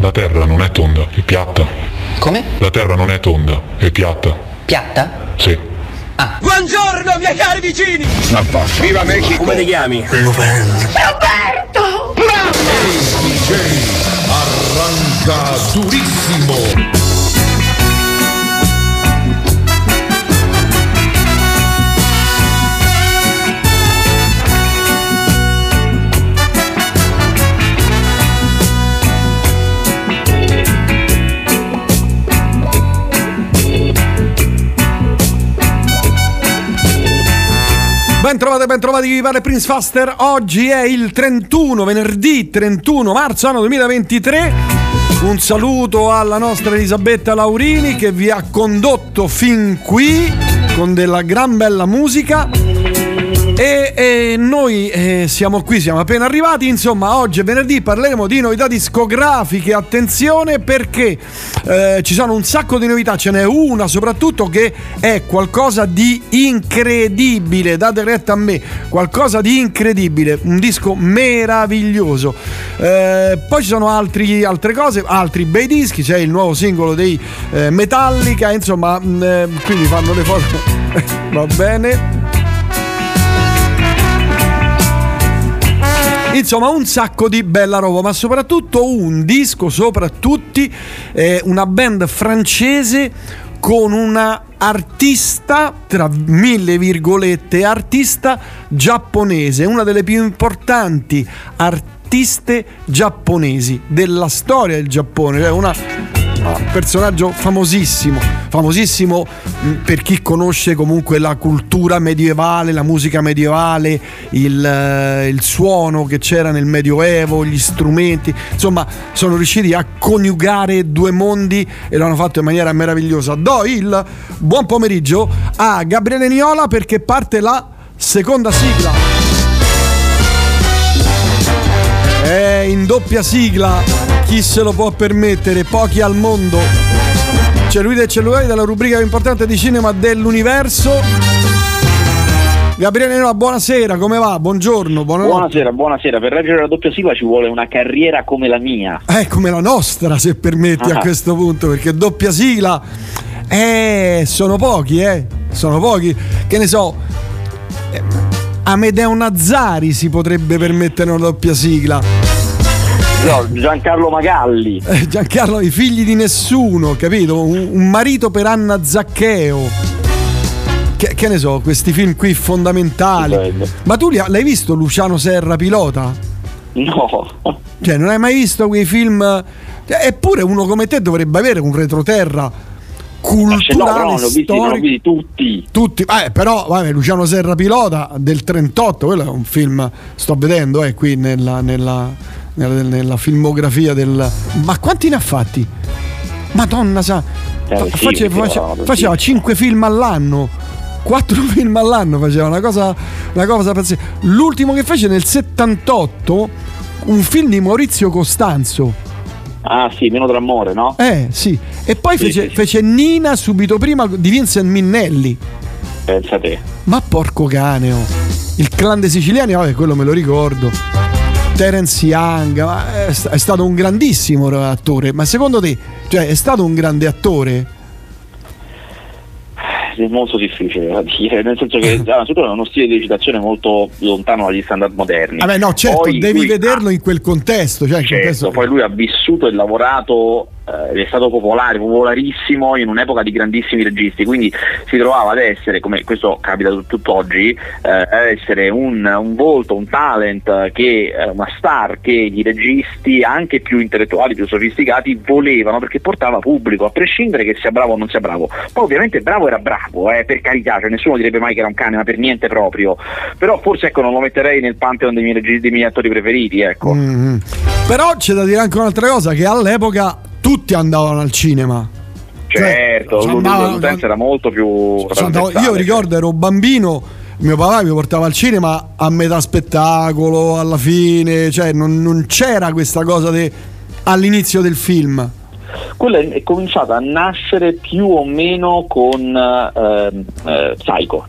La terra non è tonda, è piatta. Come? La terra non è tonda, è piatta. Piatta? Sì. Buongiorno miei cari vicini! Viva Mexico! Come ti chiami? Arranca durissimo! Ben trovate, ben trovati, vi parla Prince Faster. Oggi è il 31, venerdì 31 marzo anno 2023. Un saluto alla nostra Elisabetta Laurini che vi ha condotto fin qui con della gran bella musica. E, e noi eh, siamo qui, siamo appena arrivati. Insomma, oggi è venerdì, parleremo di novità discografiche. Attenzione perché eh, ci sono un sacco di novità, ce n'è una soprattutto che è qualcosa di incredibile. Date retta a me, qualcosa di incredibile, un disco meraviglioso. Eh, poi ci sono altri, altre cose, altri bei dischi. C'è il nuovo singolo dei eh, Metallica. Insomma, mh, eh, quindi fanno le foto. Va bene. Insomma, un sacco di bella roba, ma soprattutto un disco, soprattutto eh, una band francese con una artista, tra mille virgolette, artista giapponese, una delle più importanti artiste giapponesi della storia del Giappone, cioè una un personaggio famosissimo, famosissimo mh, per chi conosce comunque la cultura medievale, la musica medievale, il, eh, il suono che c'era nel Medioevo, gli strumenti, insomma sono riusciti a coniugare due mondi e l'hanno fatto in maniera meravigliosa. Do il buon pomeriggio a Gabriele Niola perché parte la seconda sigla. È in doppia sigla, chi se lo può permettere, pochi al mondo. Cellulite e cellulari della rubrica più importante di cinema dell'universo. Gabriele Niola, buonasera, come va? Buongiorno, buonanotte. Buonasera, buonasera. Per reggere la doppia sigla ci vuole una carriera come la mia. Eh, come la nostra, se permetti, a Ah. questo punto, perché doppia sigla. Eh, sono pochi, eh. Sono pochi. Che ne so. eh, Amedeo Nazzari si potrebbe permettere una doppia sigla. No, Giancarlo Magalli. Eh, Giancarlo, i figli di nessuno, capito? Un, un marito per Anna Zaccheo. Che, che ne so, questi film qui fondamentali. Stupendo. Ma tu li ha- l'hai visto Luciano Serra pilota? No. Cioè, non hai mai visto quei film? Cioè, eppure uno come te dovrebbe avere un retroterra culturale, ne ho storico. visti tutti. Tutti, eh, però, vabbè, Luciano Serra pilota del 38, quello è un film, sto vedendo, eh, qui nella, nella, nella, nella filmografia del... Ma quanti ne ha fatti? Madonna sa, Eh, sì, faceva, faceva, faceva sì. 5 film all'anno. 4 film all'anno faceva una cosa, una cosa pazzesca. L'ultimo che fece nel 78 un film di Maurizio Costanzo. Ah sì, meno d'amore, no? Eh, sì. E poi Sì, fece, sì, sì. fece Nina subito prima di Vincent Minnelli. Pensa te. Ma porco caneo. Il clan dei siciliani, vabbè, quello me lo ricordo. Terence Young, ma è, sta- è stato un grandissimo attore. Ma secondo te, cioè, è stato un grande attore? È molto difficile da dire, nel senso che innanzitutto ha uno stile di recitazione molto lontano dagli standard moderni. Vabbè, no, certo, Poi devi vederlo ha- in quel contesto. Cioè, Certo, contesto- poi lui ha vissuto e lavorato, eh, è stato popolare, popolarissimo in un'epoca di grandissimi registi, quindi si trovava ad essere, come questo capita tut- tutt'oggi, eh, ad essere un, un volto, un talent, che, eh, una star che i registi, anche più intellettuali, più sofisticati, volevano perché portava pubblico, a prescindere che sia bravo o non sia bravo. Poi ovviamente bravo era bravo, eh, per carità, cioè nessuno direbbe mai che era un cane, ma per niente proprio. Però forse ecco non lo metterei nel pantheon dei miei, dei miei attori preferiti, ecco. Mhm. Però c'è da dire anche un'altra cosa: che all'epoca tutti andavano al cinema. Cioè, Certo, ci l'u- andavano- l'utenza era molto più andavo- io ricordo ero bambino, mio papà mi portava al cinema a metà spettacolo, alla fine, cioè non, non c'era questa cosa de- all'inizio del film. Quella è cominciata a nascere più o meno con ehm, eh, Psycho.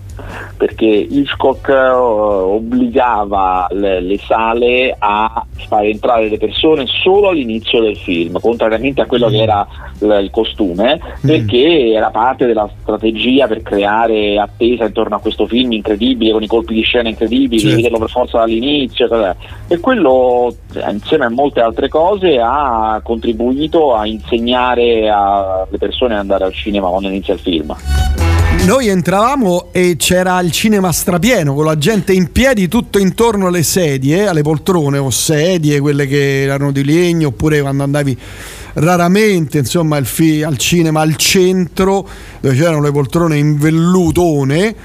Perché Hitchcock eh, obbligava le, le sale a far entrare le persone solo all'inizio del film, contrariamente a quello che era l- il costume, perché era parte della strategia per creare attesa intorno a questo film incredibile, con i colpi di scena incredibili, Certo. vederlo per forza dall'inizio, eccetera. e quello eh, insieme a molte altre cose ha contribuito a insegnare alle persone ad andare al cinema quando inizia il film. Noi entravamo e c'era il cinema strapieno con la gente in piedi tutto intorno alle sedie, alle poltrone o sedie, quelle che erano di legno, oppure quando andavi raramente insomma il fi- al cinema al centro dove c'erano le poltrone in vellutone.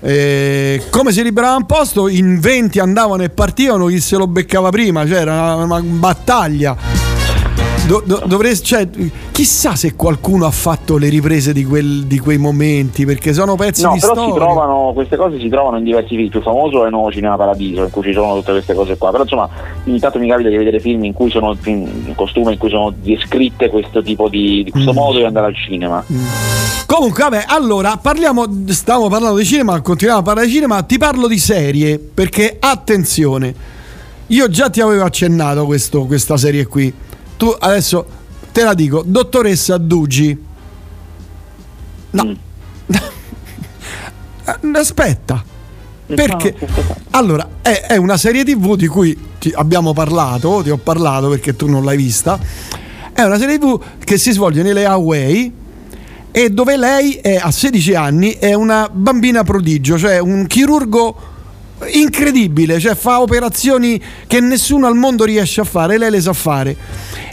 eh, come si liberavano posto, in 20 andavano e partivano, chi se lo beccava prima, c'era una, una battaglia. Do- do- dovresti- cioè, chissà se qualcuno ha fatto le riprese di, quel- di quei momenti perché sono pezzi No, di però storia. si trovano, queste cose si trovano in diversi film. Il più famoso è Nuovo Cinema Paradiso, in cui ci sono tutte queste cose qua. Però insomma, ogni tanto mi capita di vedere film in cui sono in costume, in cui sono descritte questo tipo di, di questo Mm. modo di andare al cinema. Comunque, vabbè, allora parliamo. Stavamo parlando di cinema, continuiamo a parlare di cinema. Ti parlo di serie perché attenzione, io già ti avevo accennato questo- questa serie qui. Tu adesso te la dico, dottoressa Dugi. No, Mm. Aspetta. Perché No, aspetta. allora è, è una serie tv di cui ti abbiamo parlato, ti ho parlato perché tu non l'hai vista. È una serie tv che si svolge nelle Hawaii e dove lei è, a 16 anni è una bambina prodigio, cioè un chirurgo incredibile, cioè fa operazioni che nessuno al mondo riesce a fare, lei le sa fare.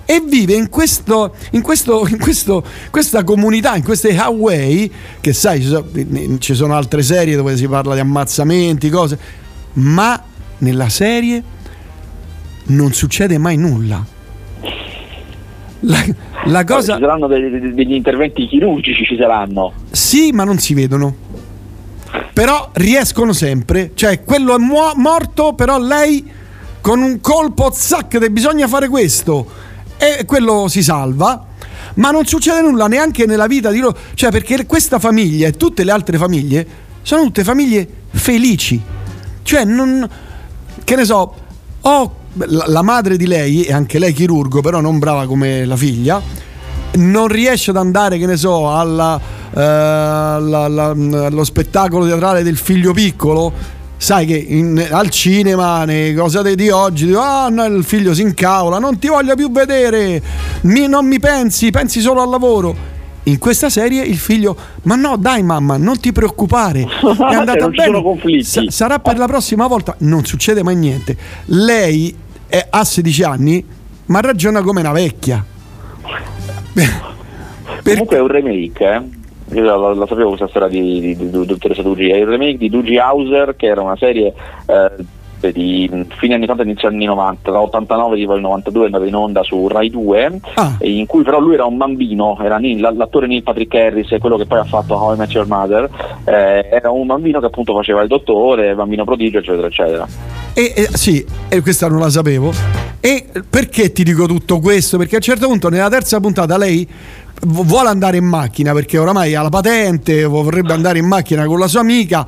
E vive in, questo, in, questo, in questo- questa comunità, in queste Hawaii, che sai, ci sono, ci sono altre serie dove si parla di ammazzamenti, cose, ma nella serie non succede mai nulla. La, la cosa... Ci saranno dei- degli interventi chirurgici, ci saranno. Sì, ma non si vedono. Però riescono sempre. Cioè, quello è muo- morto, però lei con un colpo, zac, bisogna fare questo. E quello si salva. Ma non succede nulla neanche nella vita di loro. Cioè, perché questa famiglia e tutte le altre famiglie sono tutte famiglie felici. Cioè, non. Che ne so, ho la madre di lei, e anche lei chirurgo, però non brava come la figlia non riesce ad andare, che ne so, alla, eh, alla- alla- allo spettacolo teatrale del figlio piccolo. Sai che in- al cinema, nei cose di- oggi, dico, ah, no, il figlio si incavola, non ti voglio più vedere, mi- non mi pensi, pensi solo al lavoro. In questa serie il figlio, ma no, dai mamma, non ti preoccupare, è andata Non ci bene. sono conflitti. Sa- sarà per la prossima volta, non succede mai niente. Lei è- ha 16 anni, ma ragiona come una vecchia. Per- Comunque è un remake, eh. Io la, la sapevo questa storia di, di, di, di Dottoressa Dugi, è il remake di Dugi Hauser che era una serie eh, di fine anni 80 inizio anni 90, da 89 tipo il 92 è andata in onda su Rai 2 Ah. e in cui però lui era un bambino, era Neil- l'attore Neil Patrick Harris, quello che poi ha fatto How I Met Your Mother, eh, era un bambino che appunto faceva il dottore, bambino prodigio eccetera eccetera. E, e- sì, e questa non la sapevo. E perché ti dico tutto questo? Perché a un certo punto, nella terza puntata, lei vu- vuole andare in macchina perché oramai ha la patente, vorrebbe andare in macchina con la sua amica.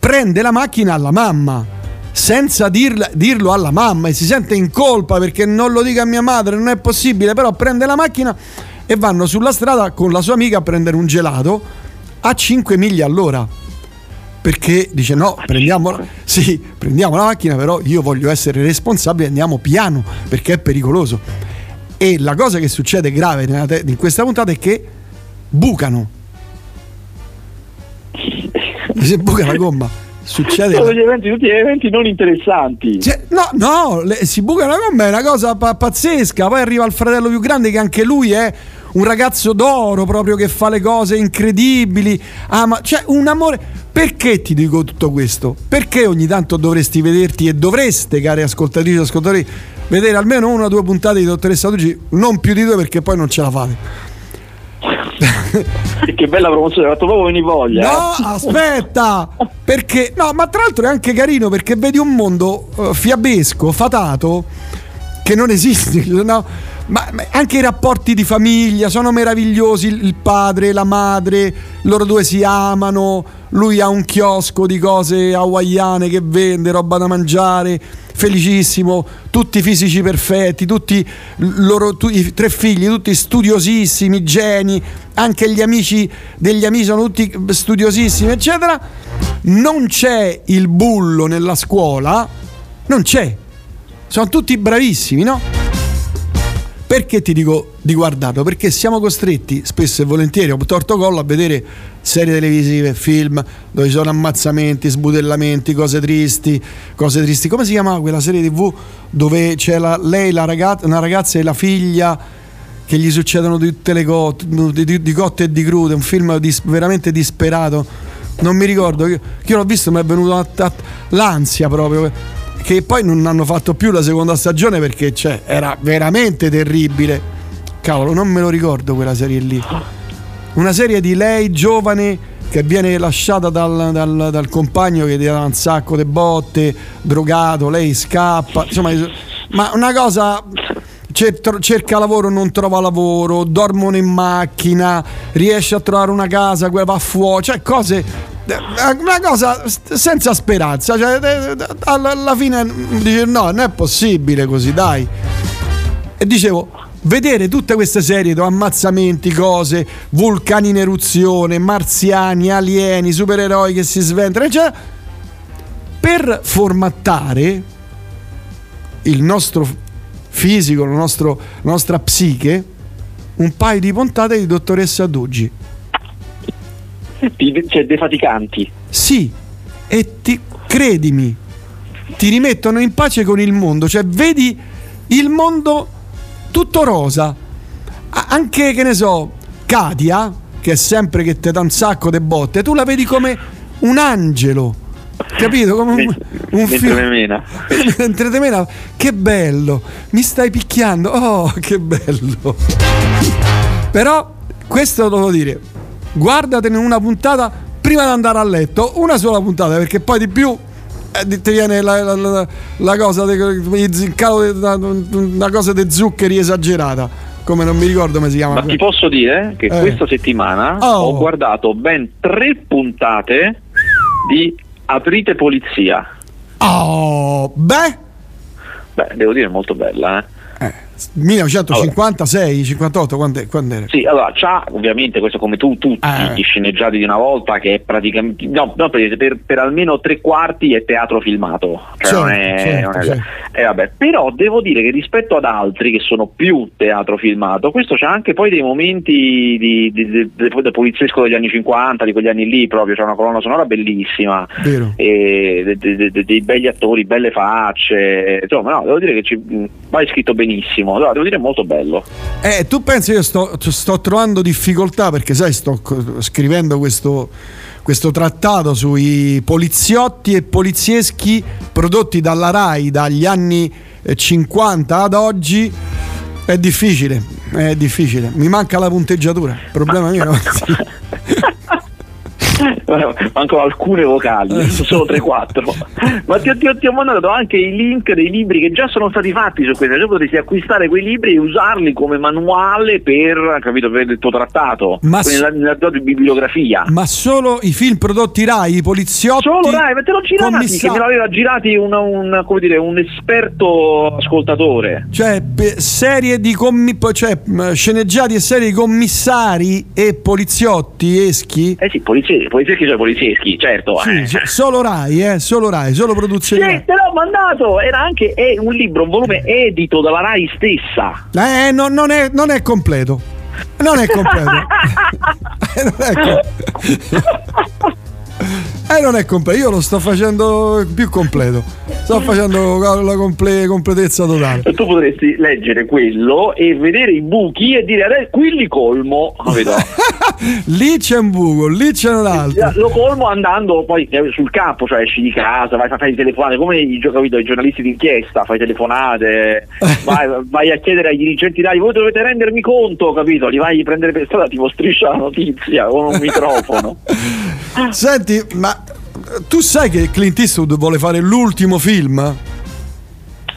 Prende la macchina alla mamma senza dirla- dirlo alla mamma e si sente in colpa perché non lo dica a mia madre, non è possibile, però prende la macchina e vanno sulla strada con la sua amica a prendere un gelato a 5 miglia all'ora. Perché dice no, prendiamo, sì, prendiamo la macchina, però io voglio essere responsabile, andiamo piano perché è pericoloso. E la cosa che succede grave in questa puntata è che bucano. Se buca la gomma, succede... Sono degli eventi, tutti eventi non interessanti. Cioè, no, no, le- si buca la gomma è una cosa pa- pazzesca. Poi arriva il fratello più grande che anche lui è un ragazzo d'oro proprio che fa le cose incredibili. Ama, cioè un amore. Perché ti dico tutto questo? Perché ogni tanto dovresti vederti e dovreste, cari ascoltatrici e ascoltatori, vedere almeno una o due puntate di Dottoressa Ducci, non più di due perché poi non ce la fate. che bella promozione, hai fatto proprio venire voglia. No, eh. aspetta! Perché, no, ma tra l'altro è anche carino perché vedi un mondo eh, fiabesco, fatato, che non esiste. No? ma, ma anche i rapporti di famiglia sono meravigliosi. Il, il padre, la madre, loro due si amano. Lui ha un chiosco di cose hawaiane che vende, roba da mangiare, felicissimo. Tutti fisici perfetti, tutti loro, tu, i tre figli, tutti studiosissimi, geni. Anche gli amici degli amici sono tutti studiosissimi, eccetera. Non c'è il bullo nella scuola, non c'è. Sono tutti bravissimi, no? Perché ti dico di guardarlo? Perché siamo costretti spesso e volentieri, ho torto collo, a vedere serie televisive, film dove ci sono ammazzamenti, sbudellamenti, cose tristi, cose tristi. Come si chiama quella serie TV dove c'è la, lei, la ragazza, una ragazza e la figlia che gli succedono tutte le cose, di, di, di cotte e di crude, un film dis, veramente disperato. Non mi ricordo, io, io l'ho visto, mi è venuta l'ansia proprio che poi non hanno fatto più la seconda stagione perché cioè, era veramente terribile. Cavolo, non me lo ricordo quella serie lì. Una serie di lei giovane che viene lasciata dal, dal, dal compagno che gli dà un sacco di botte, drogato, lei scappa, insomma, ma una cosa cerca lavoro, non trova lavoro, dormono in macchina, riesce a trovare una casa, va fuori, cioè cose una cosa senza speranza, cioè, alla fine dice no, non è possibile così, dai. E dicevo, vedere tutte queste serie di ammazzamenti, cose, vulcani in eruzione, marziani, alieni, supereroi che si sventrano, cioè, per formattare il nostro fisico, nostro, la nostra psiche, un paio di puntate di dottoressa Duggi cioè defaticanti. Sì, e ti, credimi, ti rimettono in pace con il mondo, cioè vedi il mondo tutto rosa. Anche che ne so, Katia, che è sempre che ti dà un sacco di botte, tu la vedi come un angelo. Capito? Come un, un. Mena. Mentre te mena. Che bello! Mi stai picchiando. Oh, che bello! Però questo lo devo dire guardatene una puntata prima di andare a letto, una sola puntata, perché poi di più eh, ti viene la, la, la, la cosa de, una cosa di zuccheri esagerata come non mi ricordo come si chiama. Ma ti posso dire che eh. questa settimana oh. ho guardato ben tre puntate di Aprite Polizia. Oh beh. Beh devo dire molto bella eh 1956, allora. 58, quando, quando, era? Sì, allora c'ha ovviamente questo come tu, tutti eh. gli sceneggiati di una volta che è praticamente, no, no per, per, almeno tre quarti è teatro filmato, cioè certo, non è, certo, non è certo. eh, vabbè. però devo dire che rispetto ad altri che sono più teatro filmato, questo c'ha anche poi dei momenti di, di, di, di poliziesco degli anni 50, di quegli anni lì proprio, c'è una colonna sonora bellissima, e, dei begli attori, belle facce, insomma no, devo dire che ci, vai scritto benissimo bellissimo, allora, devo dire molto bello. Eh, tu pensi io sto, sto trovando difficoltà perché sai, sto scrivendo questo, questo trattato sui poliziotti e polizieschi prodotti dalla RAI dagli anni 50 eh, ad oggi. È difficile, è difficile. Mi manca la punteggiatura. Problema mio. mancano alcune vocali, solo 3-4. Ma ti, ti, ti, ho mandato anche i link dei libri che già sono stati fatti su questo, cioè potresti acquistare quei libri e usarli come manuale per, capito, per il tuo trattato, ma nella, nella tua bibliografia. Ma solo i film prodotti Rai, i poliziotti? Solo Rai, ma te l'ho girati, commissar- che me l'aveva girati un, un, come dire, un esperto ascoltatore. Cioè, serie di commi- cioè, sceneggiati e serie di commissari e poliziotti eschi? Eh sì, poliziotti polizieschi sono polizieschi, certo. Sì, eh. Solo Rai, eh, solo Rai, solo produzione. Sì, te l'ho mandato, era anche è un libro, un volume edito dalla Rai stessa. Eh, no, non, è, non è completo. Non è completo. non è completo. Eh, non è completo, io lo sto facendo più completo. Sto facendo la comple- completezza totale. Tu potresti leggere quello e vedere i buchi e dire adesso qui li colmo. lì c'è un buco, lì c'è un altro. Lo colmo andando poi eh, sul campo, cioè esci di casa, vai a fare telefonate, come i, capito, i giornalisti d'inchiesta, fai telefonate, vai, vai, a chiedere ai dirigenti dai, voi dovete rendermi conto, capito? Li vai a prendere per strada, tipo striscia la notizia con un microfono. Senti, ma tu sai che Clint Eastwood vuole fare l'ultimo film?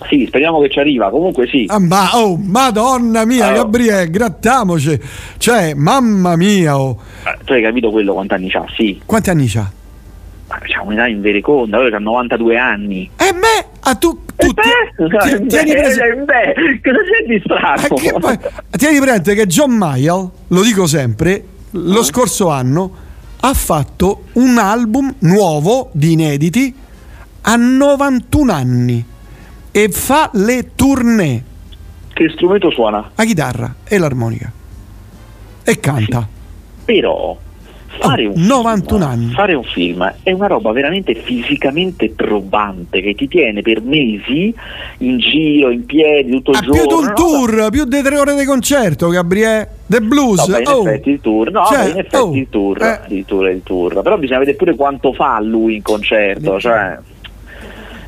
Sì, speriamo che ci arriva. Comunque sì. Ah, ma, oh, madonna mia, Oh. Gabriele, grattiamoci. Cioè, mamma mia, oh. Eh, Tu hai capito quello quanti anni ha? Sì. Quanti anni c'ha? Ma c'ha un'età invereconda, lui ha 92 anni. E me, ah, tu, tu Eh, ti- beh, ti- tieni beh, presente. beh, cosa c'è di strano? Eh, che tieni presente che John Mayall, lo dico sempre, lo Eh? scorso anno ha fatto un album nuovo di inediti a 91 anni e fa le tournée Che strumento suona? la chitarra e l'armonica e canta. Però fare Oh, un 91 film, anni. fare un film è una roba veramente fisicamente probante che ti tiene per mesi in giro, in piedi, tutto il Ha giorno. più di un tour, più di tre ore di concerto, Gabriele. The Blues. No, in oh. effetti il tour, no, Cioè, in effetti oh, il tour, eh. il tour è il tour, però bisogna vedere pure quanto fa lui in concerto, cioè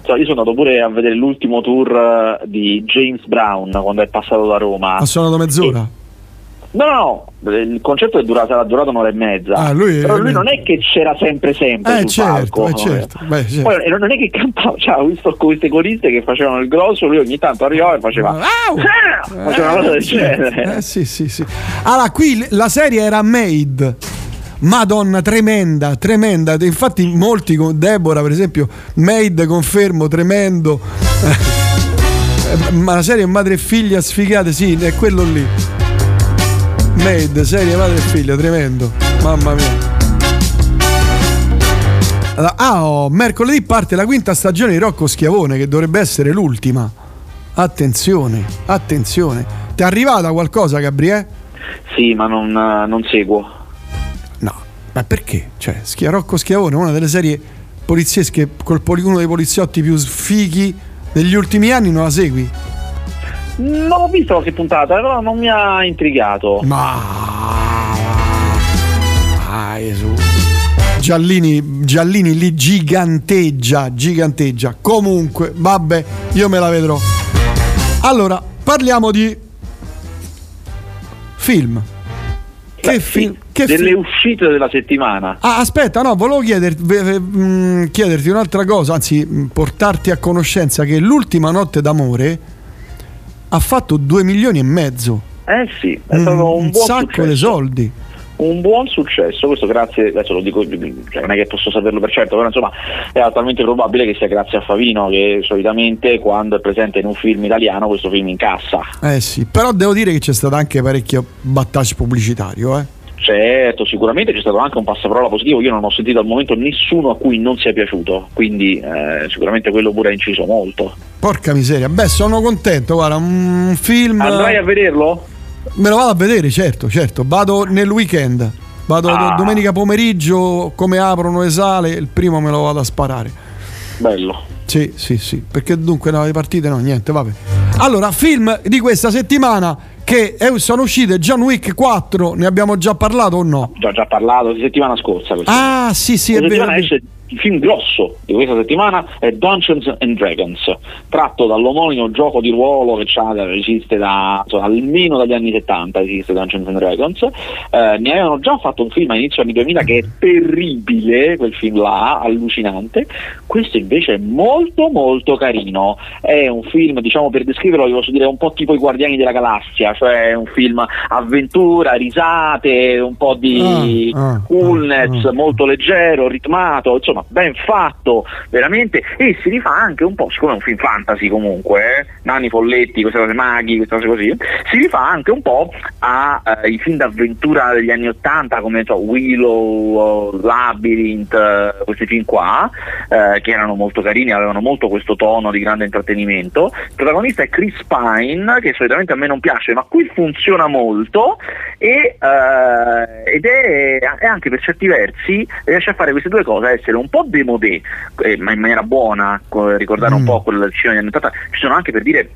cioè, io sono andato pure a vedere l'ultimo tour eh, di James Brown quando è passato da Roma. Ha suonato mezz'ora. No, no, no, il concerto è durato, sarà durato un'ora e mezza. Ah, lui- però lui non è che c'era sempre sempre Eh, sul certo, palco. eh, no? certo, beh, certo. Poi non è che cantava, cioè, ho visto queste coriste che facevano il grosso, lui ogni tanto arrivava e faceva Au! "Ah!" faceva una cosa del genere. Eh sì, sì, sì. Allora, qui la serie era Made. Madonna, tremenda, tremenda. Infatti, molti con Deborah, per esempio, Made confermo, tremendo. Eh, Ma la serie Madre e figlia sfigate, sì, è quello lì. Made, serie madre e figlia, tremendo. Mamma mia. Allora, ah, oh, mercoledì parte la quinta stagione di Rocco Schiavone, che dovrebbe essere l'ultima. Attenzione, attenzione. Ti è arrivata qualcosa, Gabriele? Sì, ma non, non seguo. No, ma perché? Cioè, Schia- Rocco Schiavone, una delle serie poliziesche, col poli- uno dei poliziotti più sfighi degli ultimi anni, non la segui? Non ho visto qualche puntata, però non mi ha intrigato. Ma. Ah, Gesù. Giallini, Giallini lì giganteggia, giganteggia. Comunque, vabbè, io me la vedrò. Allora, parliamo di film. Che Beh, film? sì, Che delle film? uscite della settimana. Ah, aspetta, no, volevo chiederti, mm, chiederti un'altra cosa, anzi, mm, portarti a conoscenza che l'ultima notte d'amore ha fatto 2 milioni e mezzo. Eh sì, è Un, stato un, un buon sacco successo. di soldi. un buon successo, questo grazie, adesso lo dico, cioè non è che posso saperlo per certo, però insomma è altamente probabile che sia grazie a Favino che solitamente quando è presente in un film italiano questo film incassa. Eh sì, però devo dire che c'è stato anche parecchio battage pubblicitario, eh. Certo, sicuramente c'è stato anche un passaparola positivo, io non ho sentito al momento nessuno a cui non sia piaciuto, quindi eh, sicuramente quello pure ha inciso molto. Porca miseria, beh, sono contento, guarda, un film Andrai a vederlo? Me lo vado a vedere, certo, certo. Vado nel weekend. Vado Ah. domenica pomeriggio, come aprono le sale, il primo me lo vado a sparare. Bello. Sì, sì, sì. Perché dunque no, le partite no, niente, vabbè. Allora, film di questa settimana che è- sono uscite John Wick 4, ne abbiamo già parlato o no? Già già parlato settimana scorsa. questo. Ah, sì, sì, è vero. esce il film grosso di questa settimana è Dungeons and Dragons, tratto dall'omonimo gioco di ruolo che esiste da insomma, almeno dagli anni 70 esiste Dungeons and Dragons. Eh, ne avevano già fatto un film a inizio anni 2000 che è terribile, quel film là, allucinante. Questo invece è molto molto carino. È un film, diciamo per descriverlo, vi posso dire un po' tipo i Guardiani della Galassia, cioè un film avventura, risate, un po' di Ah, ah, coolness, ah, ah. molto leggero, ritmato, insomma ben fatto veramente e si rifà anche un po', siccome è un film fantasy comunque, eh, nani folletti, queste cose maghi, queste cose così, si rifà anche un po' ai film d'avventura degli anni 80 come so, Willow, Labyrinth, eh, questi film qua, eh, che erano molto carini, avevano molto questo tono di grande intrattenimento. Il protagonista è Chris Pine, che solitamente a me non piace, ma qui funziona molto e, eh, ed è, è anche per certi versi riesce a fare queste due cose, essere un po' demodé, eh, ma in maniera buona, co- ricordare un Mm. po' quel cinema degli anni 80, ci sono anche per dire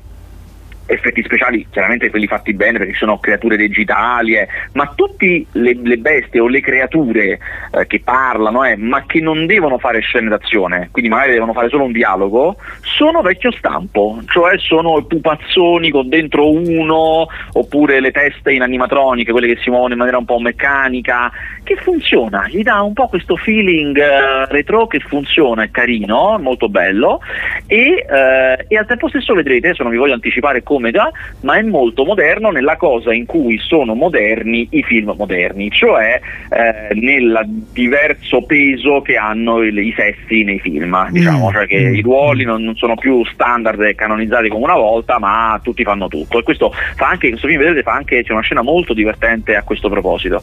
effetti speciali, chiaramente quelli fatti bene perché sono creature digitali, eh, ma tutte le, le, bestie o le creature eh, che parlano, eh, ma che non devono fare scene d'azione, quindi magari devono fare solo un dialogo, sono vecchio stampo, cioè sono pupazzoni con dentro uno, oppure le teste in animatroniche, quelle che si muovono in maniera un po' meccanica, che funziona, gli dà un po' questo feeling eh, retro che funziona, è carino, molto bello, e, eh, e al tempo stesso vedrete, adesso non vi voglio anticipare come già, ma è molto moderno nella cosa in cui sono moderni i film moderni, cioè eh, nel diverso peso che hanno il, i sessi nei film, diciamo, Mm. cioè che Mm. i ruoli non, non sono più standard e canonizzati come una volta, ma tutti fanno tutto. E questo fa anche, questo film vedete, fa anche, c'è una scena molto divertente a questo proposito.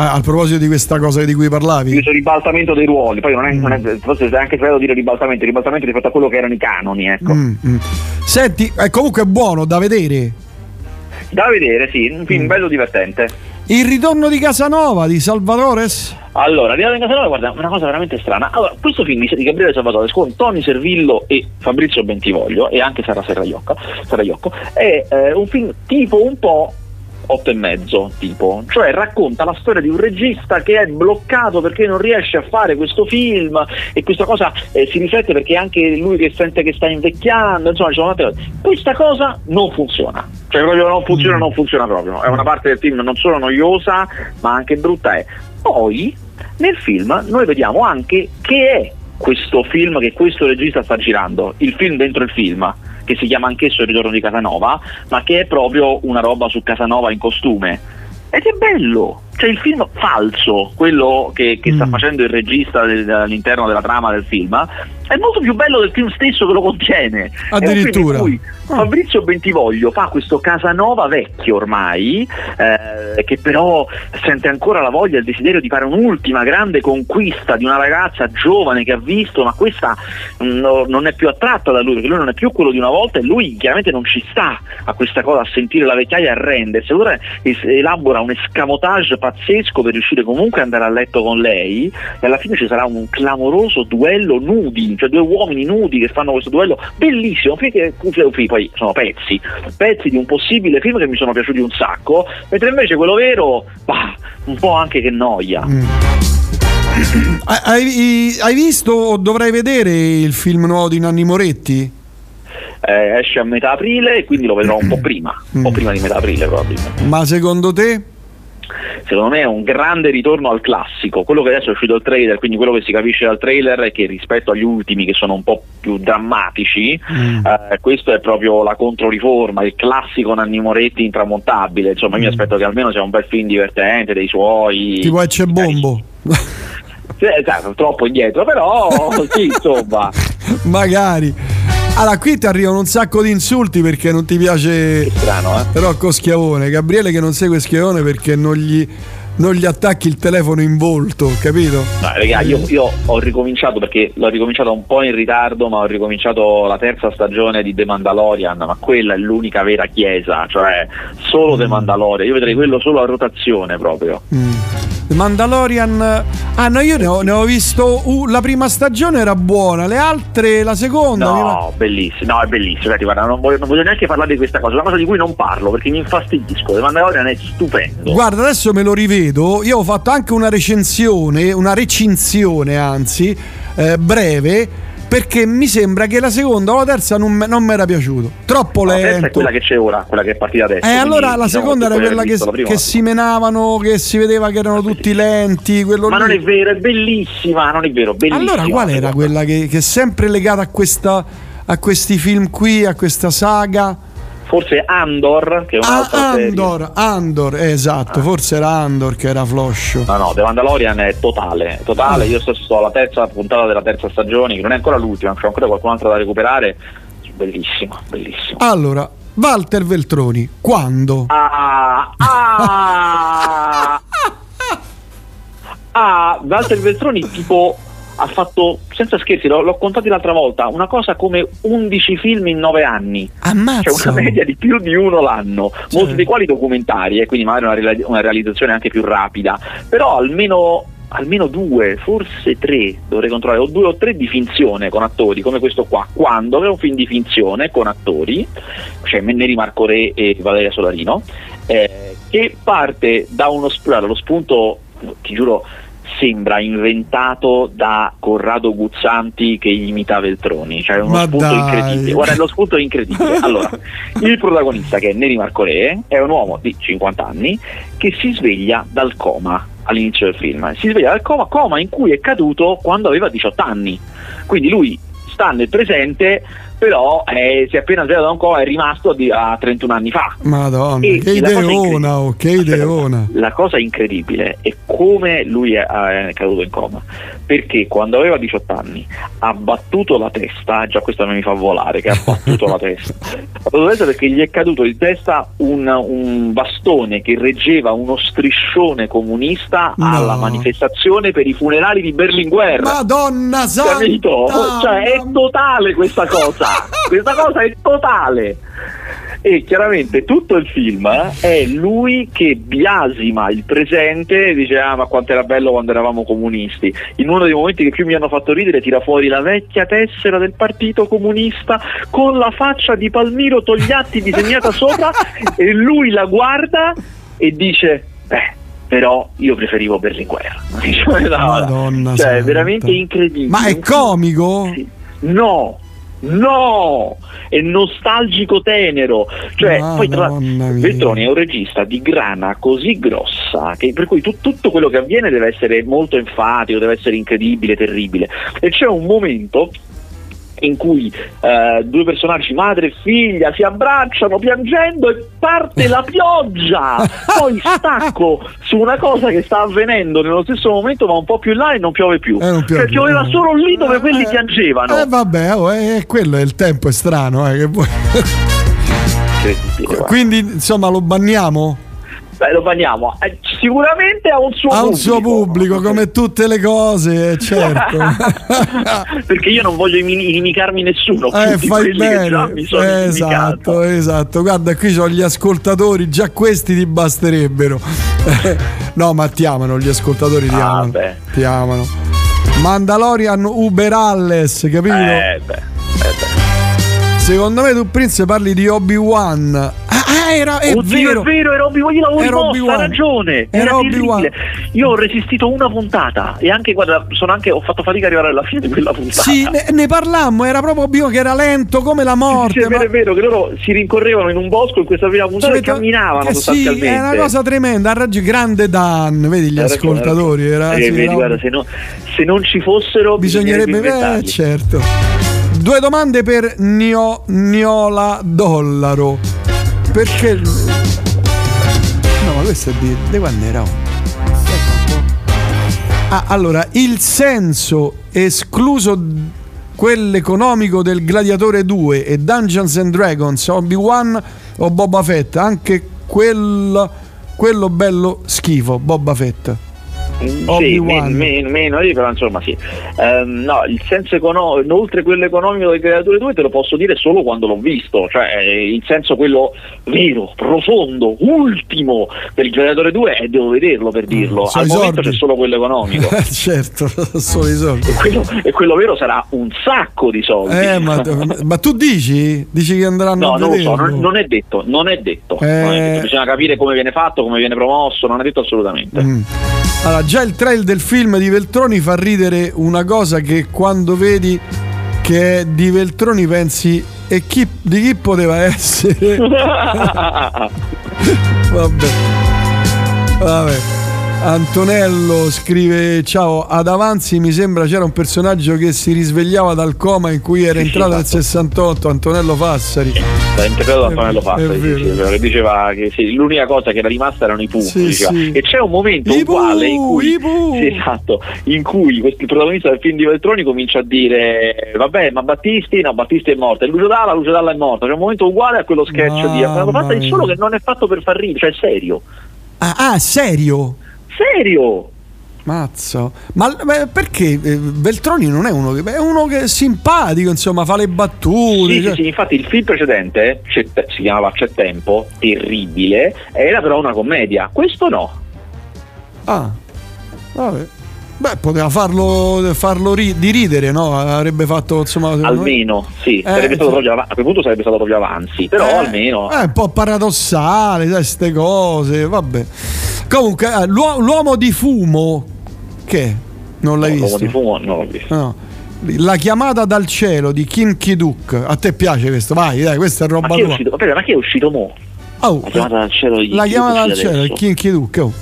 Ah, a proposito di questa cosa di cui parlavi. Questo ribaltamento dei ruoli, poi non è, non è forse è anche sbagliato dire ribaltamento, ribaltamento rispetto a quello che erano i canoni, ecco. Mm, mm. Senti, è comunque buono da vedere. Da vedere, sì, un Mm. film bello divertente. Il ritorno di Casanova di Salvatores? Allora, Arrivato in Casanova, guarda, una cosa veramente strana. Allora, questo film di Gabriele Salvatore con Tony Servillo e Fabrizio Bentivoglio e anche Sara Serraiocco è eh, un film tipo un po' otto e mezzo tipo, cioè racconta la storia di un regista che è bloccato perché non riesce a fare questo film e questa cosa eh, si riflette perché anche lui che sente che sta invecchiando, insomma ci sono tante cose. Questa cosa non funziona, cioè proprio non funziona, non funziona proprio, è una parte del film non solo noiosa ma anche brutta. È. Poi nel film noi vediamo anche che è questo film che questo regista sta girando, il film dentro il film, che si chiama anch'esso Il ritorno di Casanova, ma che è proprio una roba su Casanova in costume. Ed è bello, cioè il film falso, quello che, che sta Mm. facendo il regista del- all'interno della trama del film, è molto più bello del film stesso che lo contiene. Addirittura. Cui Fabrizio Bentivoglio fa questo Casanova vecchio ormai, eh, che però sente ancora la voglia e il desiderio di fare un'ultima grande conquista di una ragazza giovane che ha visto, ma questa mm, no- non è più attratta da lui, perché lui non è più quello di una volta e lui chiaramente non ci sta a questa cosa, a sentire la vecchiaia e a arrendersi. Allora es- elabora un escamotage pazzesco per riuscire comunque ad andare a letto con lei e alla fine ci sarà un clamoroso duello nudi, cioè due uomini nudi che fanno questo duello bellissimo, perché poi sono pezzi, pezzi di un possibile film che mi sono piaciuti un sacco, mentre invece quello vero, bah, un po' anche che noia. Mm. Hai, hai- visto o dovrai vedere il film nuovo di Nanni Moretti? Eh, esce a metà aprile quindi lo vedrò un po' prima, un po' prima di metà aprile probabilmente. Ma secondo te? Secondo me è un grande ritorno al classico, quello che adesso è uscito il trailer, quindi quello che si capisce dal trailer è che rispetto agli ultimi che sono un po' più drammatici, Mm. eh, questo è proprio la controriforma, il classico Nanni Moretti intramontabile, insomma io mi aspetto che almeno sia un bel film divertente dei suoi... Tipo Ecce Bombo? Sì, esatto, troppo indietro, però sì, insomma. Magari. Allora, qui ti arrivano un sacco di insulti perché non ti piace Strano, eh? Rocco Schiavone. Gabriele che non segue Schiavone perché non gli, non gli attacchi il telefono in volto, capito? No, raga, io, io ho ricominciato perché l'ho ricominciato un po' in ritardo, ma ho ricominciato la terza stagione di The Mandalorian, ma quella è l'unica vera chiesa, cioè solo The Mandalorian. Io vedrei quello solo a rotazione proprio. Mm. The Mandalorian. Ah, no, io ne ho, ne ho visto. uh, la prima stagione era buona, le altre, la seconda. mi- No, bellissimo, no, è bellissimo. Guarda, non voglio, non voglio neanche parlare di questa cosa, una cosa di cui non parlo perché mi infastidisco. The Mandalorian è stupendo. Guarda, adesso me lo rivedo. Io ho fatto anche una recensione, una recinzione anzi, eh, breve. Perché mi sembra che la seconda o la terza non, mi era piaciuto. Troppo la terza è lento. quella che c'è ora, quella che è partita adesso. Eh, allora la diciamo, seconda era quella che, che si menavano, che si vedeva che erano tutti lenti. Quello Ma lì. non è vero, è bellissima, non è vero, bellissima. Allora, qual era quella che, che è sempre legata a, questa, a questi film qui, a questa saga? Forse Andor, che è Ah, un'altra serie. Andor, Andor, eh, esatto, forse era Andor che era floscio. No, no, The Mandalorian è totale, totale. Io sto, sto alla terza puntata della terza stagione, che non è ancora l'ultima, c'è ancora qualcun'altra da recuperare. Bellissimo, bellissimo. Allora, Walter Veltroni, quando? Ah, ah, ah, Walter Veltroni tipo ha fatto, senza scherzi, l'ho, l'ho contato l'altra volta, una cosa come 11 film in 9 anni. Ammazza! Cioè una media di più di uno l'anno, molti dei quali documentari, e quindi magari una, una realizzazione anche più rapida, però almeno almeno due, forse tre, dovrei controllare, o due o tre di finzione con attori, come questo qua, quando aveva un film di finzione con attori, cioè Neri Marco Re e Valeria Solarino, eh, che parte da uno spunto, lo spunto, ti giuro, sembra inventato da Corrado Guzzanti che imita Veltroni, cioè uno Ma spunto dai. incredibile. Guarda, lo spunto è incredibile. Allora, il protagonista che è Neri Marco Re è un uomo di 50 anni che si sveglia dal coma all'inizio del film. Si sveglia dal coma, coma in cui è caduto quando aveva 18 anni. Quindi lui sta nel presente, però eh, si è appena svegliato da un coma è rimasto a 31 anni fa. Madonna, E che ideona, oh, che ideona. La cosa incredibile è come lui è, è caduto in coma. Perché quando aveva 18 anni ha battuto la testa, già questo mi fa volare, che ha battuto la testa. Ha battuto la testa perché gli è caduto in testa un, un bastone che reggeva uno striscione comunista No. alla manifestazione per i funerali di Berlinguer. Madonna! Capito? Cioè è totale questa cosa. Questa cosa è totale. E chiaramente tutto il film è lui che biasima il presente e dice ah ma quanto era bello quando eravamo comunisti. In uno dei momenti che più mi hanno fatto ridere tira fuori la vecchia tessera del partito comunista con la faccia di Palmiro Togliatti disegnata sopra e lui la guarda e dice beh però io preferivo Berlinguer. Madonna cioè, santa. è veramente incredibile. Ma è comico? Sì. No, no, è nostalgico tenero. Cioè, poi tra. Veltroni è un regista di grana così grossa che per cui tut- tutto quello che avviene deve essere molto enfatico, deve essere incredibile, terribile. E c'è un momento in cui eh, due personaggi, madre e figlia, si abbracciano piangendo e parte la pioggia. Poi stacco su una cosa che sta avvenendo nello stesso momento, ma un po' più in là e non piove più. Eh, non piove cioè pioveva eh. solo lì dove quelli Eh, piangevano. Eh vabbè, oh, eh, quello è il tempo è strano, eh, che vuoi-. Quindi insomma lo banniamo? Beh, lo banniamo. Eh, sicuramente ha un suo Ha pubblico. un suo pubblico, come tutte le cose, eh, certo. Perché io non voglio imi- inimicarmi nessuno. Eh, fai bene. sono Esatto, esatto. Guarda, qui sono gli ascoltatori, già questi ti basterebbero. no, ma ti amano gli ascoltatori, ti Ah, amano. beh. Ti amano. Mandalorian Uber Alles, capito? Eh, beh, eh, beh. Secondo me tu Prince parli di Obi-Wan. Ah, era è Oddio, vero. è vero, era Obi-Wan, io l'avevo Era rimossa, ha ragione. Era Era, Obi-Wan. Io ho resistito una puntata e anche, guarda, sono anche, ho fatto fatica ad arrivare alla fine di quella puntata. Sì, ne, ne parlammo, era proprio Obi-Wan che era lento come la Sì, morte. sì, è vero, ma- è vero che loro si rincorrevano in un bosco in questa prima puntata e Cioè, camminavano sì, sostanzialmente. è una cosa tremenda, ha ragione, grande Dan, vedi gli ragione, ascoltatori, era. Eh, sì, vedi, era- guarda, se, no- se non ci fossero bisognerebbe eh, inventarli. certo. Due domande per Nio, Niola Dollaro. Perché No, ma questo è di, di quando era? Ah, allora, il senso escluso quello economico del Gladiatore 2 e Dungeons and Dragons, Obi-Wan o Boba Fett, anche quel, quello bello schifo, Boba Fett. Sì, Obi-Wan. men- men- meno lì, però insomma sì. Ehm, no, il senso economico, oltre quello economico del Gladiatore 2 te lo posso dire solo quando l'ho visto, cioè eh, il senso quello vero, profondo, ultimo del Gladiatore 2 e devo vederlo per dirlo. sono Al momento c'è solo quello economico. certo, solo i soldi. e, quello, e quello vero sarà un sacco di soldi. Eh, ma, ma tu dici? Dici che andranno No, a non lo so, non, non è detto, non è detto. Eh. non è detto. Bisogna capire come viene fatto, come viene promosso, non è detto assolutamente. Mm. Allora, già il trail del film di Veltroni fa ridere una cosa che quando vedi che è di Veltroni pensi e chi, di chi poteva essere? Vabbè. Vabbè. Antonello scrive: Ciao, ad Avanzi mi sembra c'era un personaggio che si risvegliava dal coma in cui era Sì, sì, entrato nel esatto. 68, Antonello Fassari. L'ha interpretato da Antonello Fassari, sì, vero. sì, è vero, che diceva che sì, l'unica cosa che era rimasta erano i. Sì, sì. E c'è un momento I uguale in cui, sì, esatto, in cui questo- il protagonista del film di Veltroni comincia a dire vabbè ma Battisti no Battisti è morto e Lucio Dalla Lucio Dalla è morto c'è un momento uguale a quello sketch di Antonello Fassari solo che non è fatto per far ridere cioè è serio Ah, ah, serio? Serio Mazzo, ma beh, perché eh, Veltroni non è uno che è uno che è simpatico, insomma, fa le battute. Sì, cioè- sì, sì, infatti il film precedente si chiamava C'è tempo terribile era però una commedia questo no Ah, vabbè. Beh, poteva farlo, farlo ri- di ridere, no? Avrebbe fatto insomma. Almeno, sì, sarebbe stato proprio av- a quel punto sarebbe stato proprio avanzi, però Eh, almeno. È un po' paradossale, sai, queste cose, vabbè. Comunque, eh, l'uo- l'uomo di fumo, che? Non l'hai L'uomo visto? di fumo non l'ho visto. No. La chiamata dal cielo di Kim Ki-duk. A te piace questo? Vai, dai, questa è Ma roba chi è tua. uscito? Aspetta, ma chi è uscito mo? Oh, La chiamata dal cielo di la chi è chiamata dal cielo di? Kim Ki-duk. Oh.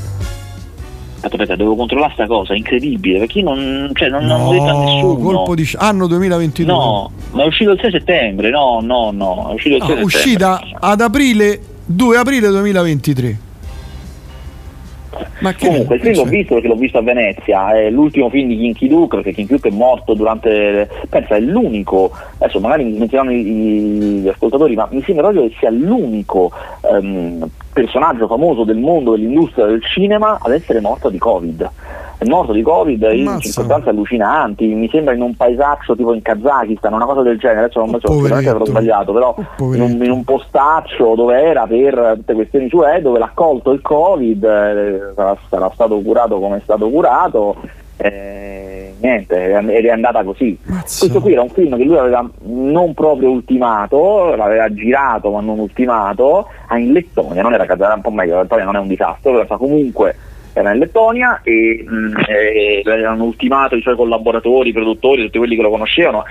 Aspetta, devo controllare sta cosa, è incredibile, perché io non, cioè, non, non l'ho detto a No, nessuno. colpo di anno 2022. No, ma è uscito il 6 settembre, no, no, no, è uscito il 6 No, settembre. uscita ad aprile 2 aprile 2023. Comunque, il che l'ho visto perché l'ho visto a Venezia, è l'ultimo film di Kinky Duke, perché Kinky Duke è morto durante. Pensa, è l'unico, adesso magari mi smetteranno gli ascoltatori, ma mi sembra proprio che sia l'unico ehm, personaggio famoso del mondo dell'industria del cinema ad essere morto di Covid. È morto di Covid in Ammazza. circostanze allucinanti, mi sembra in un paesaccio tipo in Kazakistan, una cosa del genere, adesso non so, poveretto. sicuramente avrò sbagliato, però Oh, in un, in un postaccio dove era per tutte questioni sue, dove l'ha colto il Covid, eh, sarà, sarà stato curato come è stato curato. eh, niente, ed è andata così. Mazza. Questo qui era un film che lui aveva non proprio ultimato, l'aveva girato ma non ultimato, ah, in Lettonia, non era Kazakh, un po' meglio, Lettonia non è un disastro, però comunque era in Lettonia e, mh, e l'avevano ultimato i suoi collaboratori, i produttori, tutti quelli che lo conoscevano.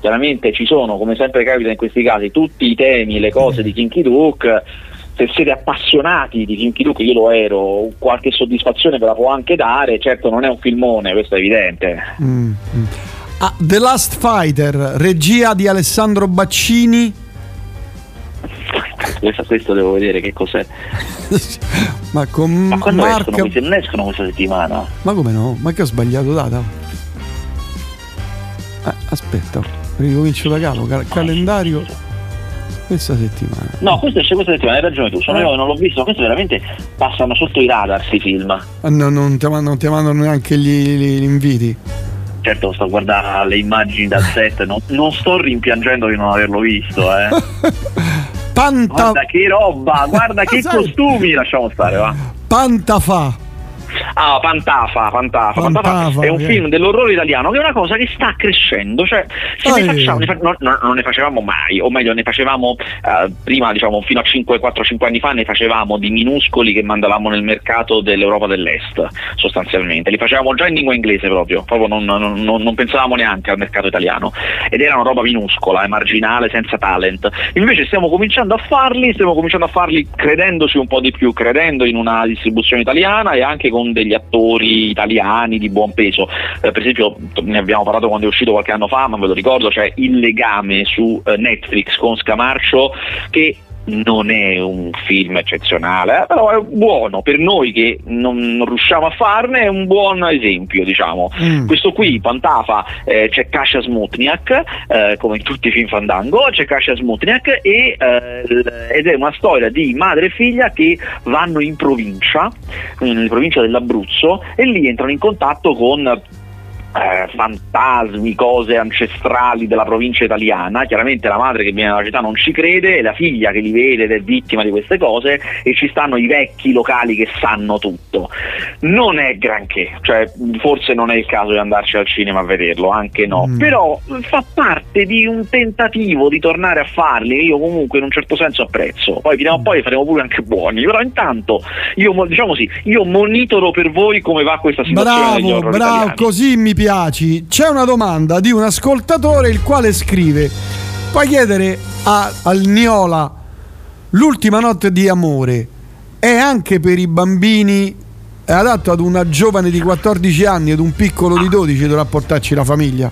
Chiaramente ci sono, come sempre capita in questi casi, tutti i temi, le cose di Kinky Duke. Se siete appassionati di Kinky Duke, io lo ero, qualche soddisfazione ve la può anche dare, certo non è un filmone, questo è evidente. Mm, mm. Ah, The Last Fighter, regia di Alessandro Baccini. Questo, questo devo vedere che cos'è. Ma con Ma quando Mark. escono? questi? Non escono questa settimana. Ma come no? Ma che ho sbagliato data? Eh, aspetta, ricomincio da capo. Cal- calendario questa settimana. No, questo esce questa settimana, hai ragione tu, sono Eh. io non l'ho visto, questo veramente passano sotto i radar questi film. Ah, no, non, ti non ti mandano neanche gli, gli- gli inviti. Certo, sto a guardare le immagini dal set, non, non sto rimpiangendo di non averlo visto, eh. Panta, Guarda che roba, guarda che costumi, lasciamo stare, va. Pantafa. Ah, Pantafa, Pantafa, Pantafa, Pantafa, è un ok. film dell'orrore italiano che è una cosa che sta crescendo, cioè se Ah, ne facciamo, ne fa- no- no- non ne facevamo mai, o meglio ne facevamo eh, prima, diciamo fino a 5, 4-5 anni fa ne facevamo di minuscoli che mandavamo nel mercato dell'Europa dell'Est, sostanzialmente, li facevamo già in lingua inglese proprio, proprio non, non- non- non pensavamo neanche al mercato italiano ed era una roba minuscola, eh, marginale, senza talent. Invece stiamo cominciando a farli, stiamo cominciando a farli credendoci un po' di più, credendo in una distribuzione italiana e anche con degli attori italiani di buon peso. Eh, per esempio, ne abbiamo parlato quando è uscito qualche anno fa, ma ve lo ricordo, c'è Il legame su eh, Netflix con Scamarcio che non è un film eccezionale, eh, però è buono per noi che non, non riusciamo a farne, è un buon esempio, diciamo. Mm. Questo qui, Pantafa, eh, c'è Kasia Smutniak, eh, come in tutti i film Fandango, c'è Kasia Smutniak e, eh, ed è una storia di madre e figlia che vanno in provincia, nella provincia dell'Abruzzo, e lì entrano in contatto con eh, fantasmi, cose ancestrali della provincia italiana. Chiaramente la madre che viene dalla città non ci crede, e la figlia che li vede ed è vittima di queste cose, e ci stanno i vecchi locali che sanno tutto. Non è granché, cioè forse non è il caso di andarci al cinema a vederlo, anche no, Mm. però fa parte di un tentativo di tornare a farli, che io comunque in un certo senso apprezzo. Poi prima o poi faremo pure anche buoni, però intanto io mo- diciamo sì, io monitoro per voi come va questa situazione Bravo, bravo, italiani. così mi piaci. C'è una domanda di un ascoltatore il quale scrive: Puoi chiedere a, al Niola l'ultima notte di amore è anche per i bambini è adatto ad una giovane di 14 anni ed un piccolo di 12 dovrà portarci la famiglia?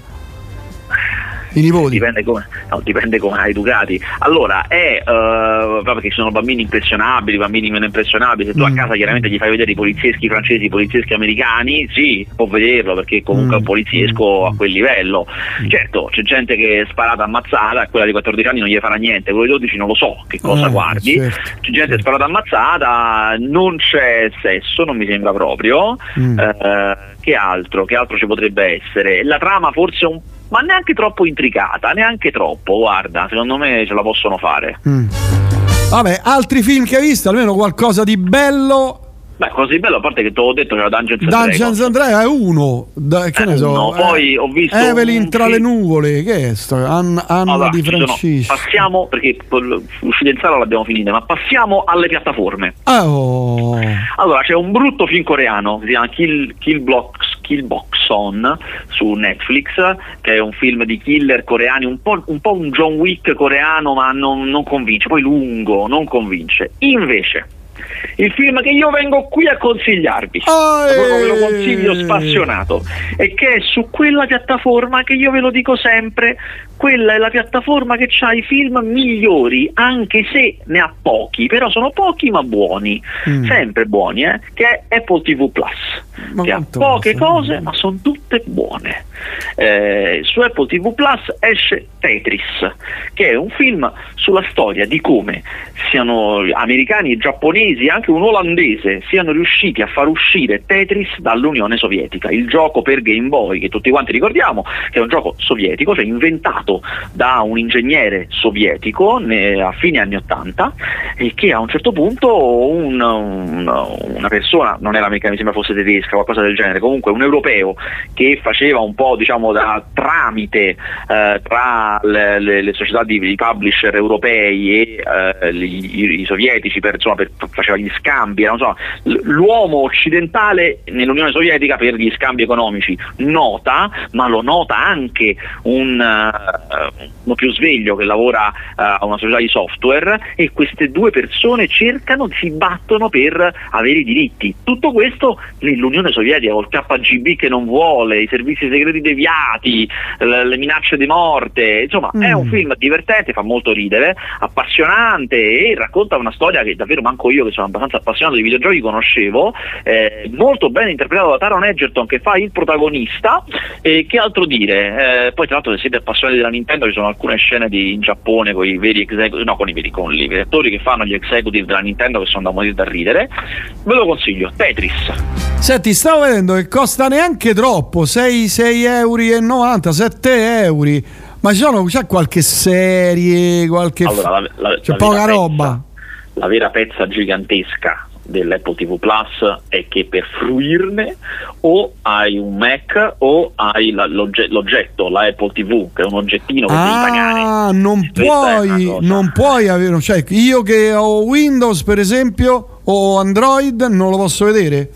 I nipoti. Dipende come, no, dipende come hai educati. Allora, è eh, perché ci sono bambini impressionabili, bambini meno impressionabili. Se tu Mm. a casa chiaramente gli fai vedere i polizieschi francesi, i polizieschi americani, sì, può vederlo perché comunque è un Mm. poliziesco a quel livello. Certo, c'è gente che è sparata ammazzata, quella di 14 anni non gli farà niente, quello di 12 non lo so che cosa Eh, guardi. certo, c'è gente certo. sparata ammazzata, non c'è sesso, non mi sembra proprio. Mm. Eh, che altro? Che altro ci potrebbe essere? La trama forse un ma neanche troppo intricata, neanche troppo, guarda, secondo me ce la possono fare. Mm. Vabbè, altri film che hai visto, almeno qualcosa di bello. Beh, così bello, a parte che te l'ho detto, c'era Dungeons and Dungeons and Dragons è uno, da- che Eh, ne so. uno. Poi ho visto Evelyn un tra le nuvole, che è sto? Anna, Anna Allora, di ci sono- Francisco. passiamo, perché l'uscita in sala l'abbiamo finita, ma passiamo alle piattaforme. Ah, oh. Allora, c'è un brutto film coreano, si chiama Kill, Kill, Blocks, Kill Box On su Netflix, che è un film di killer coreani, un po', un, po' un John Wick coreano, ma non, non convince, poi lungo, non convince. Invece, il film che io vengo qui a consigliarvi, proprio ve lo consiglio spassionato, e che è su quella piattaforma che io ve lo dico sempre, quella è la piattaforma che ha i film migliori, anche se ne ha pochi, però sono pochi ma buoni, Mm. sempre buoni, eh, che è Apple TV Plus, Ma che ha poche costa? cose ma sono tutte buone. Eh, su Apple TV Plus esce Tetris, che è un film sulla storia di come siano americani e giapponesi, anche un olandese, siano riusciti a far uscire Tetris dall'Unione Sovietica, il gioco per Game Boy che tutti quanti ricordiamo, che è un gioco sovietico, cioè inventato da un ingegnere sovietico a fine anni 80 e che a un certo punto un- un- una persona, non era americana, mi sembra fosse tedesca, qualcosa del genere, comunque un europeo che faceva un po' diciamo da tramite eh, tra le, le- le società di, di publisher europei e eh, gli- i, sovietici per, insomma, per- faceva gli scambi, so, l- l'uomo occidentale nell'Unione Sovietica per gli scambi economici. Nota, ma lo nota anche un, eh, uno più sveglio che lavora eh, a una società di software e queste due persone cercano, si battono per avere i diritti. Tutto questo nell'Unione Sovietica col KGB che non vuole, i servizi segreti deviati, le, minacce di morte, insomma è Mm. un film divertente, fa molto ridere, appassionante e racconta una storia che davvero manco io che sono abbastanza appassionato di videogiochi conoscevo, eh, molto ben interpretato da Taron Egerton che fa il protagonista e che altro dire, Eh, poi tra l'altro se siete appassionati della Nintendo ci sono alcune scene di, in Giappone con i veri executive, no con i veri, con gli attori che fanno gli executive della Nintendo che sono da morire da ridere, ve lo consiglio, Tetris. Senti, stavo vedendo che costa neanche troppo, 6, 6 euro e 90, 7 euro. Ma ci sono, c'è qualche serie, qualche... Allora, la, la- c'è la poca roba. pezza- la vera pezza gigantesca dell'Apple TV Plus è che per fruirne o hai un Mac o hai la- l'ogge- l'oggetto, la Apple TV, che è un oggettino che devi pagare. Ah, non puoi, non puoi avere, cioè io che ho Windows per esempio o Android non lo posso vedere.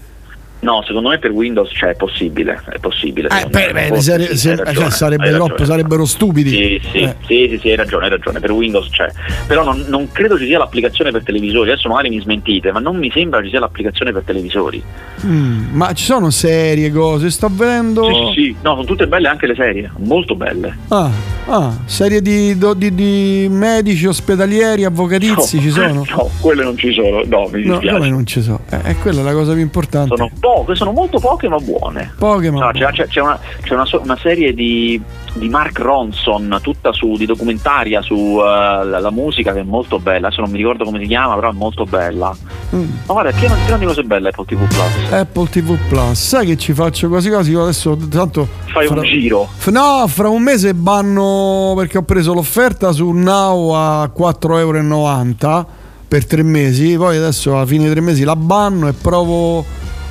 No, secondo me per Windows cioè, è possibile, è possibile. Eh, secondo beh, sare- sì, se- cioè, sarebbe troppo, sarebbero stupidi. Sì, sì, Eh. sì, sì, sì, hai ragione, hai ragione, per Windows c'è. Però non, non credo ci sia l'applicazione per televisori, adesso magari mi smentite, ma non mi sembra ci sia l'applicazione per televisori. Mm, ma ci sono serie, cose, sto vedendo... Sì, sì, sì, no, sono tutte belle anche le serie, molto belle. Ah, ah, serie di, di- di medici ospedalieri, avvocatizi No, ci sono? No, quelle non ci sono, no, mi No, dispiace. come non ci sono? Eh, è quella la cosa più importante. Sono poche, sono molto poche ma buone. Poche, ma No, c'è, c'è- c'è una, c'è una una serie di, di Mark Ronson, tutta su, di documentaria su eh, la, la musica che è molto bella, adesso non mi ricordo come si chiama, però è molto bella. Mm. Ma guarda, è pieno, pieno di cose belle Apple TV Plus. Apple TV Plus, sai che ci faccio quasi quasi? Io adesso tanto. Fai un giro. F- No, fra un mese banno perché ho preso l'offerta su Now a 4,90 euro per tre mesi. Poi adesso alla fine tre mesi la banno e provo.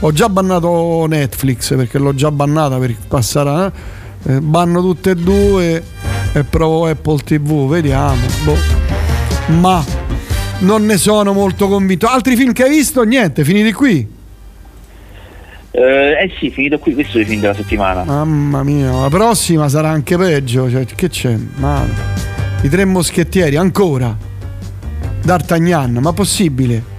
Ho già bannato Netflix perché l'ho già bannata per passare. a- eh, banno tutte e due e provo Apple TV. Vediamo. Boh. Ma non ne sono molto convinto. Altri film che hai visto? Niente, finiti qui. Eh, eh sì, finito qui, questo è il film della settimana. Mamma mia, la prossima sarà anche peggio. Cioè, che c'è? Ma i tre moschettieri ancora. D'Artagnan, ma possibile?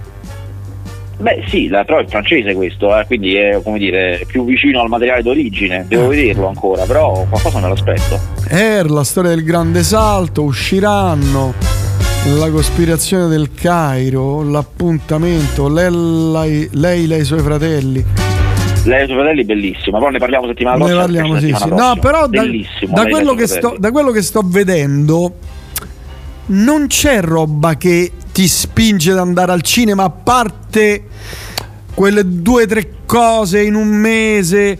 Beh sì, la, però è francese questo, eh, quindi è come dire più vicino al materiale d'origine, devo vederlo ancora, però qualcosa me l'aspetto. Er, la storia del grande salto, usciranno. La cospirazione del Cairo, l'appuntamento, lei, lei, e i suoi fratelli. Lei e i suoi fratelli bellissima, però ne parliamo settimana Ne prossima. parliamo, perché sì, sì. No, però da, da quello sto, da quello che sto vedendo, non c'è roba che ti spinge ad andare al cinema, a parte quelle due o tre cose in un mese.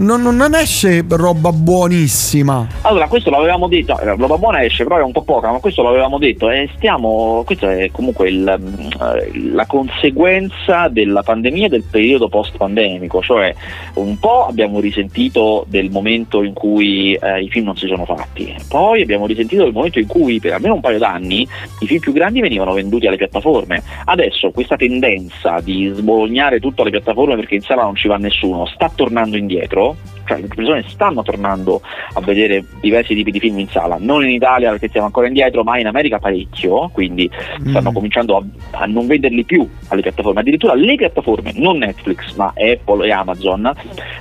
Non, non esce roba buonissima. Allora, questo l'avevamo detto, eh, roba buona esce, però è un po' poca, ma questo l'avevamo detto e stiamo, questa è comunque il, mm, la conseguenza della pandemia e del periodo post-pandemico, cioè un po' abbiamo risentito del momento in cui eh, i film non si sono fatti, poi abbiamo risentito del momento in cui per almeno un paio d'anni i film più grandi venivano venduti alle piattaforme. Adesso questa tendenza di sbolognare tutto alle piattaforme perché in sala non ci va nessuno sta tornando indietro cioè le persone stanno tornando a vedere diversi tipi di film in sala, non in Italia perché siamo ancora indietro, ma in America parecchio, quindi mm. stanno cominciando a, a, non venderli più alle piattaforme, addirittura le piattaforme, non Netflix, ma Apple e Amazon,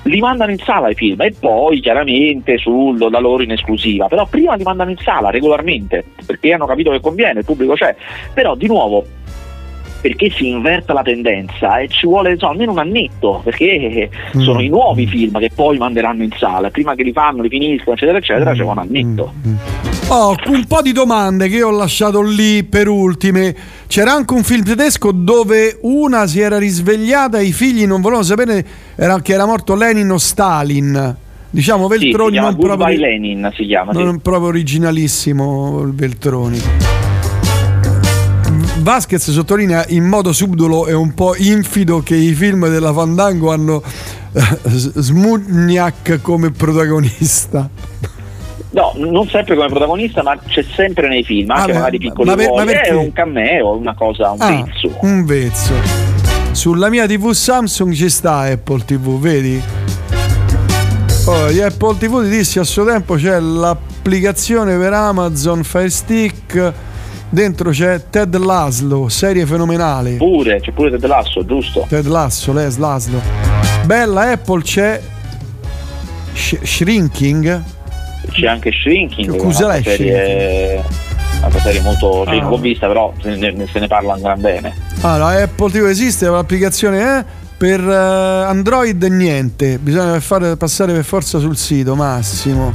li mandano in sala i film e poi chiaramente sul, da loro in esclusiva, però prima li mandano in sala regolarmente perché hanno capito che conviene, il pubblico c'è, però di nuovo perché si inverta la tendenza e ci vuole so, almeno un annetto perché mm. sono i nuovi film che poi manderanno in sala prima che li fanno, li finiscono eccetera eccetera mm. c'è un annetto mm. oh, un po' di domande che io ho lasciato lì per ultime c'era anche un film tedesco dove una si era risvegliata e i figli non volevano sapere che era morto Lenin o Stalin diciamo Veltroni sì, non proprio Lenin si chiama non sì. proprio originalissimo il Veltroni Vasquez sottolinea in modo subdolo e un po' infido che i film della Fandango hanno uh, Smugniak come protagonista. No, non sempre come protagonista, ma c'è sempre nei film, anche ah, magari piccoli ma, per, ma è un cameo, una cosa, un ah, vezzo. Un vezzo. Sulla mia TV Samsung ci sta Apple TV, vedi? Oh, di Apple TV ti dissi a suo tempo c'è l'applicazione per Amazon Fire Stick Dentro c'è Ted Laszlo, serie fenomenale. Pure, c'è pure Ted Lasso, giusto? Ted Lasso, Les Laszlo. Bella Apple c'è Sh- Shrinking. C'è anche Shrinking. Cos'è è serie... Una serie molto. Cioè, ah. l'ho vista, però se ne, se ne parla un gran bene. Allora, Apple TV esiste, l'applicazione è. Per uh, Android niente, bisogna fare passare per forza sul sito massimo.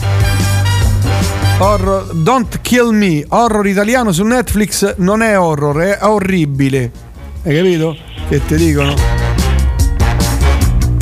Horror, Don't Kill Me, horror italiano su Netflix non è horror, è orribile. Hai capito? Che ti dicono?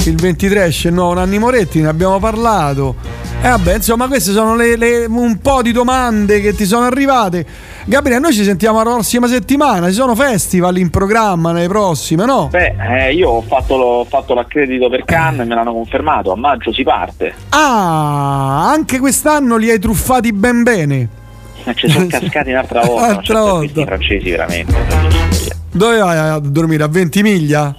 Il 23 esce il nuovo Nanni Moretti, ne abbiamo parlato. E vabbè, insomma, queste sono le, le, un po' di domande che ti sono arrivate. Gabriele, noi ci sentiamo la prossima settimana. Ci sono festival in programma nelle prossime, no? Beh, eh, io ho fatto, ho fatto, l'accredito per Cannes e me l'hanno confermato. A maggio si parte. Ah, anche quest'anno li hai truffati ben bene. Ma ci sono cascati un'altra volta. Un'altra volta. I francesi veramente. Dove vai a dormire? A 20 miglia?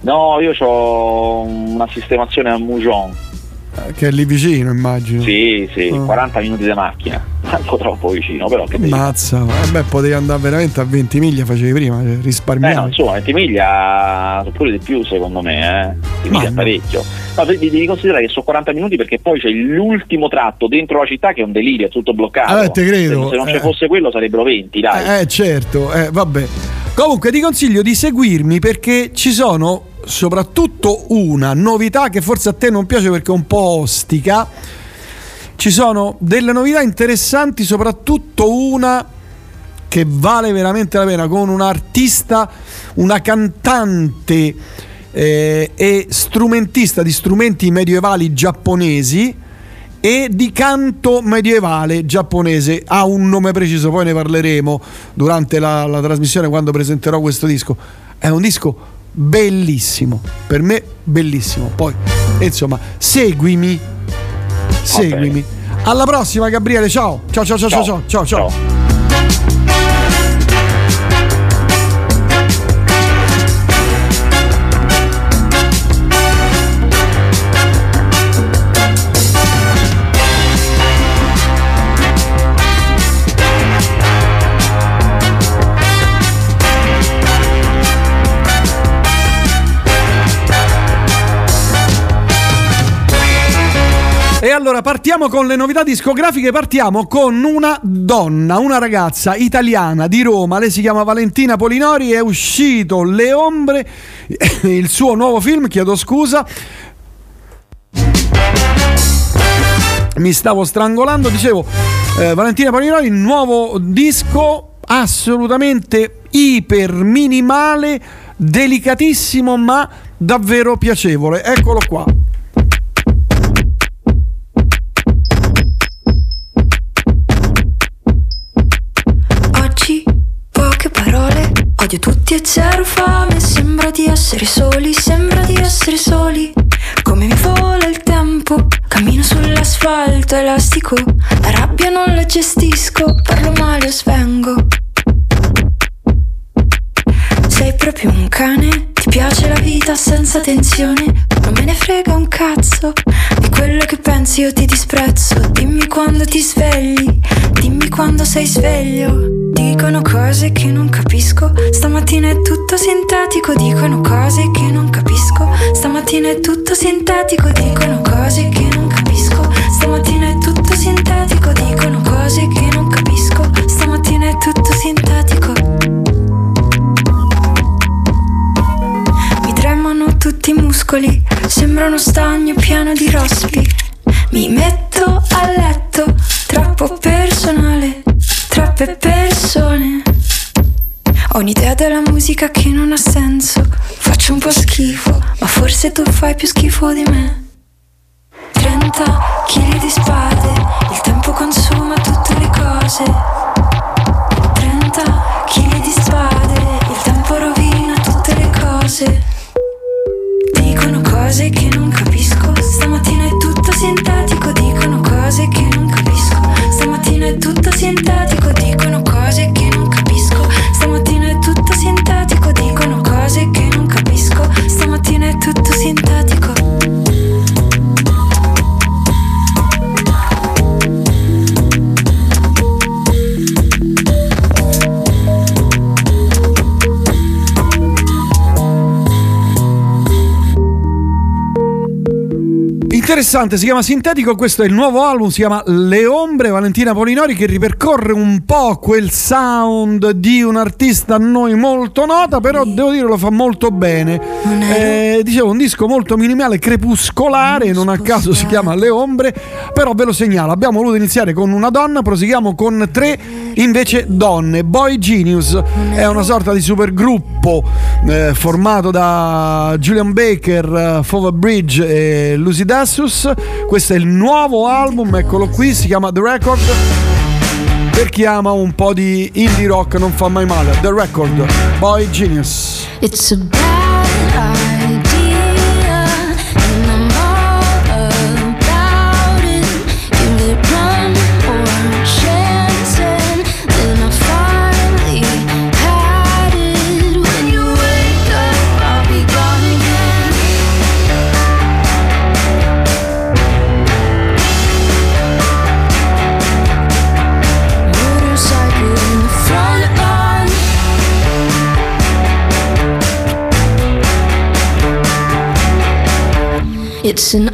No, io ho una sistemazione a Moujon. Eh, che è lì vicino, immagino. Sì, sì, oh. 40 minuti di macchina. Un troppo vicino, però che Mazza, eh beh, potevi andare veramente a 20 miglia, facevi prima, cioè, risparmiavi. Eh, no, insomma, 20 miglia pure di più secondo me, eh. 20 miglia no. parecchio. No, devi, devi, considerare che sono 40 minuti perché poi c'è l'ultimo tratto dentro la città che è un delirio, è tutto bloccato. Eh, te credo. Se, se non eh. ci fosse quello sarebbero 20, dai. Eh, certo, eh, vabbè. Comunque ti consiglio di seguirmi perché ci sono soprattutto una novità che forse a te non piace perché è un po' ostica. Ci sono delle novità interessanti, soprattutto una che vale veramente la pena con un artista, una cantante eh, e strumentista di strumenti medievali giapponesi e di canto medievale giapponese. Ha un nome preciso, poi ne parleremo durante la, la trasmissione quando presenterò questo disco. È un disco bellissimo, per me bellissimo. Poi, insomma, seguimi, seguimi. Alla prossima Gabriele, ciao. Ciao ciao ciao ciao ciao ciao. ciao. Ciao. allora partiamo con le novità discografiche, partiamo con una donna, una ragazza italiana di Roma, lei si chiama Valentina Polinori, è uscito Le Ombre, il suo nuovo film, chiedo scusa. Mi stavo strangolando, dicevo, eh, Valentina Polinori, nuovo disco assolutamente iper minimale, delicatissimo ma davvero piacevole. Eccolo qua. Odio tutti e zero fame Sembra di essere soli, sembra di essere soli. Come mi vola il tempo Cammino sull'asfalto elastico. La rabbia non la gestisco Parlo male o svengo. Sei proprio un cane Ti piace la vita senza tensione. Non me ne frega un cazzo Di quello che pensi io ti disprezzo. Dimmi quando ti svegli Dimmi quando sei sveglio Dicono cose che non capisco. Stamattina è tutto sintetico Dicono cose che non capisco. Stamattina è tutto sintetico Dicono cose che non capisco. Stamattina è tutto sintetico Dicono cose che non capisco. Stamattina è tutto sintetico. Mi tremano tutti i muscoli Sembra uno stagno pieno di rospi. Mi metto a letto Troppo personale Troppe persone. Ho un'idea della musica che non ha senso. Faccio un po' schifo Ma forse tu fai più schifo di me. 30 kg di spade Il tempo consuma tutte le cose. 30 kg di spade Il tempo rovina tutte le cose. Dicono cose che non capisco. Stamattina è tutto sintetico Dicono cose che non capisco Stamattina è tutto sintetico Dicono cose che non capisco. Stamattina è tutto sintetico Dicono cose che non capisco. Stamattina è tutto sintetico Interessante, si chiama Sintetico, questo è il nuovo album, si chiama Le Ombre, Valentina Polinori che ripercorre un po' quel sound di un artista a noi molto nota, però devo dire lo fa molto bene. Eh, dicevo, un disco molto minimale, crepuscolare, non a caso si chiama Le Ombre, però ve lo segnalo, abbiamo voluto iniziare con una donna, proseguiamo con tre invece donne. Boy Genius è una sorta di supergruppo eh, formato da Julian Baker, uh, Fova Bridge e Lucy Dassus. Questo è il nuovo album, eccolo qui, si chiama The Record. Per chi ama un po' di indie rock non fa mai male. The Record, Boy Genius. It's a It's an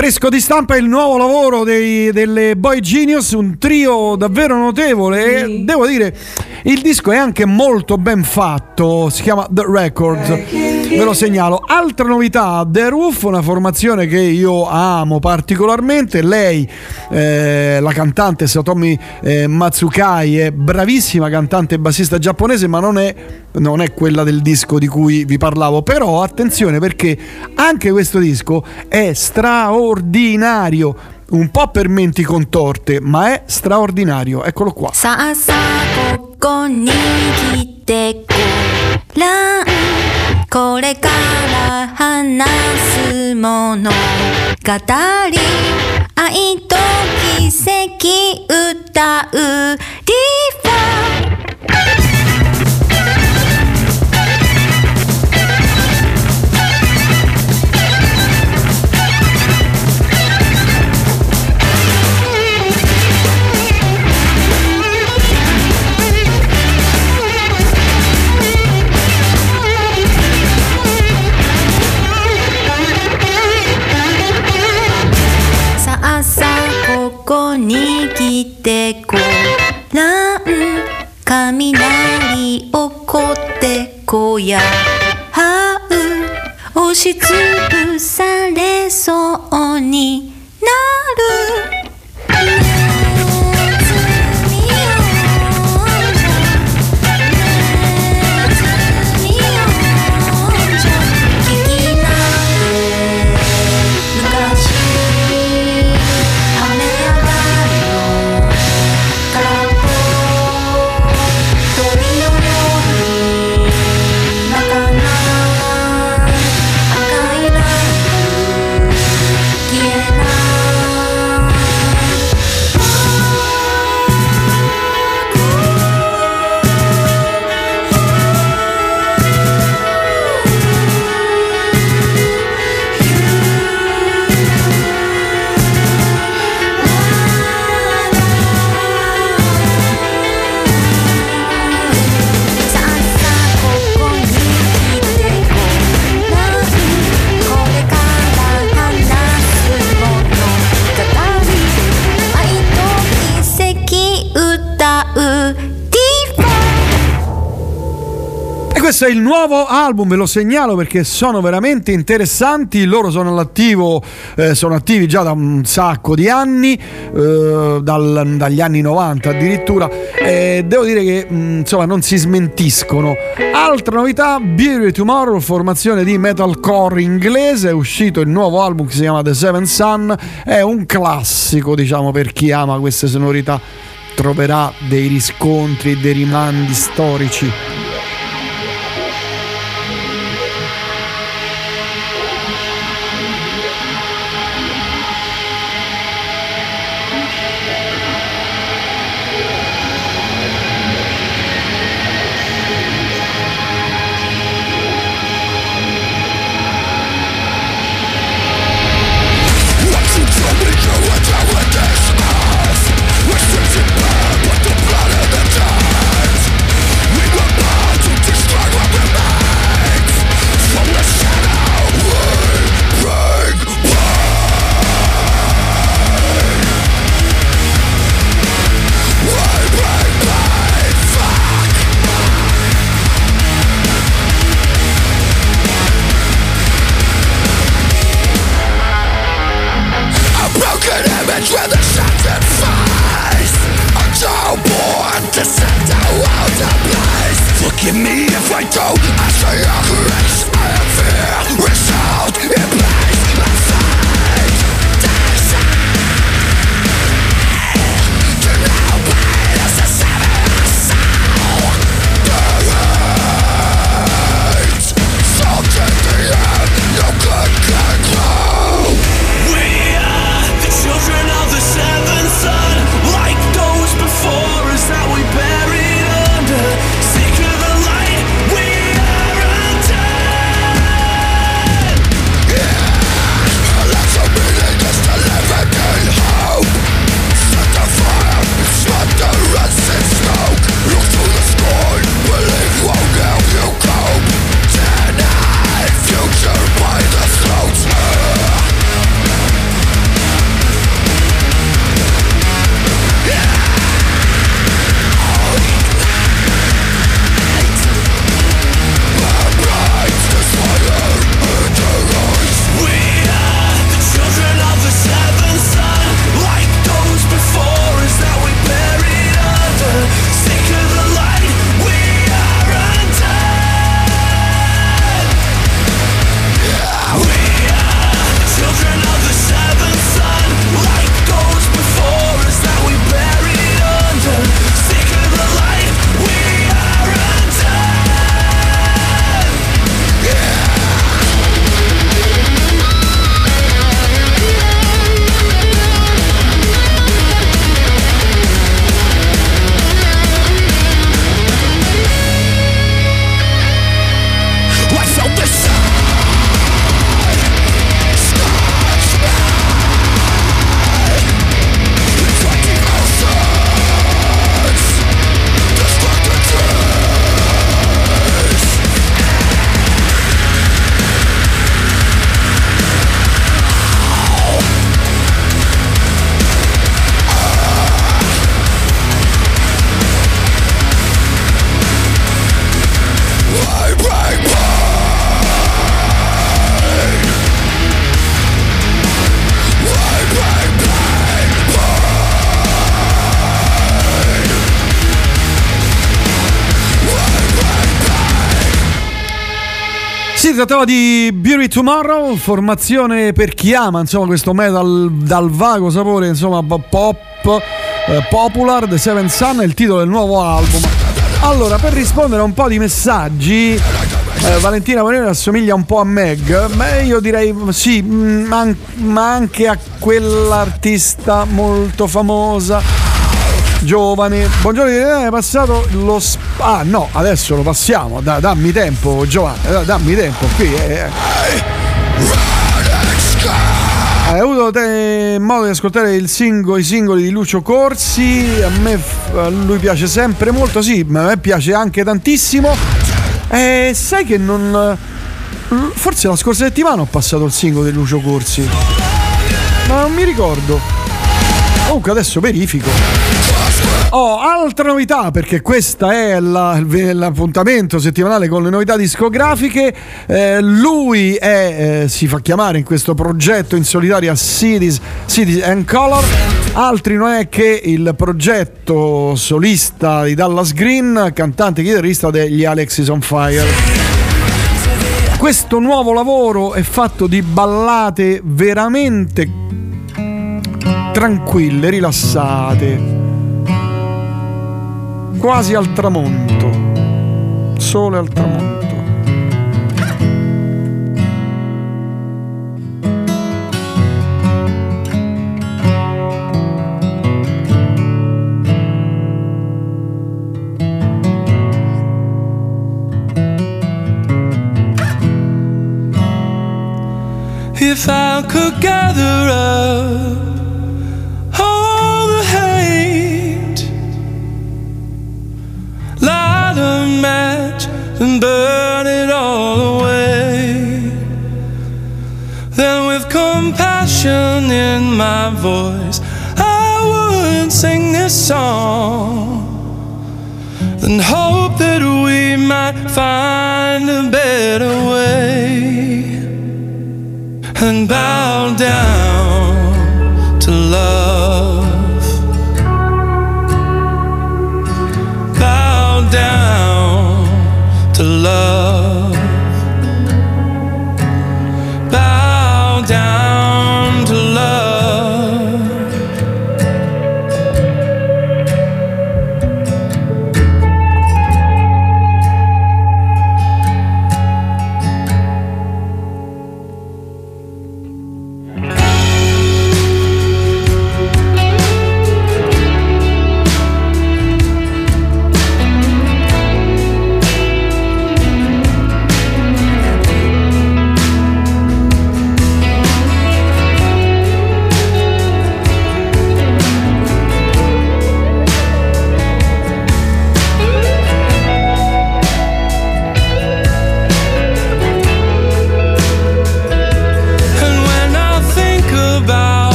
Fresco di stampa il nuovo lavoro dei, delle Boy Genius, un trio davvero notevole. E devo dire, il disco è anche molto ben fatto, si chiama The Records, ve lo segnalo. Altra novità, The Roof, una formazione che io amo particolarmente, lei, eh, la cantante Satomi eh, Matsukai, è bravissima cantante e bassista giapponese, ma non è, non è quella del disco di cui vi parlavo. Però attenzione perché anche questo disco è straordinario un po' per menti contorte, ma è straordinario. Eccolo qua. Sa, sa, ここに来てごらん。これから話すもの。語り愛と奇跡歌う。リファに来てごらん雷起こってこや。はう押しつぶされそうになる。Questo è il nuovo album, ve lo segnalo perché sono veramente interessanti. Loro sono all'attivo, eh, sono attivi già da un sacco di anni, eh, dal- dagli anni 90 addirittura. E devo dire che mh, insomma non si smentiscono. Altra novità: Beauty Tomorrow, formazione di metalcore inglese. È uscito il nuovo album che si chiama The Seven Sun. È un classico, diciamo, per chi ama queste sonorità. Troverà dei riscontri e dei rimandi storici. Trattava di Beauty Tomorrow, formazione per chi ama insomma, questo metal dal vago sapore insomma, pop eh, popular, The Seven Sun è il titolo del nuovo album. Allora, per rispondere a un po' di messaggi, eh, Valentina Moreno assomiglia un po' a Meg, ma io direi sì, mm, ma, ma anche a quell'artista molto famosa giovane. Buongiorno, è passato lo sp- Ah, no, adesso lo passiamo. Da- dammi tempo, Giovanni. da- dammi tempo qui. eh. Hai avuto te modo di ascoltare il singo- i singoli di Lucio Corsi? A me a lui piace sempre molto, sì, ma a me piace anche tantissimo. E sai che non. Forse la scorsa settimana ho passato il singolo di Lucio Corsi. Ma non mi ricordo. Comunque adesso verifico. Oh, altra novità, perché questo è la- l'appuntamento settimanale con le novità discografiche. Eh, lui è, eh, si fa chiamare in questo progetto in solitaria Cities, Cities and Color. Altri non è che il progetto solista di Dallas Green, cantante e chitarrista degli Alexis on Fire. Questo nuovo lavoro è fatto di ballate veramente tranquille, rilassate quasi al tramonto, sole al tramonto. If I could gather up and burn it all away, then with compassion in my voice, I would sing this song. Then hope that we might find a better way and bow down to love.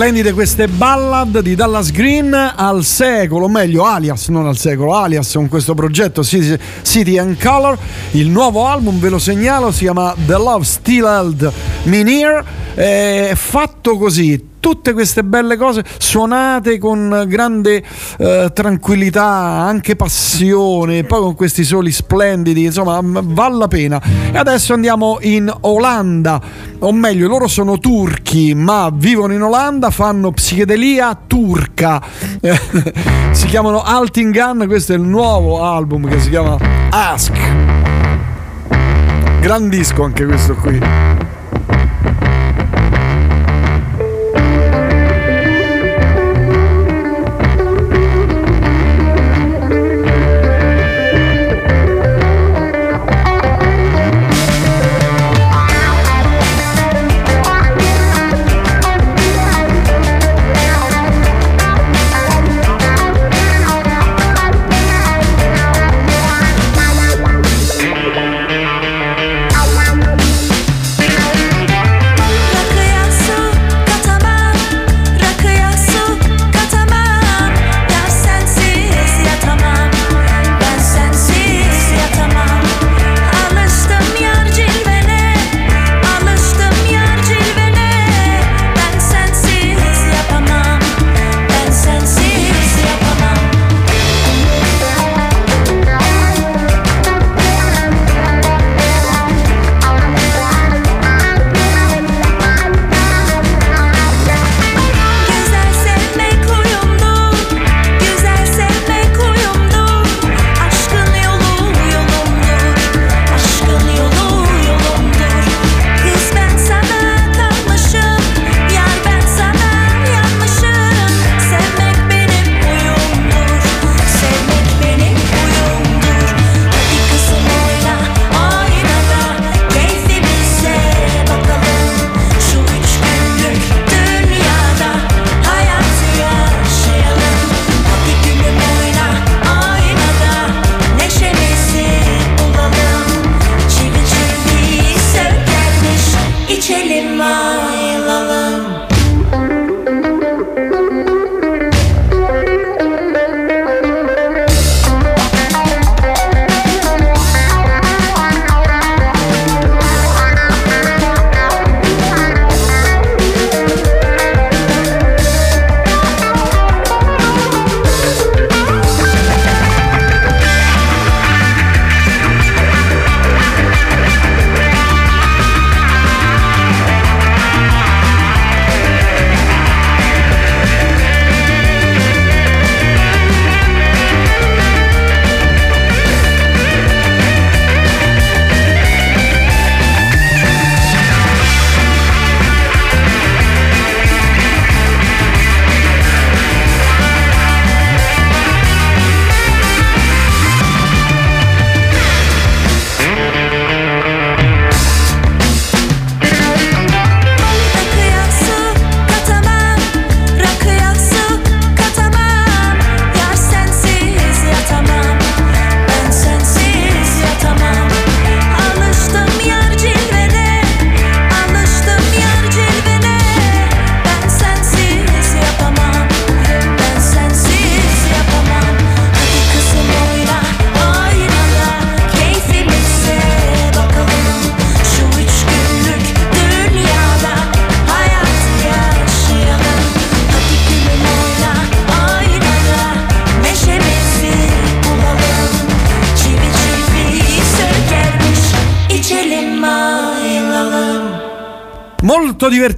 Splendide queste ballad di Dallas Green al secolo, o meglio alias, non al secolo, alias con questo progetto City and Color. Il nuovo album, ve lo segnalo, si chiama The Love Still Held Me Near. È fatto così, tutte queste belle cose suonate con grande eh, tranquillità, anche passione, poi con questi soli splendidi, insomma, vale la pena. E adesso andiamo in Olanda, o meglio, loro sono turchi, ma vivono in Olanda, fanno psichedelia turca. si chiamano Altingan, questo è il nuovo album che si chiama Ask. Gran disco anche questo qui.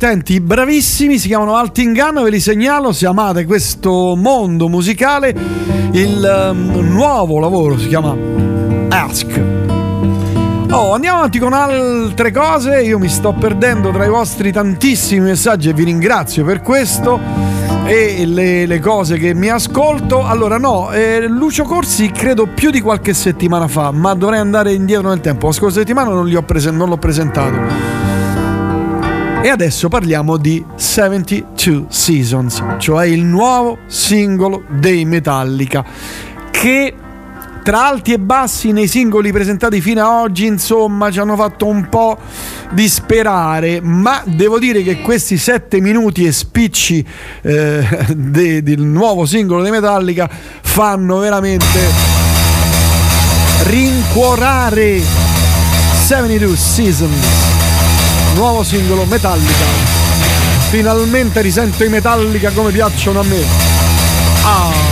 Divertenti, bravissimi, si chiamano Altingan, ve li segnalo, se amate questo mondo musicale, il um, nuovo lavoro si chiama Ask. Oh, andiamo avanti con altre cose, io mi sto perdendo tra i vostri tantissimi messaggi e vi ringrazio per questo e le, le cose che mi ascolto. Allora no, eh, Lucio Corsi credo più di qualche settimana fa, ma dovrei andare indietro nel tempo, la scorsa settimana non, presen- non l'ho presentato. E adesso parliamo di 72 Seasons, cioè il nuovo singolo dei Metallica che tra alti e bassi nei singoli presentati fino ad oggi, insomma, ci hanno fatto un po' disperare, ma devo dire che questi sette minuti e spicci eh, de- del nuovo singolo di Metallica fanno veramente rincuorare 72 Seasons, nuovo singolo Metallica. Finalmente risento i Metallica come piacciono a me. Ah!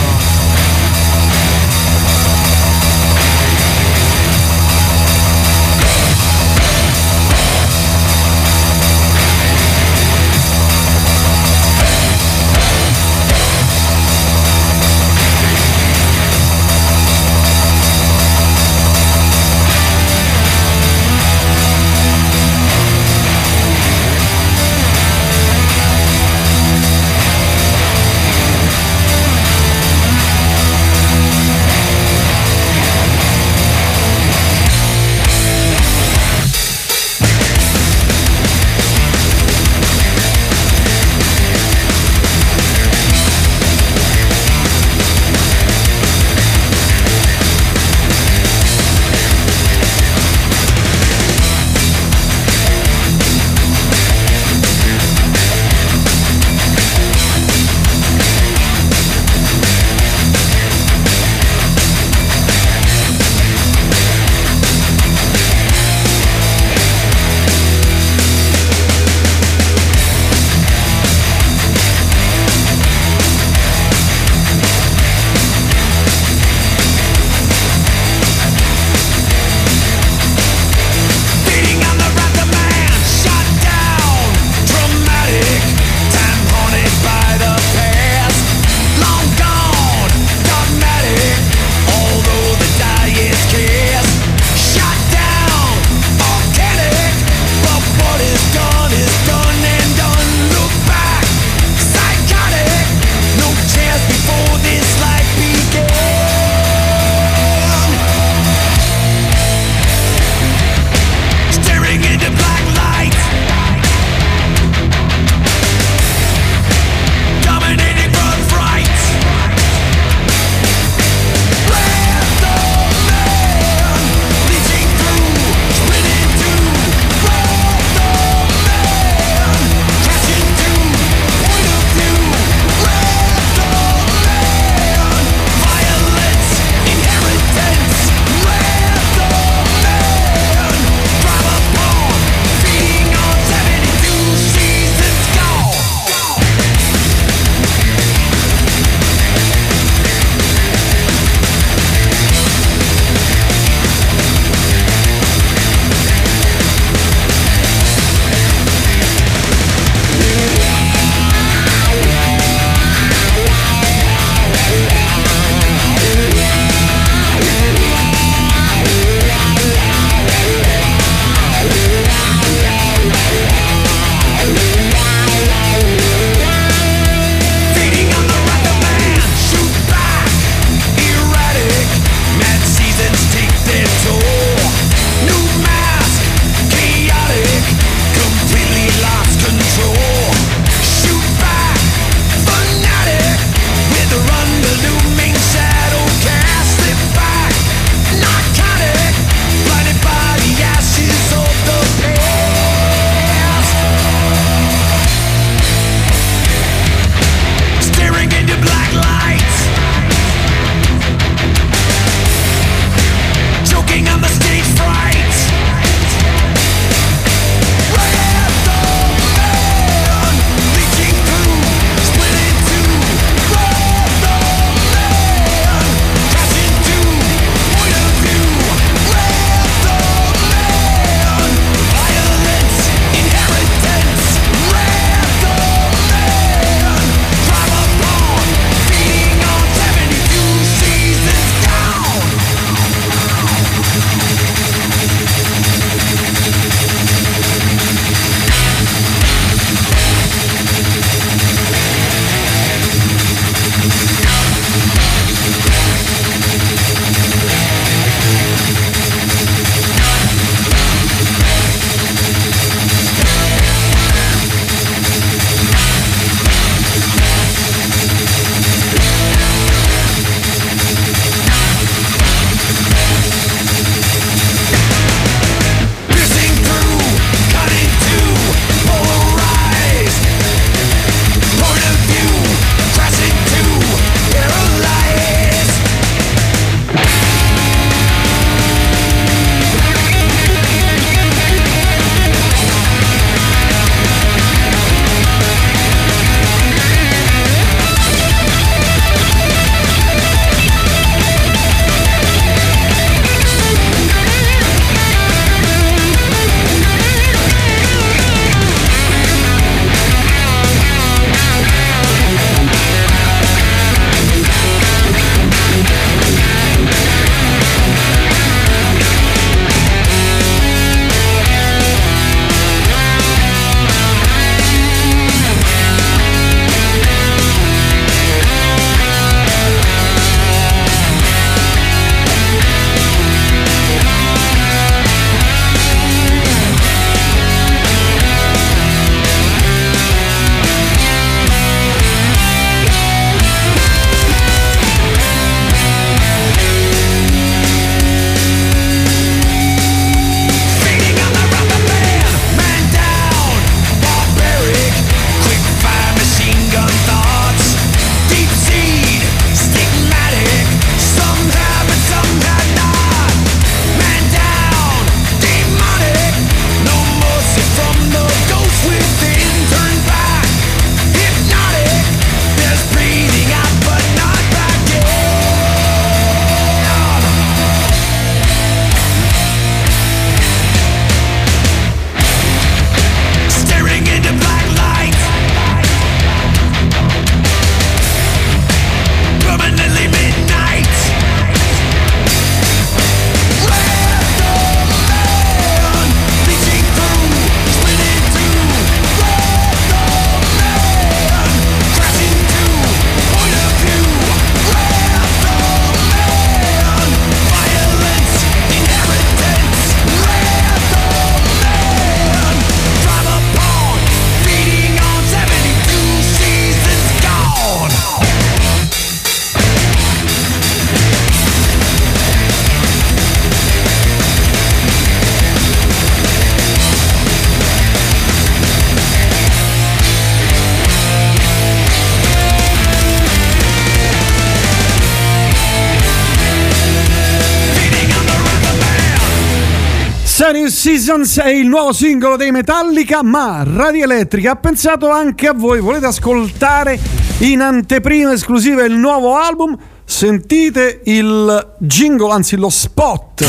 Seasons è il nuovo singolo dei Metallica, ma Radio Elettrica ha pensato anche a voi. Volete ascoltare in anteprima esclusiva il nuovo album? Sentite il jingle, anzi lo spot.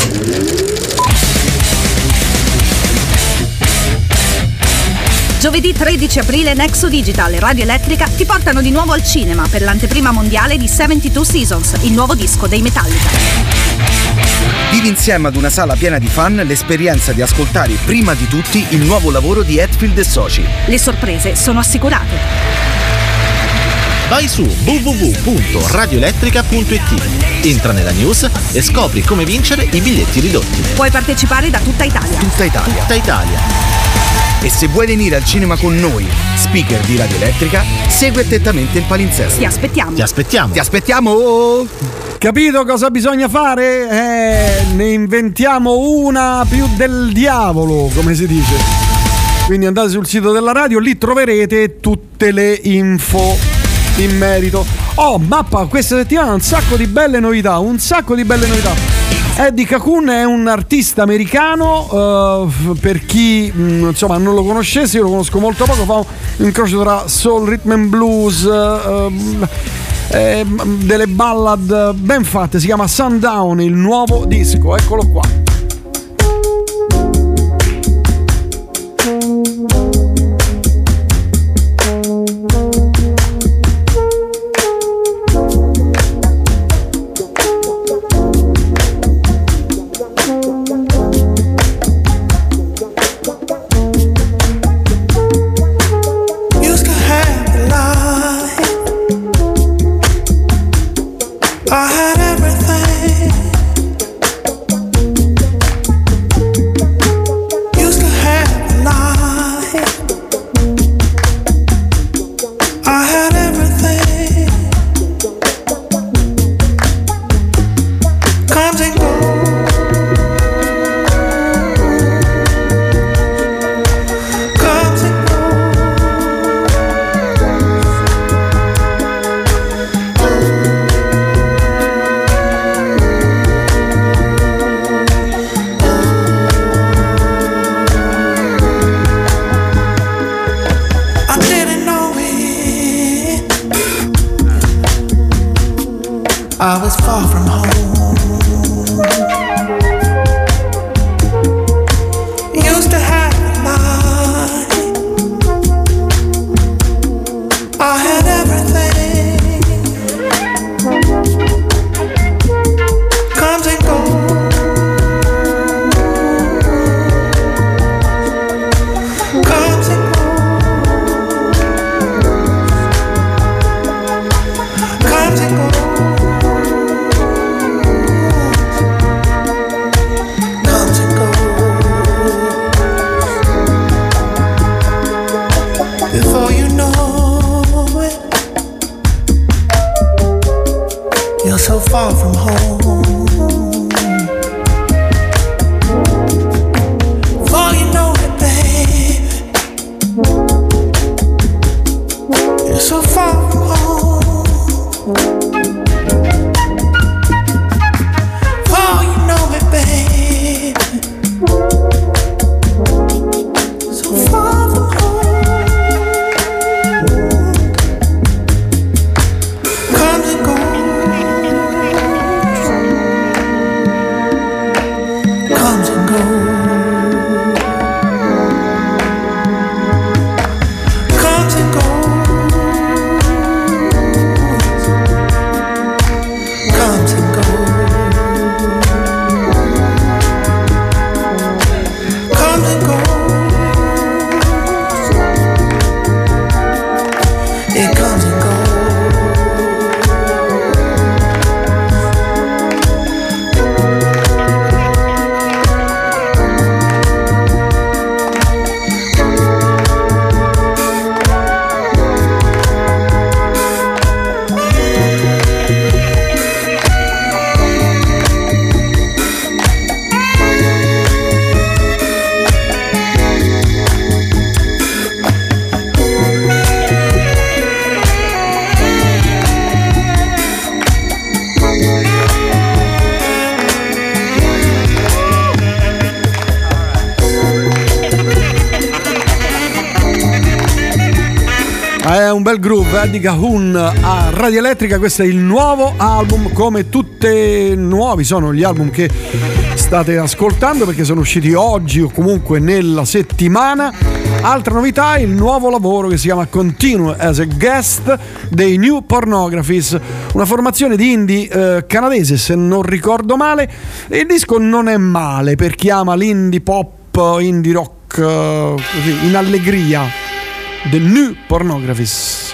Giovedì 13 aprile Nexo Digital e Radio Elettrica ti portano di nuovo al cinema per l'anteprima mondiale di 72 Seasons, il nuovo disco dei Metallica. Vivi insieme ad una sala piena di fan l'esperienza di ascoltare prima di tutti il nuovo lavoro di Hetfield e Soci. Le sorprese sono assicurate. Vai su www.radioelettrica.it, entra nella news e scopri come vincere i biglietti ridotti. Puoi partecipare da tutta Italia. Tutta Italia. Tutta Italia. E se vuoi venire al cinema con noi, speaker di Radio Elettrica, segui attentamente il palinsesto. Ti aspettiamo. Ti aspettiamo. Ti aspettiamo! Capito cosa bisogna fare? Eh, ne inventiamo una più del diavolo, come si dice. Quindi andate sul sito della radio, lì troverete tutte le info in merito. Oh, mappa, questa settimana un sacco di belle novità, un sacco di belle novità. Eddie Cocoon è un artista americano, uh, per chi mh, mm, insomma non lo conoscesse, io lo conosco molto poco, fa un incrocio tra soul, rhythm and blues, uh, eh, delle ballad ben fatte, si chiama Sundown, il nuovo disco, eccolo qua. Eddie Cahoon a Radio Elettrica, questo è il nuovo album, come tutti nuovi sono gli album che state ascoltando perché sono usciti oggi o comunque nella settimana. Altra novità, il nuovo lavoro che si chiama Continue as a Guest dei New Pornographies, una formazione di indie eh, canadese se non ricordo male. Il disco non è male per chi ama l'indie pop, indie rock, eh, così, in allegria. The New Pornographies.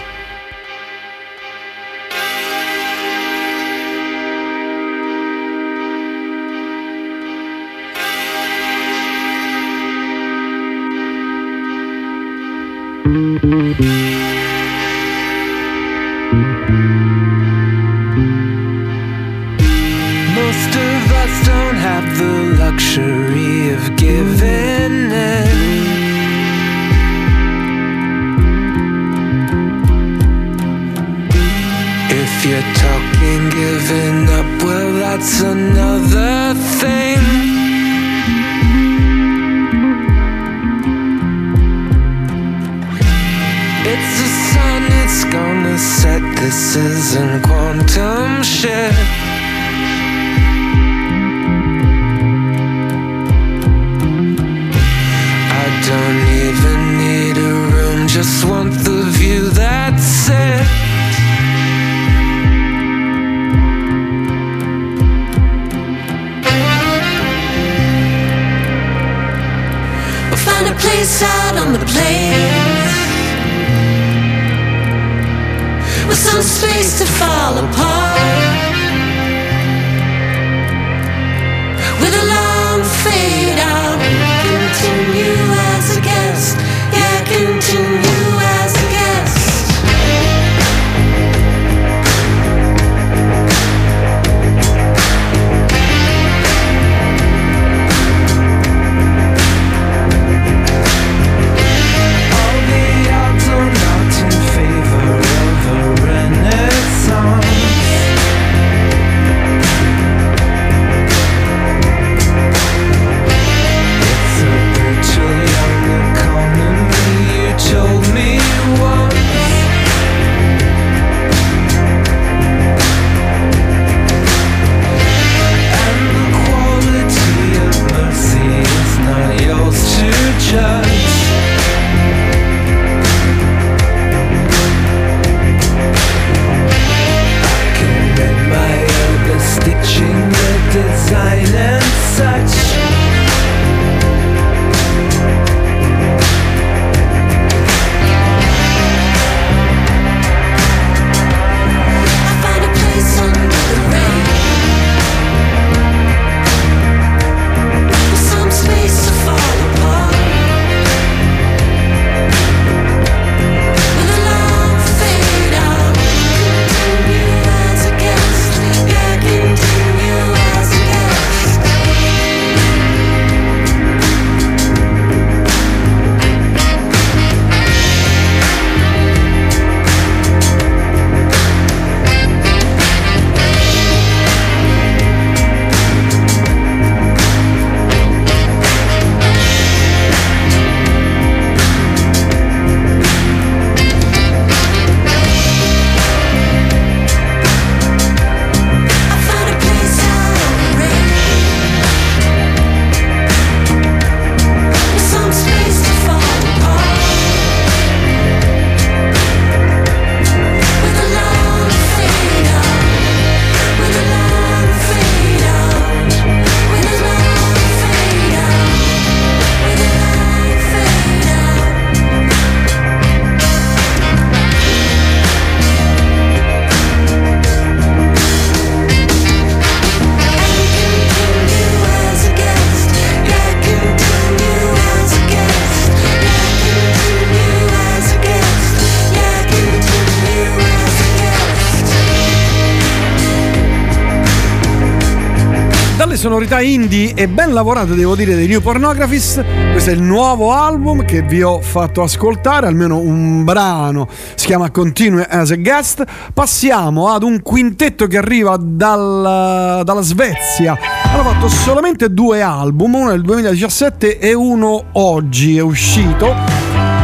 E ben lavorate, devo dire, dei New Pornographies. Questo è il nuovo album che vi ho fatto ascoltare, almeno un brano. Si chiama Continue as a Guest. Passiamo ad un quintetto che arriva dal- dalla Svezia. Hanno fatto solamente due album, uno nel 2017 e uno oggi è uscito.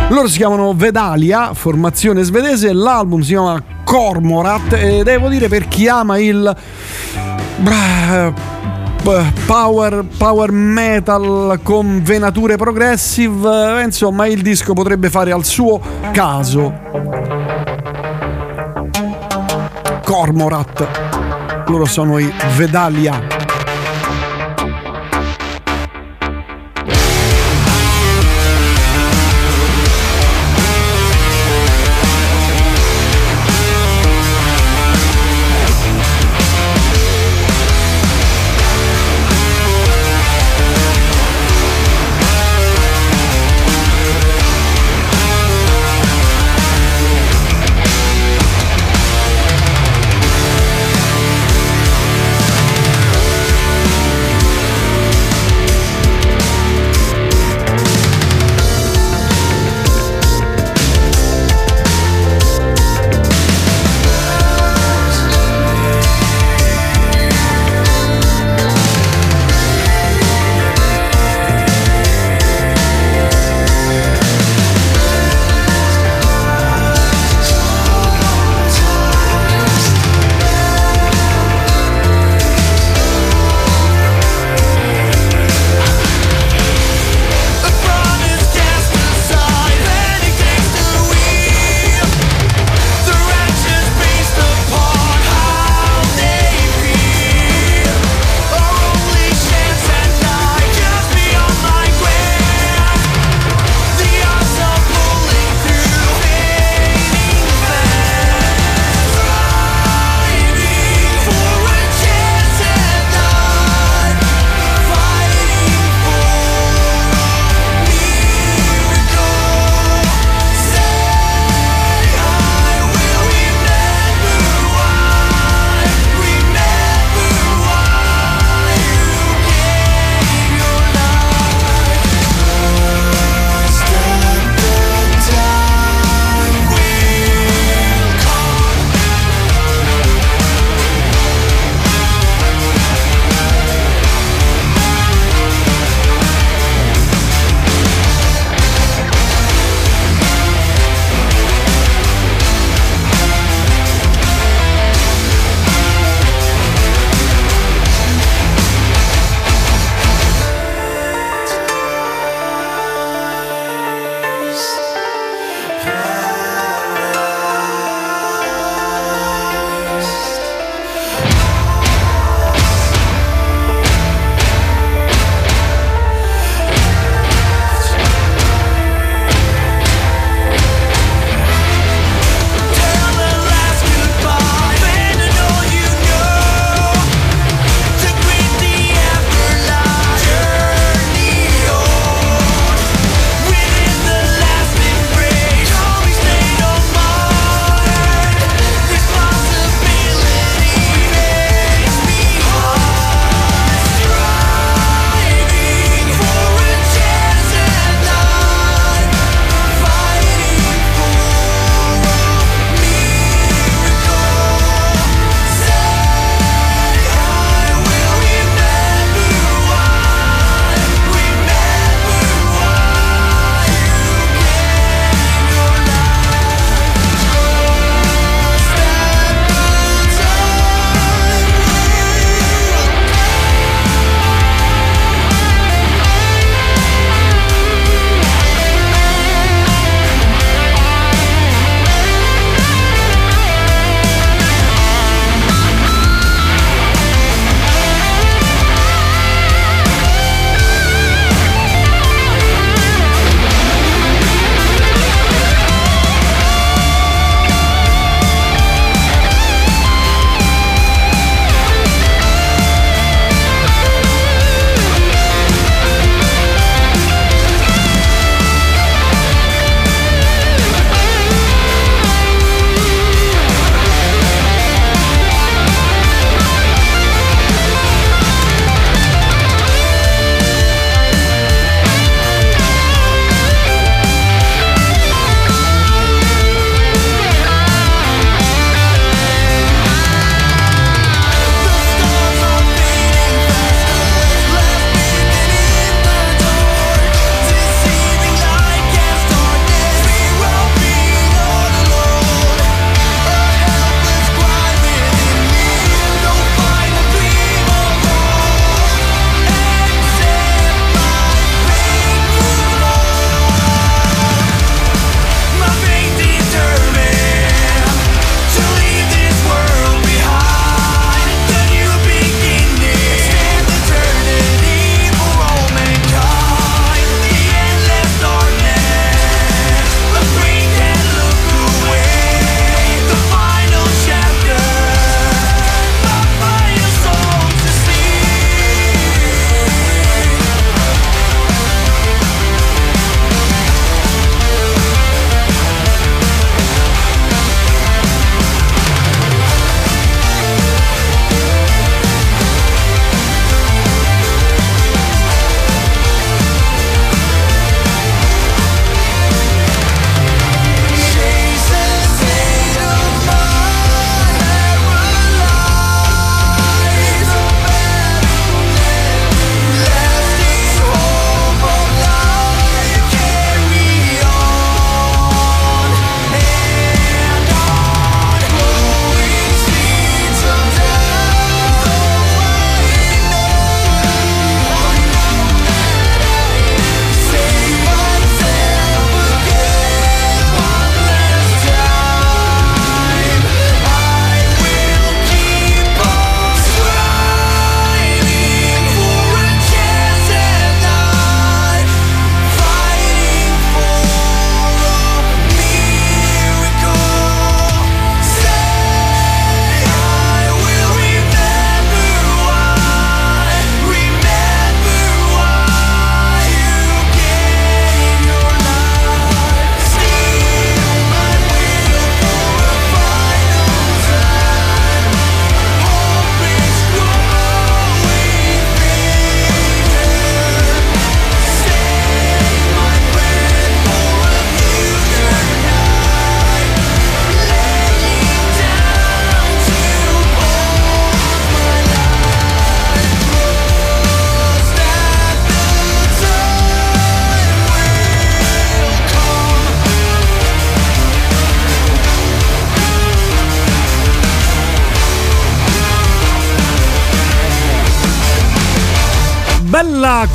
Loro si chiamano Vedalia, formazione svedese, l'album si chiama Cormorat e devo dire per chi ama il power, power metal con venature progressive, eh, insomma il disco potrebbe fare al suo caso. Cormorat, loro sono i Vedalia.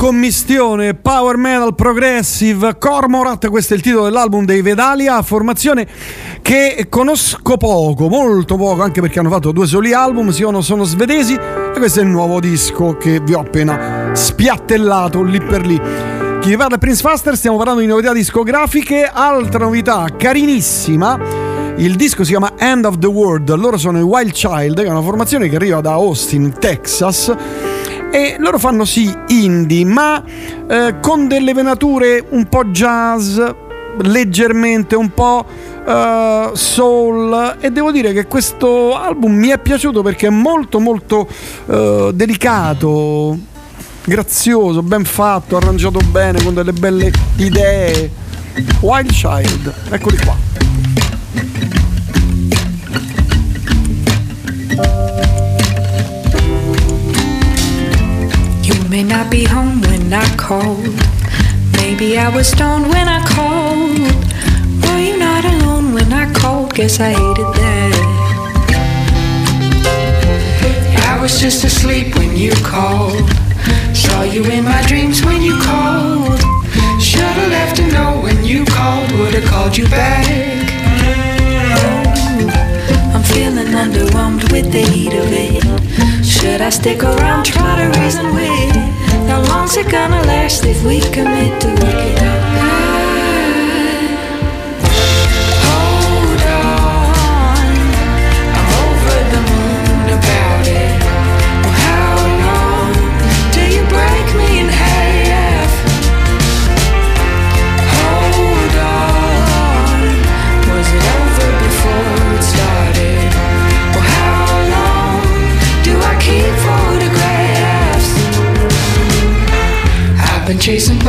Commistione power metal progressive Cormorat, questo è il titolo dell'album dei Vedalia, formazione che conosco poco, molto poco, anche perché hanno fatto due soli album, sono, sono svedesi e questo è il nuovo disco che vi ho appena spiattellato lì per lì. Chi vi parla è Prince Faster, stiamo parlando di novità discografiche, altra novità carinissima. Il disco si chiama End of the World, loro sono i Wild Child, che è una formazione che arriva da Austin, Texas e loro fanno sì indie, ma eh, con delle venature un po' jazz, leggermente un po' eh, soul e devo dire che questo album mi è piaciuto perché è molto molto eh, delicato, grazioso, ben fatto, arrangiato bene con delle belle idee. Wild Child, eccoli qua. May not be home when I called. Maybe I was stoned when I called. Were you not alone when I called? Guess I hated that. I was just asleep when you called. Saw you in my dreams when you called. Should've left a note when you called. Would've called you back. I'm feeling underwhelmed with the heat of it. Should I stick around, try to reason with? How long's it gonna last if we commit to work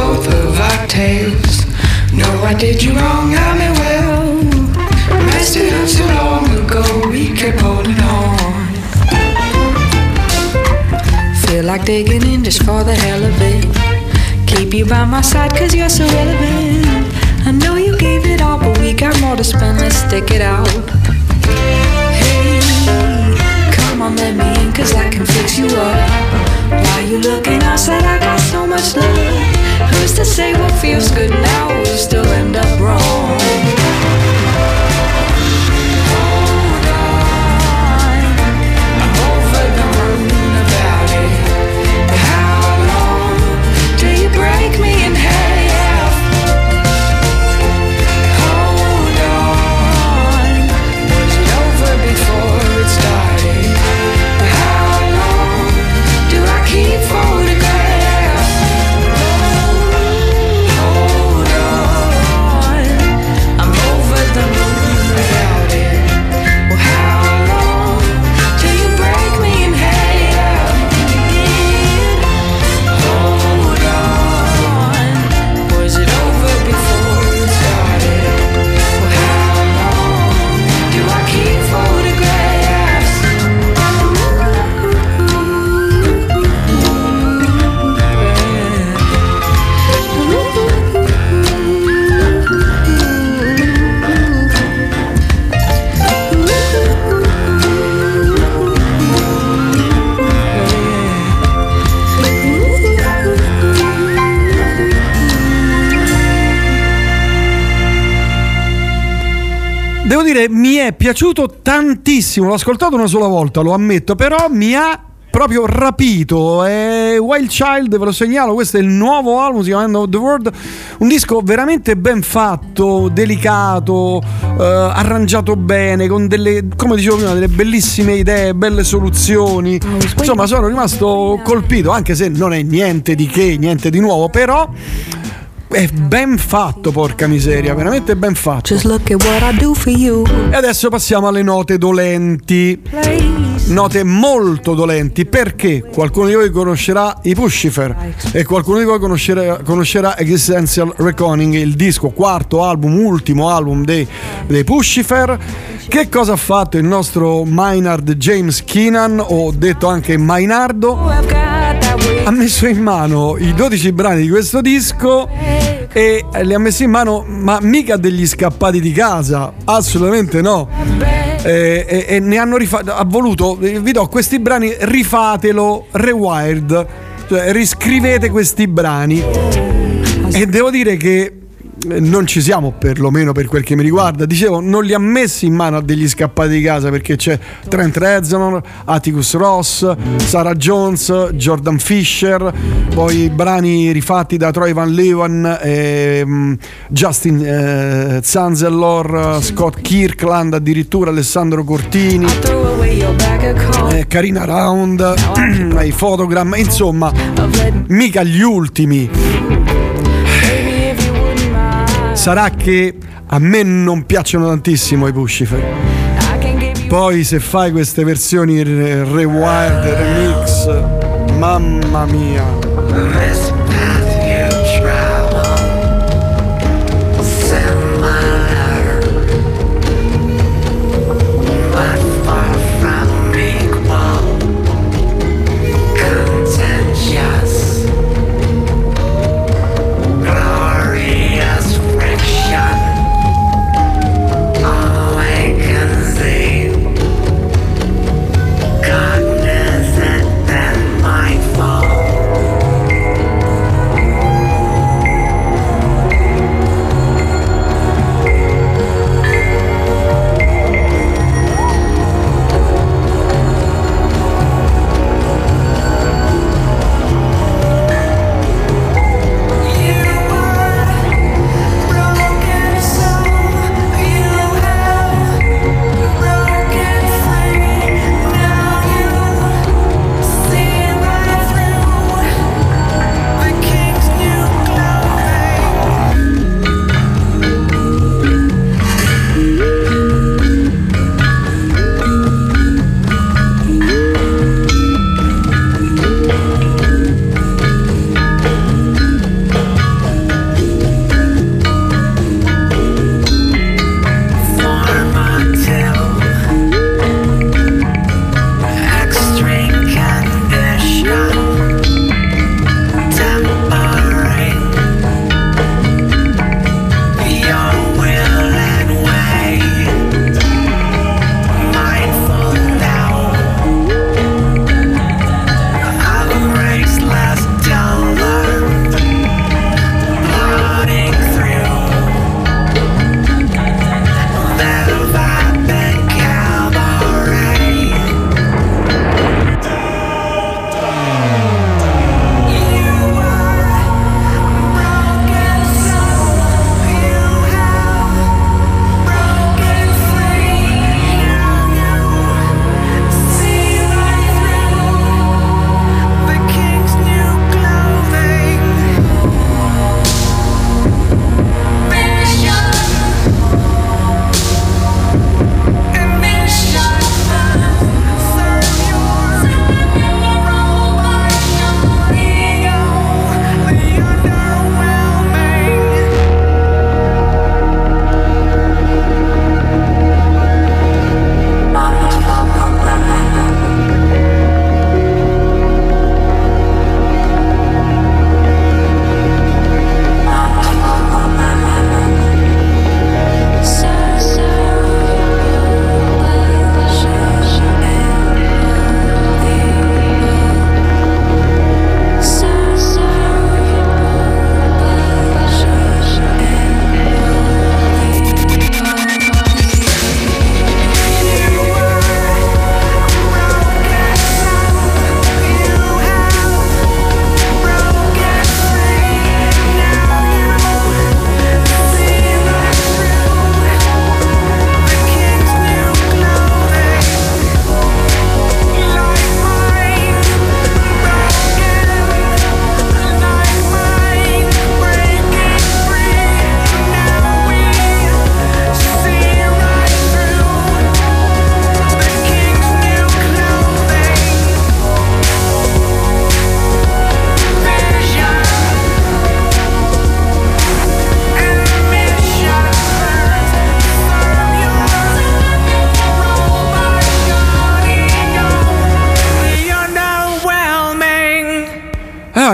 both of our tails. No, I did you wrong, I mean well. Messed it up so long ago, we kept holding on. Feel like digging in just for the hell of it. Keep you by my side cause you're so relevant. I know you gave it all, but we got more to spend, let's stick it out. Hey, come on, let me in cause I can fix you up. Why you looking outside? I got so much love. To say what feels good now will still end up wrong? Dire, mi è piaciuto tantissimo. L'ho ascoltato una sola volta, lo ammetto, però mi ha proprio rapito. È Wild Child, ve lo segnalo, questo è il nuovo album, si chiama End of the World. Un disco veramente ben fatto, delicato, eh, arrangiato bene, con delle, come dicevo prima, delle bellissime idee, belle soluzioni. Insomma, sono rimasto colpito, anche se non è niente di che, niente di nuovo, però è ben fatto, porca miseria, veramente ben fatto. Just look at what I do for you. E adesso passiamo alle note dolenti. Note molto dolenti perché qualcuno di voi conoscerà i Pushifer e qualcuno di voi conoscerà, conoscerà Existential Reckoning, il disco, quarto album, ultimo album dei, dei Pushifer. Che cosa ha fatto il nostro Maynard James Keenan, o detto anche Maynardo? Ha messo in mano i 12 brani di questo disco e li ha messi in mano, ma mica degli scappati di casa, assolutamente no. E, e- e ne hanno rifatto, ha voluto, vi do questi brani, rifatelo, rewired. cioè, riscrivete questi brani. E devo dire che eh, non ci siamo, perlomeno per quel che mi riguarda. Dicevo, non li ha messi in mano a degli scappati di casa perché c'è Trent Reznor, Atticus Ross, Sarah Jones, Jordan Fisher, poi brani rifatti da Troy Van Leeuwen, ehm, Justin eh, Zanzellor, Scott Kirkland, addirittura Alessandro Cortini. eh, Carina Round, i Photogram, insomma, mica gli ultimi. Sarà che a me non piacciono tantissimo i Puscifer. Poi se fai queste versioni re- rewired, remix, mamma mia.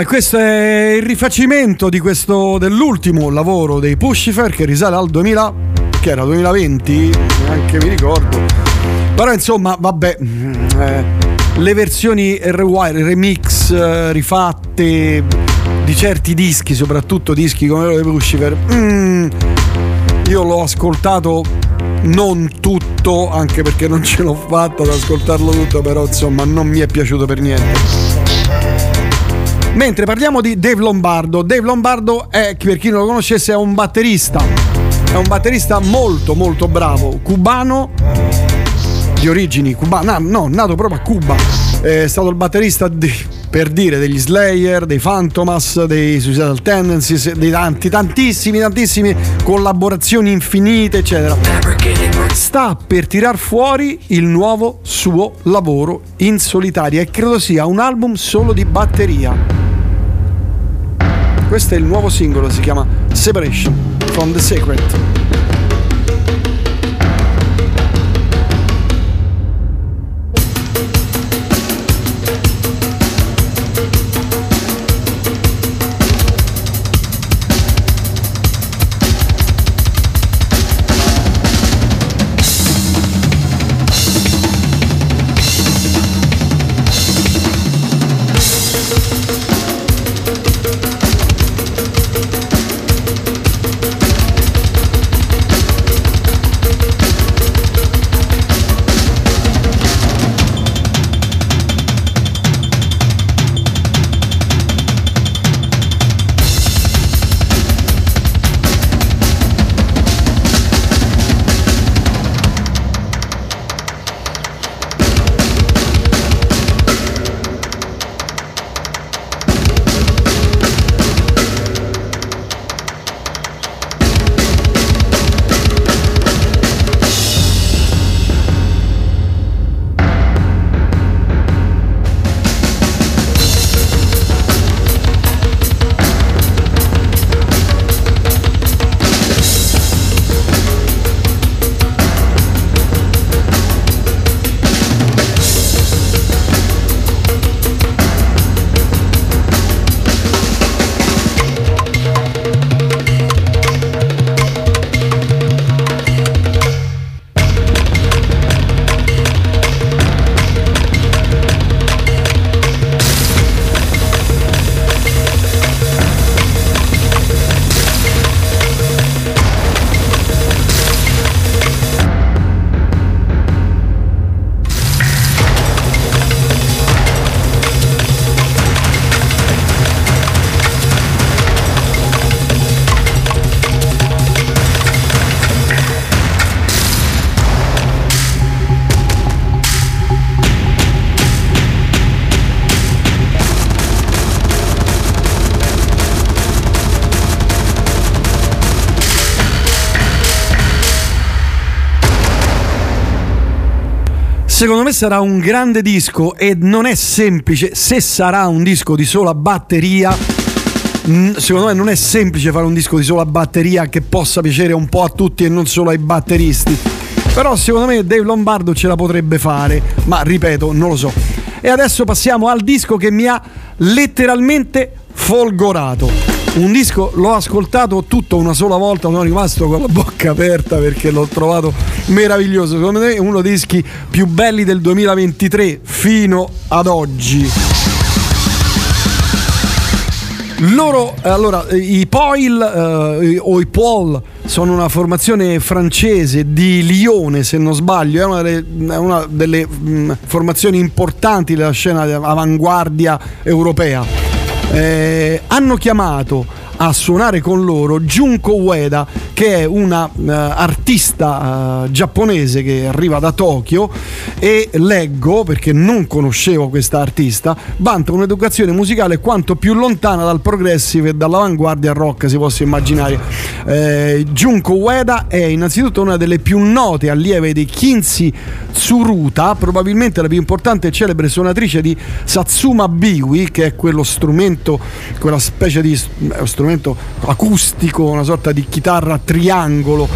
Questo è il rifacimento questo, dell'ultimo lavoro dei Pushifer che risale al 2000, che era 2020, neanche mi ricordo. Però insomma, vabbè, mm, eh, le versioni rewire, remix eh, rifatte di certi dischi, soprattutto dischi come quello di Lucifer. mm, io l'ho ascoltato non tutto, anche perché non ce l'ho fatta ad ascoltarlo tutto, però insomma non mi è piaciuto per niente. Mentre parliamo di Dave Lombardo, Dave Lombardo è, per chi non lo conoscesse, è un batterista. È un batterista molto molto bravo, cubano di origini cubane, no, nato proprio a Cuba. È stato il batterista di- per dire degli Slayer, dei Phantomas, dei Suicidal Tendencies, dei tanti, tantissimi, tantissimi collaborazioni infinite, eccetera. Sta per tirar fuori il nuovo suo lavoro in solitaria e credo sia un album solo di batteria. Questo è il nuovo singolo, si chiama Separation from the Sacred. Secondo me sarà un grande disco e non è semplice, se sarà un disco di sola batteria, secondo me non è semplice fare un disco di sola batteria che possa piacere un po' a tutti e non solo ai batteristi. Però secondo me Dave Lombardo ce la potrebbe fare, ma ripeto, non lo so. E adesso passiamo al disco che mi ha letteralmente folgorato. Un disco l'ho ascoltato tutto una sola volta, sono rimasto con la bocca aperta perché l'ho trovato meraviglioso. Secondo me è uno dei dischi più belli del 2023 fino ad oggi. Loro, allora, i Poil eh, o i Paul sono una formazione francese di Lione, se non sbaglio, è una delle, una delle, mh, formazioni importanti della scena avanguardia europea. Eh, hanno chiamato a suonare con loro Junko Ueda che è una eh, artista eh, giapponese che arriva da Tokyo. E leggo perché non conoscevo questa artista vanta un'educazione musicale quanto più lontana dal progressive e dall'avanguardia rock si possa immaginare. Eh, Junko Ueda è innanzitutto una delle più note allieve dei Kinsey Tsuruta probabilmente la più importante e celebre suonatrice di Satsuma Biwi che è quello strumento quella specie di eh, strumento acustico una sorta di chitarra a triangolo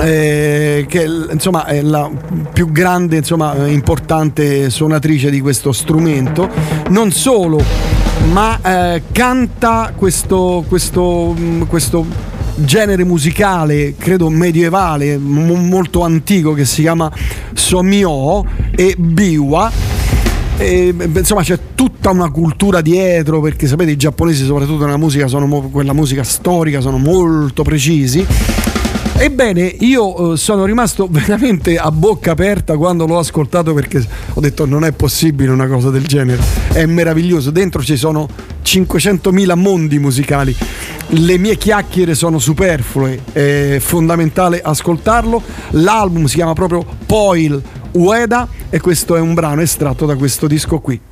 eh, che insomma è la più grande insomma eh, importante suonatrice di questo strumento. Non solo ma eh, canta questo, questo, mh, questo genere musicale credo medievale mo- molto antico che si chiama Somio e Biwa E, insomma c'è tutta una cultura dietro perché sapete i giapponesi soprattutto nella musica sono quella musica storica sono molto precisi. Ebbene, io eh, sono rimasto veramente a bocca aperta quando l'ho ascoltato perché ho detto non è possibile una cosa del genere, è meraviglioso, dentro ci sono 500.000 mondi musicali, le mie chiacchiere sono superflue, è fondamentale ascoltarlo, l'album si chiama proprio Poil Ueda e questo è un brano estratto da questo disco qui.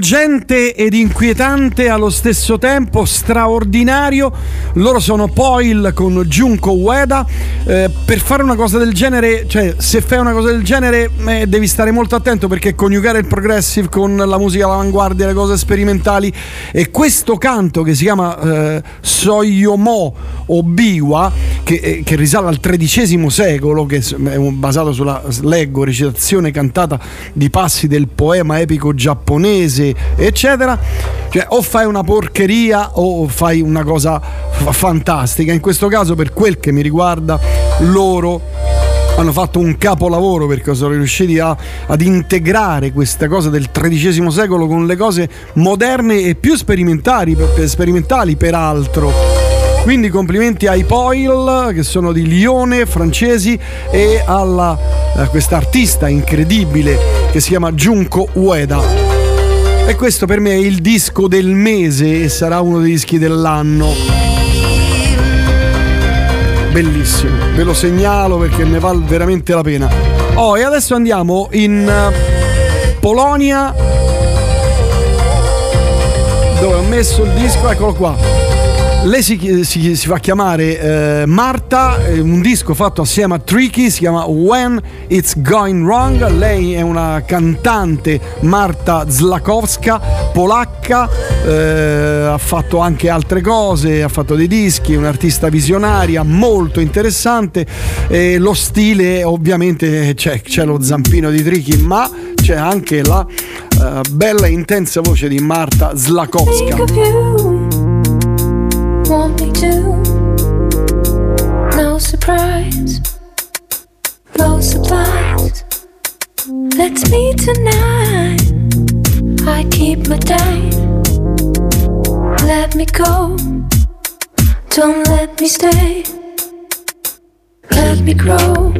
Travolgente ed inquietante allo stesso tempo, straordinario. Loro sono Poil con Junko Ueda. Eh, per fare una cosa del genere, cioè se fai una cosa del genere eh, devi stare molto attento perché coniugare il progressive con la musica all'avanguardia, le cose sperimentali e questo canto che si chiama eh, Soyomo o Biwa, che, eh, che risale al XIII secolo, che è basato sulla, leggo, recitazione cantata di passi del poema epico giapponese, eccetera. Cioè, o fai una porcheria o fai una cosa fa- fantastica. In questo caso, per quel che mi riguarda, loro hanno fatto un capolavoro perché sono riusciti a- ad integrare questa cosa del XIII secolo con le cose moderne e più sperimentali, per- sperimentali peraltro. Quindi complimenti ai Poil che sono di Lione, francesi, e alla a questa artista incredibile che si chiama Junko Ueda. E questo per me è il disco del mese e sarà uno dei dischi dell'anno. Bellissimo, ve lo segnalo perché ne vale veramente la pena. Oh, e adesso andiamo in eh, Polonia dove ho messo il disco, eccolo qua. Lei si, si- si fa chiamare eh, Marta, è un disco fatto assieme a Tricky, si chiama When It's Going Wrong. Lei è una cantante, Marta Zlakowska, polacca, eh, ha fatto anche altre cose, ha fatto dei dischi, è un'artista visionaria molto interessante. E lo stile, ovviamente, c'è, c'è lo zampino di Tricky, ma c'è anche la eh, bella e intensa voce di Marta Zlakowska. Want me to. No surprise, low supplies. Let's meet tonight. I keep my time. Let me go, don't let me stay. Let me grow,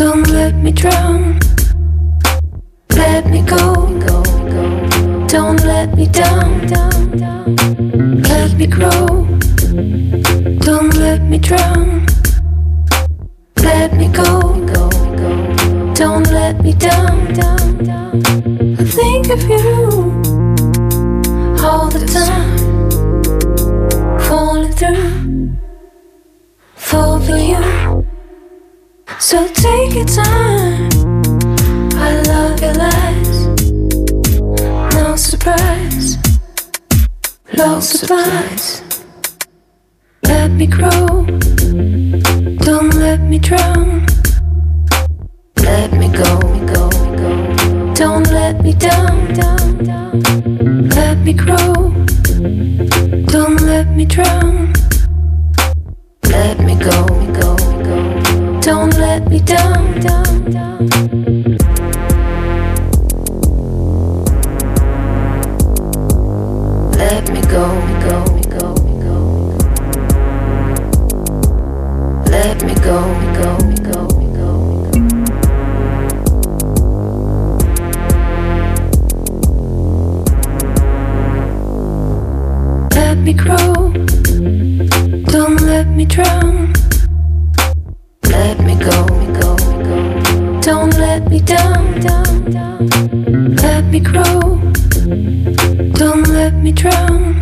don't let me drown. Let me go, don't let me down. Let me grow, don't let me drown. Let me go, don't let me down. I think of you all the time, falling through, fall for you. So take your time. I love your lies, no surprise, low supplies. Let me grow, don't let me drown. Let me go, go, go. Don't let me down. Let me grow, don't let me drown. Let me go, go, go. Don't let me down. Let me go, go, go, go. Go. Let me go, go, go, go. Let me grow, don't let me drown. Let me go, go, go. Don't let me down, down, down. Let me grow, let me drown.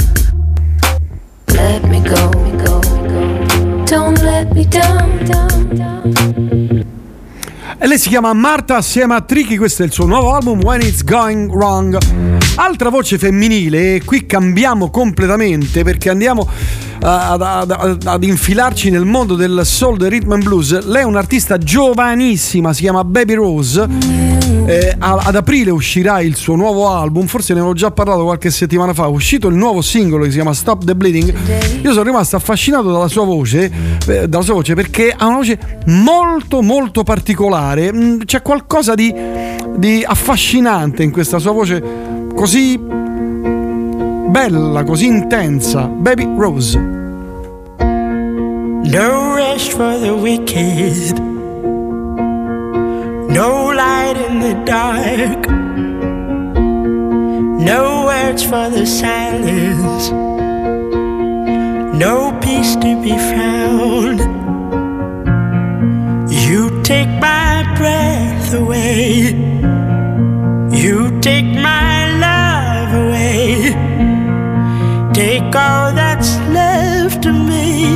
Let me go, go, go. Don't let me down, down, down. E lei si chiama Marta assieme a Tricky, questo è il suo nuovo album When It's Going Wrong. Altra voce femminile, e qui cambiamo completamente perché andiamo ad, ad- ad- ad infilarci nel mondo del soul, del rhythm and blues. Lei è un'artista giovanissima, si chiama Baby Rose. Eh, ad aprile uscirà il suo nuovo album, forse ne avevo già parlato qualche settimana fa. È uscito il nuovo singolo che si chiama Stop the Bleeding. Io sono rimasto affascinato dalla sua voce, eh, dalla sua voce perché ha una voce molto molto particolare. Mm, C'è qualcosa di, di affascinante in questa sua voce così bella, così intensa. Baby Rose. No rest for the wicked. No light in the dark. No words for the silence. No peace to be found. You take my breath away. You take my All that's left of me.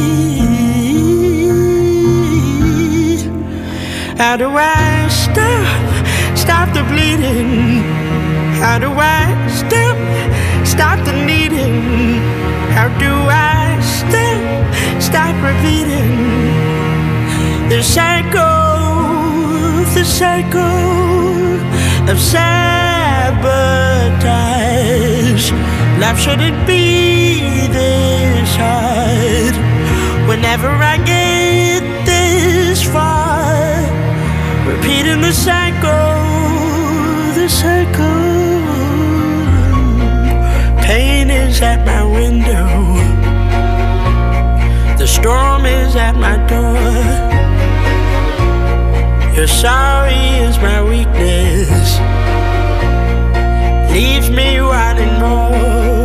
How do I stop, stop the bleeding? How do I stop, stop the needing? How do I stop, stop repeating the cycle, the cycle of sabotage? Life shouldn't be this hard. Whenever I get this far, repeating the cycle, the cycle. Pain is at my window. The storm is at my door. Your sorry is my weakness. Leaves me wanting more.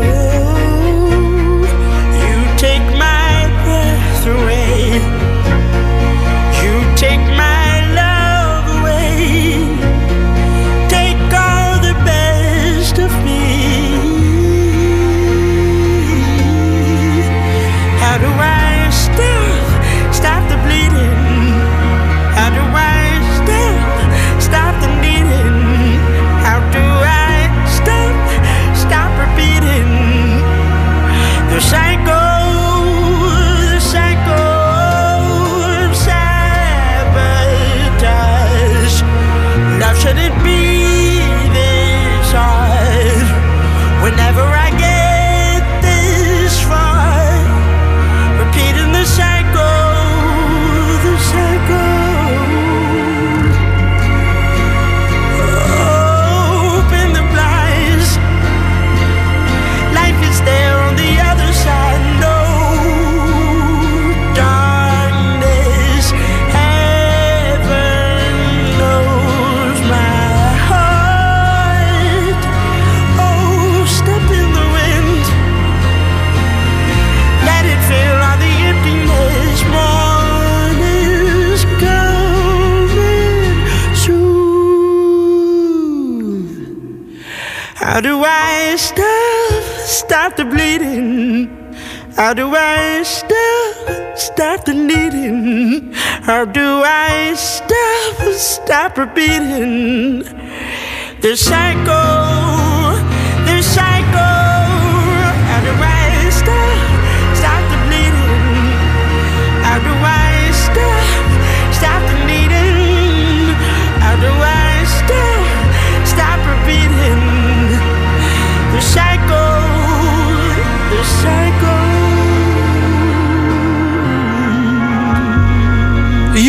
How do I stop, stop the needing? How do I stop, stop repeating the cycle,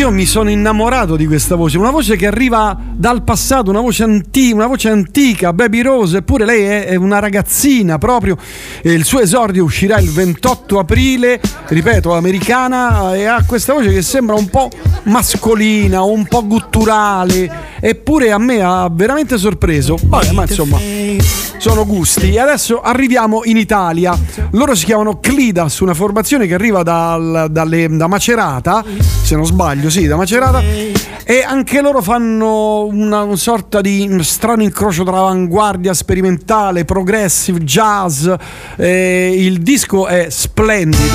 Io mi sono innamorato di questa voce, una voce che arriva dal passato, una voce, anti- una voce antica, Baby Rose, eppure lei è, è una ragazzina proprio, e il suo esordio uscirà il 28 aprile, ripeto, americana, e ha questa voce che sembra un po' mascolina, un po' gutturale, eppure a me ha veramente sorpreso. Vabbè, ma insomma, sono gusti. E adesso arriviamo in Italia. Loro si chiamano Clidas, una formazione che arriva dal- dalle- da Macerata, se non sbaglio, sì, da Macerata. E anche loro fanno una, una sorta di strano incrocio tra avanguardia sperimentale, progressive, jazz. Eh, il disco è splendido.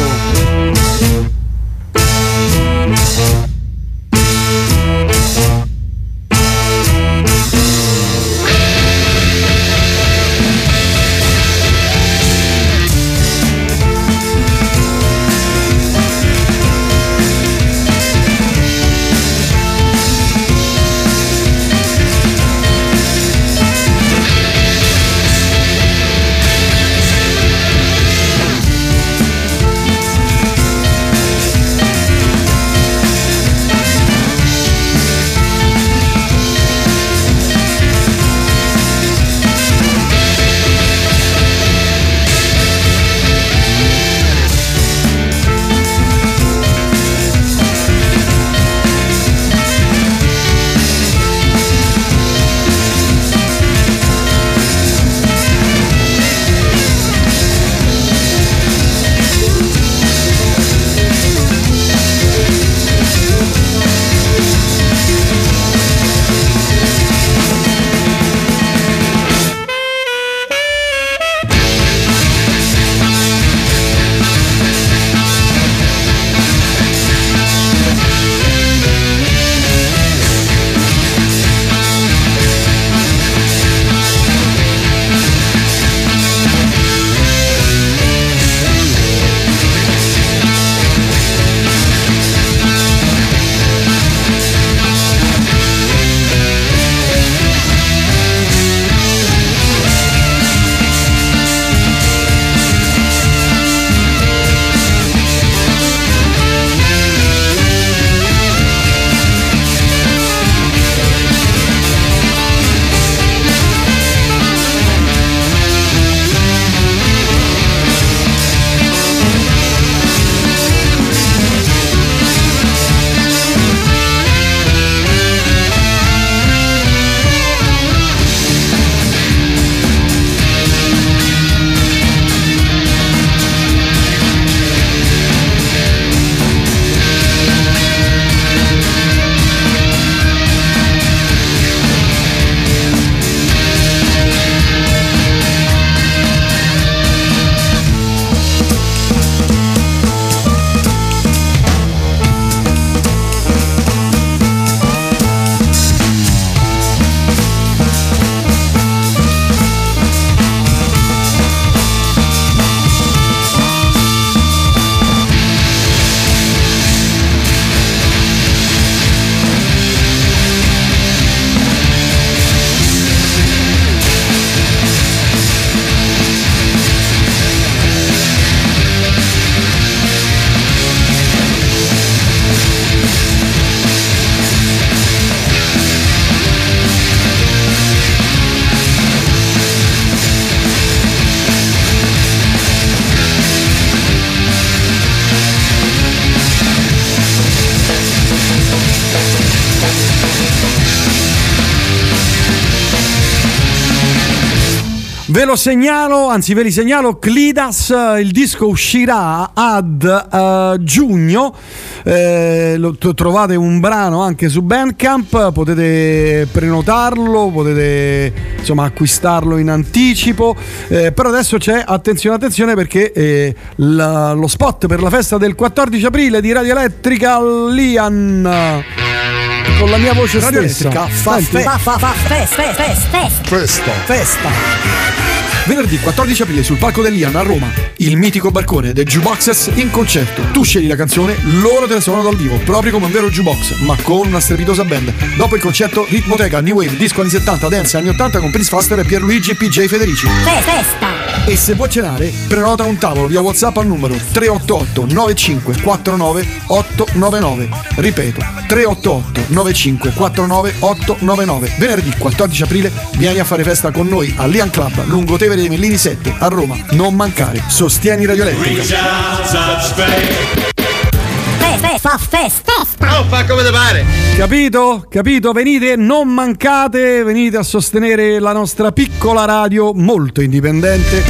Lo segnalo, anzi ve li segnalo, Clidas, eh, il disco uscirà ad eh, giugno, Eh, lo- t- trovate un brano anche su Bandcamp, potete prenotarlo, potete insomma acquistarlo in anticipo, Eh, però adesso c'è, attenzione, attenzione perché eh, la- lo spot per la festa del 14 aprile di Radio Elettrica Lian con la mia voce Radio stessa. Elettrica fa fe- Fa, fa, fa, festa, festa, festa. Venerdì 14 aprile sul palco dell'Ian a Roma, il mitico barcone The Jukeboxes in concerto. Tu scegli la canzone, loro te la suonano dal vivo, proprio come un vero jukebox, ma con una strepitosa band. Dopo il concerto, ritmoteca, new wave, disco anni 70, dance anni 80 con Prince Faster e Pierluigi PJ Federici. Festa. E se vuoi cenare, prenota un tavolo via WhatsApp al numero 388 95 49 899. Ripeto, 388 95 49 899. Venerdì 14 aprile vieni a fare festa con noi al Lian Club, lungo Tevere dei Mellini 7 a Roma. Non mancare, sostieni Radio Elettrica. Festa, festa. Oh, fa come te pare. Capito? Capito? Venite, non mancate, venite a sostenere la nostra piccola radio molto indipendente.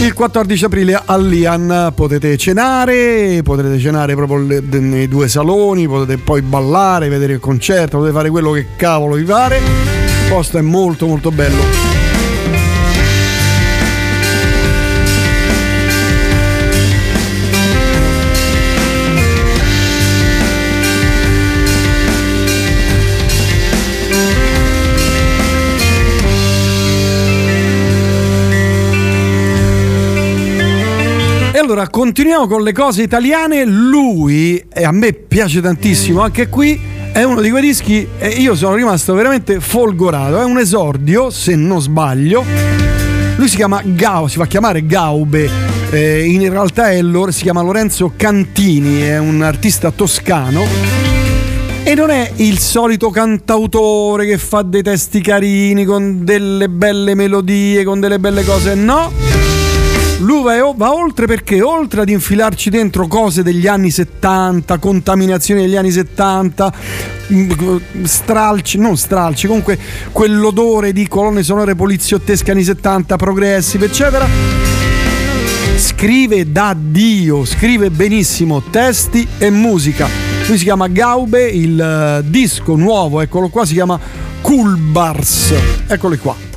Il 14 aprile all'Ian potete cenare, potrete cenare proprio nei due saloni, potete poi ballare, vedere il concerto, potete fare quello che cavolo vi pare. Il posto è molto molto bello. Allora continuiamo con le cose italiane. Lui, e a me piace tantissimo, anche qui è uno di quei dischi e io sono rimasto veramente folgorato. È un esordio, se non sbaglio. Lui si chiama Gau, si fa chiamare Gaube. eh, in realtà è si chiama Lorenzo Cantini, è un artista toscano. E non è il solito cantautore che fa dei testi carini con delle belle melodie, con delle belle cose, no. Lui va, va oltre perché oltre ad infilarci dentro cose degli anni 70, contaminazioni degli anni 70, mm, stralci, non stralci, comunque quell'odore di colonne sonore poliziottesche anni 70, progressive, eccetera. Scrive da Dio, scrive benissimo testi e musica. Lui si chiama Gaube, il eh, disco nuovo, eccolo qua, si chiama Cool Bars. Eccoli qua.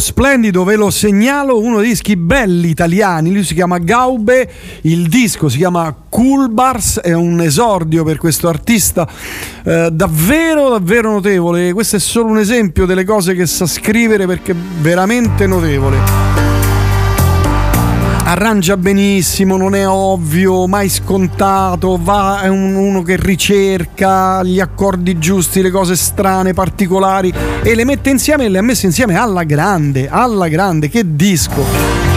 Splendido, ve lo segnalo, uno dei dischi belli italiani, lui si chiama Gaube, il disco si chiama Cool Bars, è un esordio per questo artista eh, davvero davvero notevole, questo è solo un esempio delle cose che sa scrivere perché è veramente notevole. Arrangia benissimo, non è ovvio, mai scontato, va, è un- uno che ricerca gli accordi giusti, le cose strane, particolari e le mette insieme e le ha messe insieme alla grande, alla grande, che disco!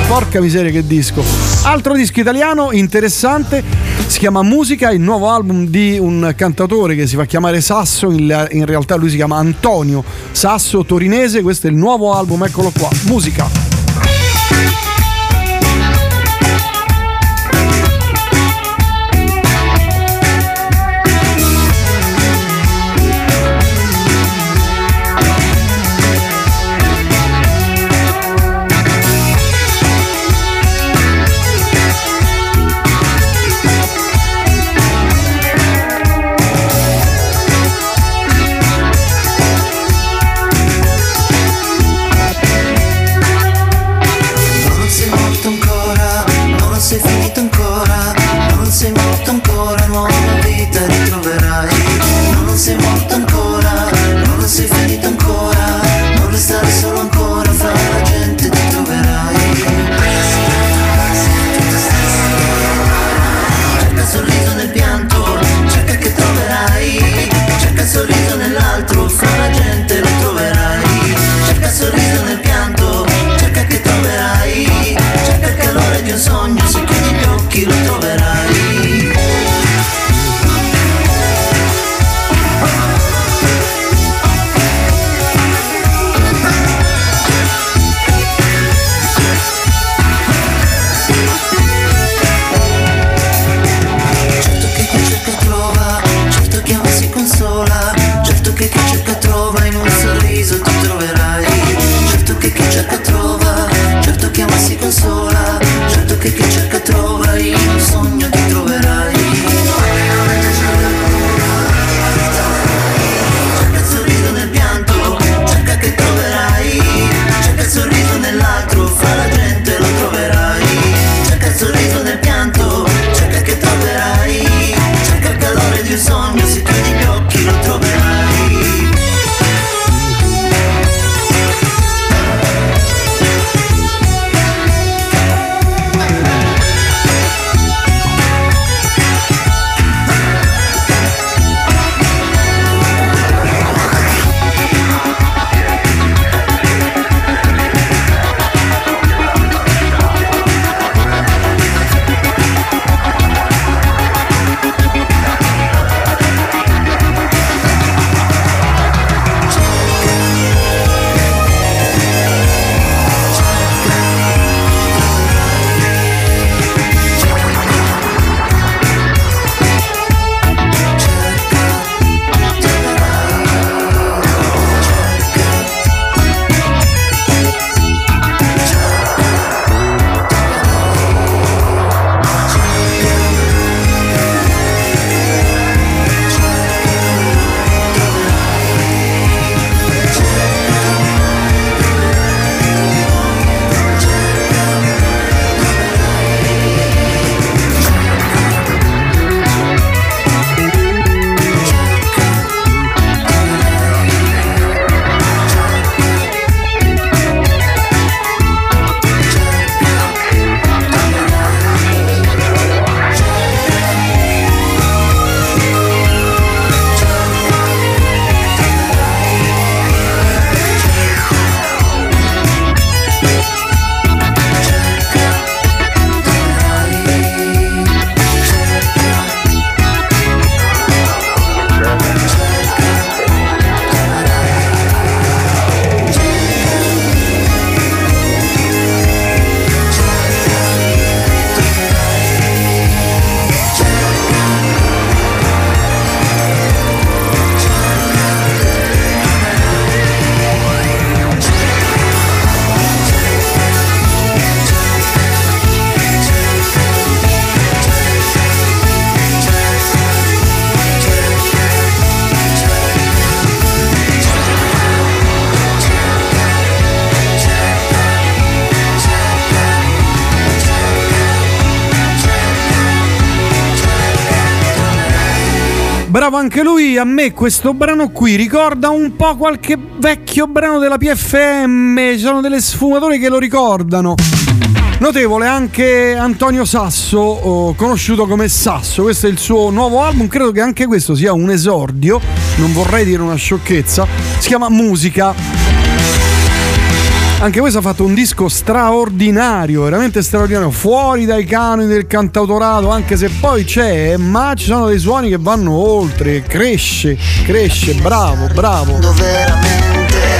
Porca miseria che disco! Altro disco italiano interessante, si chiama Musica, il nuovo album di un cantatore che si fa chiamare Sasso, in, realtà lui si chiama Antonio Sasso Torinese, questo è il nuovo album, eccolo qua, Musica. A me questo brano qui ricorda un po' qualche vecchio brano della PFM, ci sono delle sfumature che lo ricordano. Notevole anche Antonio Sasso, conosciuto come Sasso, questo è il suo nuovo album, credo che anche questo sia un esordio, non vorrei dire una sciocchezza, si chiama Musica. Anche questo ha fatto un disco straordinario, veramente straordinario, fuori dai canoni del cantautorato, anche se poi c'è, ma ci sono dei suoni che vanno oltre, cresce, cresce, bravo, bravo.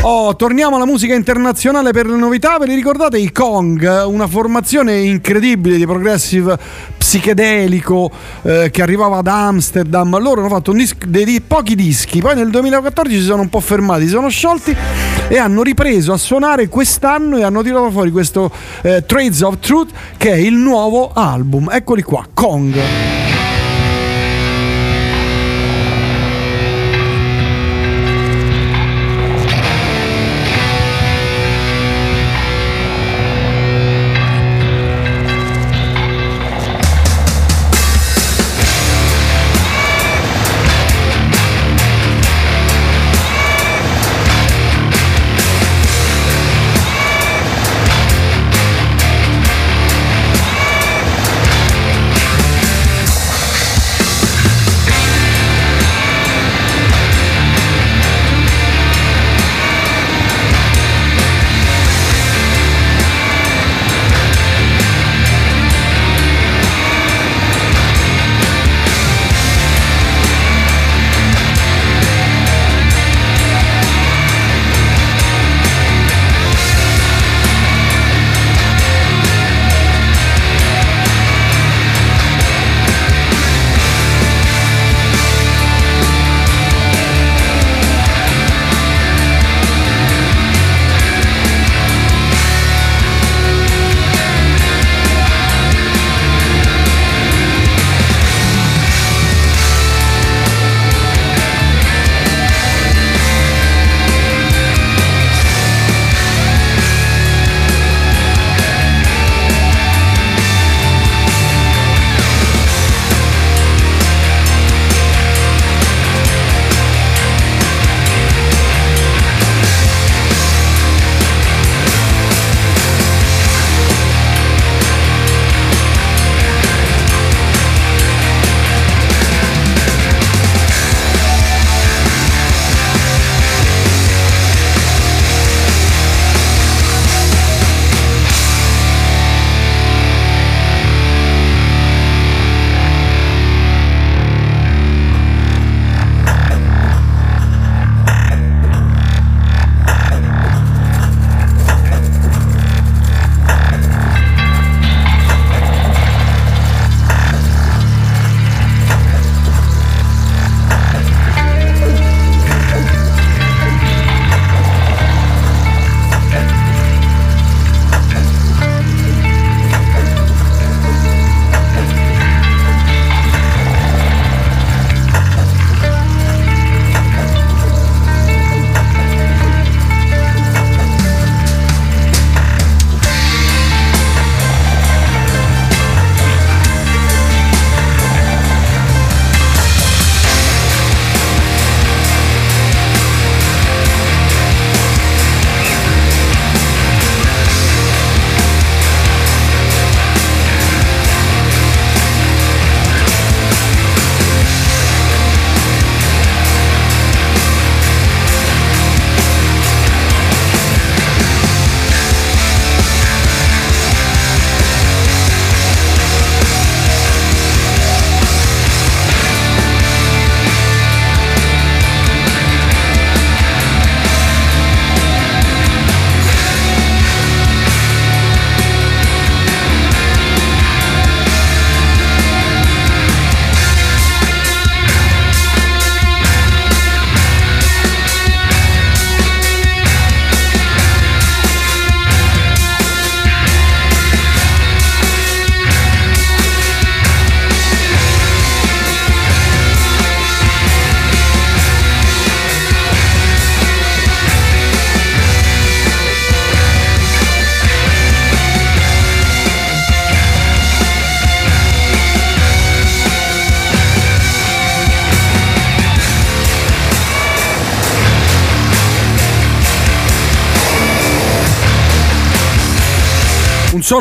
Oh, torniamo alla musica internazionale per le novità, ve li ricordate? I Kong, una formazione incredibile di progressive psichedelico eh, che arrivava ad Amsterdam, loro hanno fatto un disc- dei, di- pochi dischi, poi nel 2014 si sono un po' fermati, si sono sciolti e hanno ripreso a suonare quest'anno e hanno tirato fuori questo eh, Trades of Truth che è il nuovo album. Eccoli qua, Kong.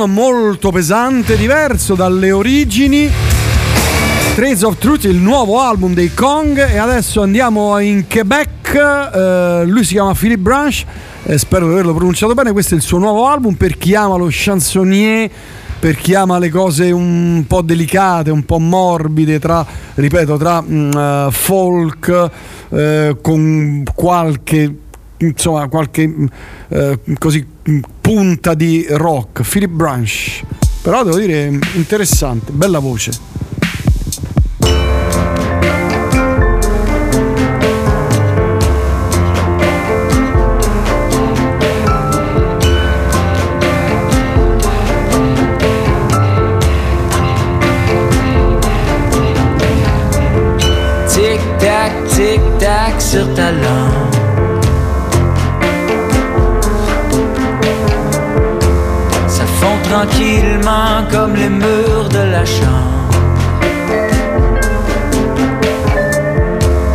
Suono molto pesante, diverso dalle origini. Trace of Truth, il nuovo album dei Kong e adesso andiamo in Quebec, eh, lui si chiama Philip Branch, eh, spero di averlo pronunciato bene, questo è il suo nuovo album per chi ama lo chansonnier, per chi ama le cose un po' delicate, un po' morbide, tra, ripeto, tra mm, eh, folk eh, con qualche insomma qualche mm, eh, così mm, punta di rock. Philip Branch. Però devo dire mm, interessante bella voce tranquillement comme les murs de la chambre.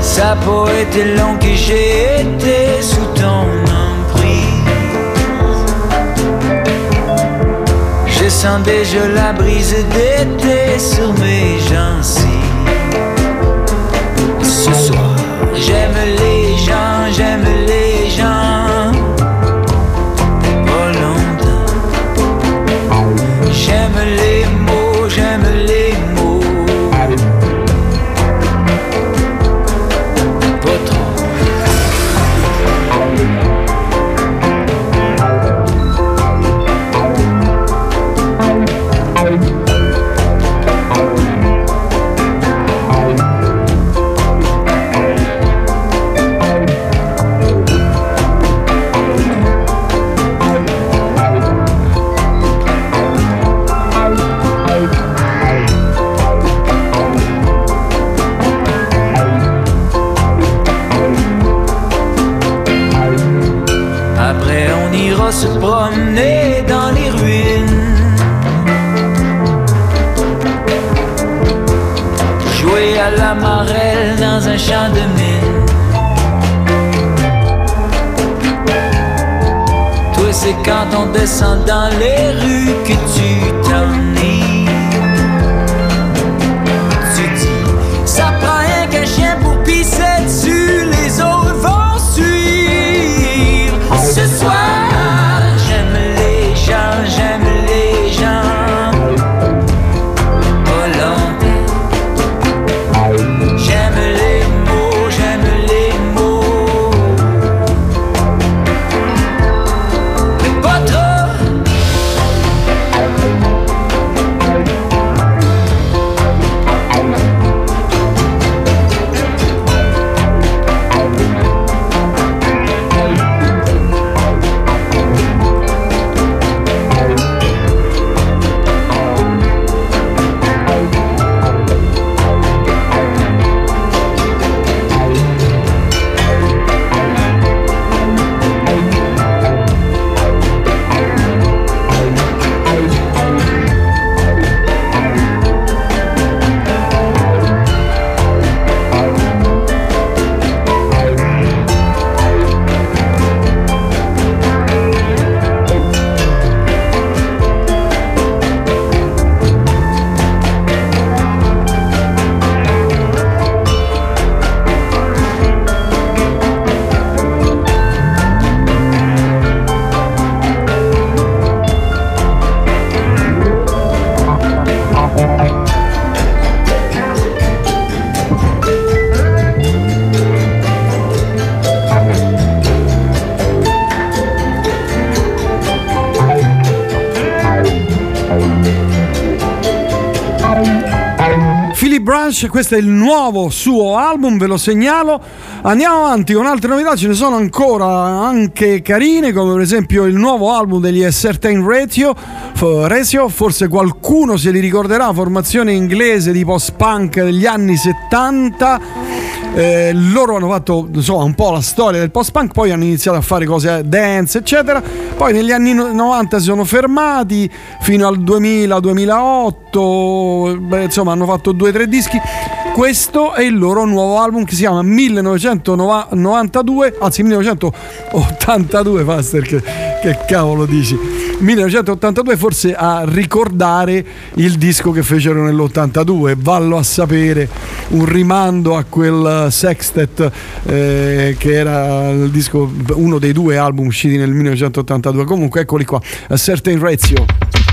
Ça a pas été long que j'ai été sous ton emprise. Je sens déjà la brise d'été sur mes gencives. Ce soir, j'aime les gens, j'aime les en descend dans les rues. Branch, questo è il nuovo suo album, ve lo segnalo. Andiamo avanti con altre novità, ce ne sono ancora anche carine, come per esempio il nuovo album degli Certain Ratio, Ratio, forse qualcuno se li ricorderà, formazione inglese di post-punk degli anni 70. Eh, loro hanno fatto insomma un po' la storia del post-punk, poi hanno iniziato a fare cose dance, eccetera. Poi negli anni no- 90 si sono fermati fino al 2000-2008, beh, insomma hanno fatto due o tre dischi. Questo è il loro nuovo album che si chiama 1992, anzi 1982 Faster, che, che cavolo dici? 1982 forse a ricordare il disco che fecero nell'82, vallo a sapere, un rimando a quel sextet eh, che era il disco, uno dei due album usciti nel 1982. Comunque eccoli qua, a Certain Ratio.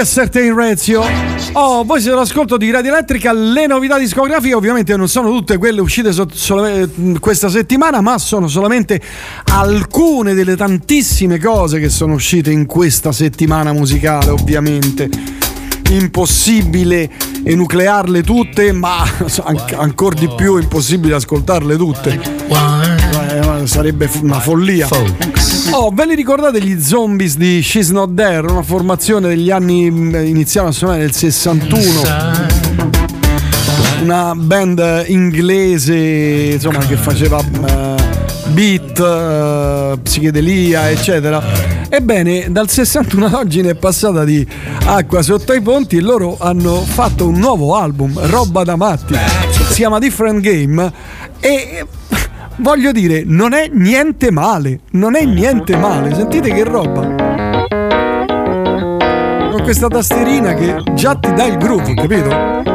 Gli Ascertain Ratio. Oh, voi siete all'ascolto di Radio Elettrica. Le novità discografiche, ovviamente, non sono tutte quelle uscite so- eh, questa settimana, ma sono solamente alcune delle tantissime cose che sono uscite in questa settimana musicale, ovviamente. Impossibile enuclearle tutte, ma ancora di più impossibile ascoltarle tutte. Sarebbe una follia. Oh, ve li ricordate gli zombies di She's Not There? Una formazione degli anni mh, iniziarono a suonare nel 61. Una band inglese, insomma, che faceva eh, beat, eh, psichedelia, eccetera. Ebbene, dal 61 ad oggi ne è passata di acqua sotto i ponti e loro hanno fatto un nuovo album, roba da matti. Si chiama Different Game e voglio dire, non è niente male, non è niente male. Sentite che roba. Con questa tastierina che già ti dà il groove, capito?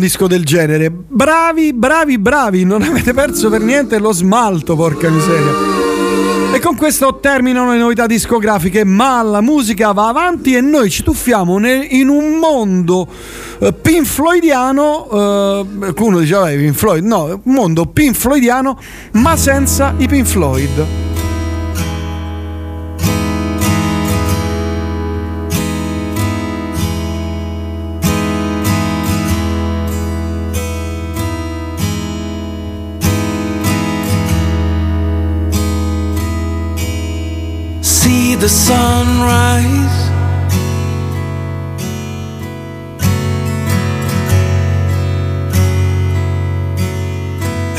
Un disco del genere? Bravi, bravi, bravi, non avete perso per niente lo smalto, porca miseria. E con questo terminano le novità discografiche, ma la musica va avanti e noi ci tuffiamo ne- in un mondo eh, Pink Floydiano, eh, qualcuno diceva "Eh, Pink no, un mondo Pink Floydiano, ma senza i Pink Floyd. The sunrise.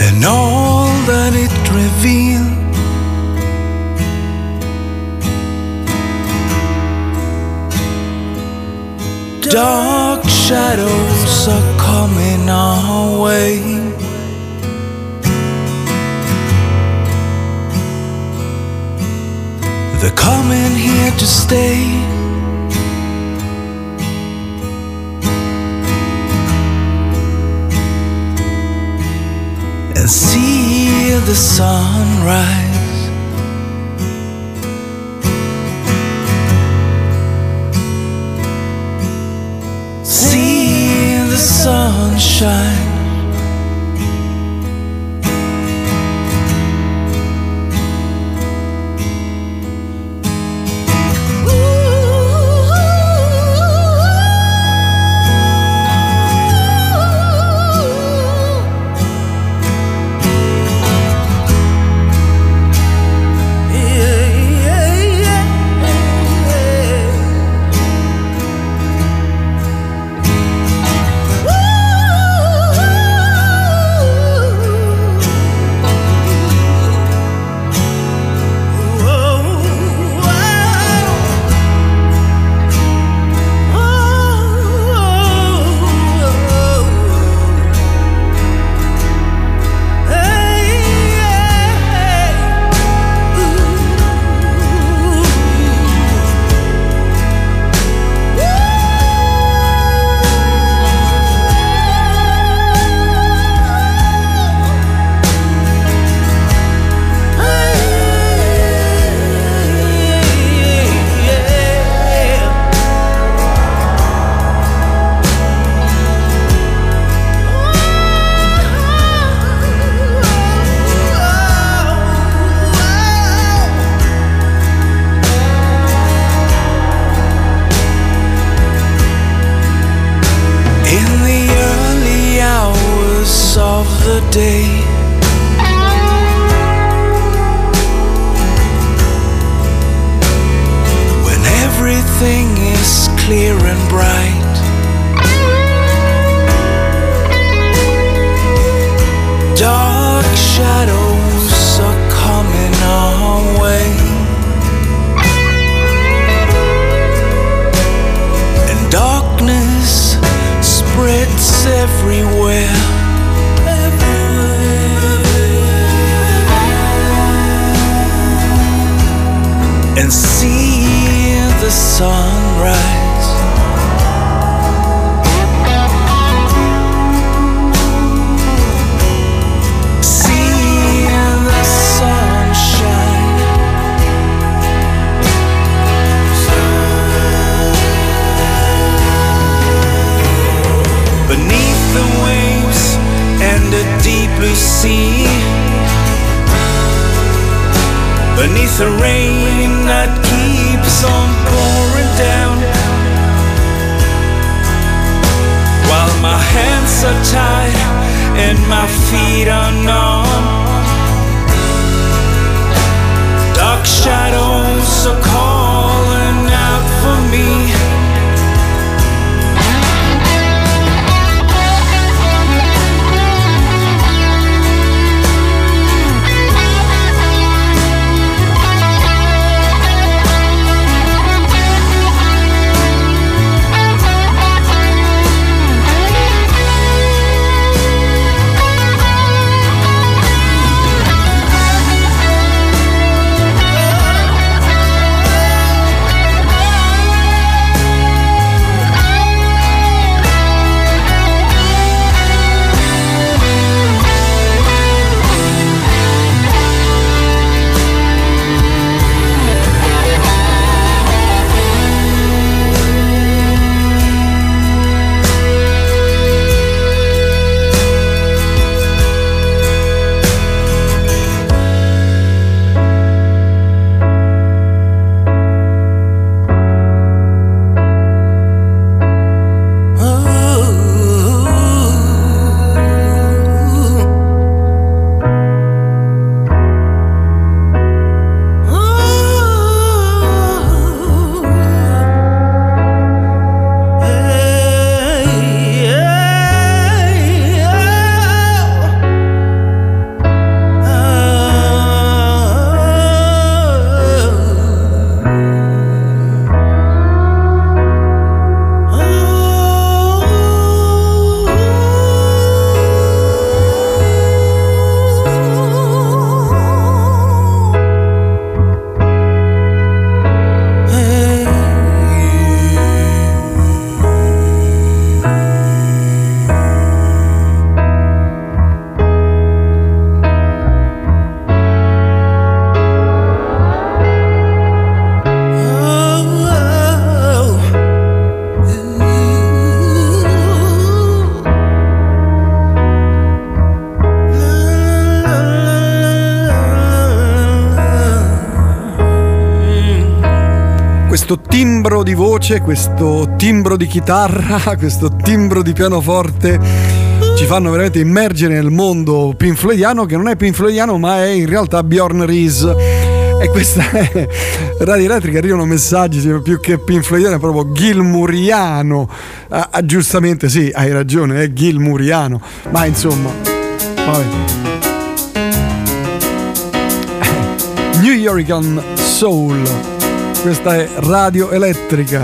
And all that it revealed. Dark shadows are coming our way. They're coming here to stay. And see the sunrise. See the sunshine. Beneath the rain that keeps on pouring down. While my hands are tied and my feet are numb. Dark shadows are calling out for me. voce, questo timbro di chitarra, questo timbro di pianoforte. Ci fanno veramente immergere nel mondo pinfloidiano che non è pinfloidiano ma è in realtà Bjorn Rees. E questa è Radio Elettrica arrivano messaggi più che pinfloidiano è proprio Gilmuriano. Ah, ah, giustamente sì hai ragione è Gilmuriano. Ma insomma vabbè. New Yorican Soul questa è Radio Elettrica.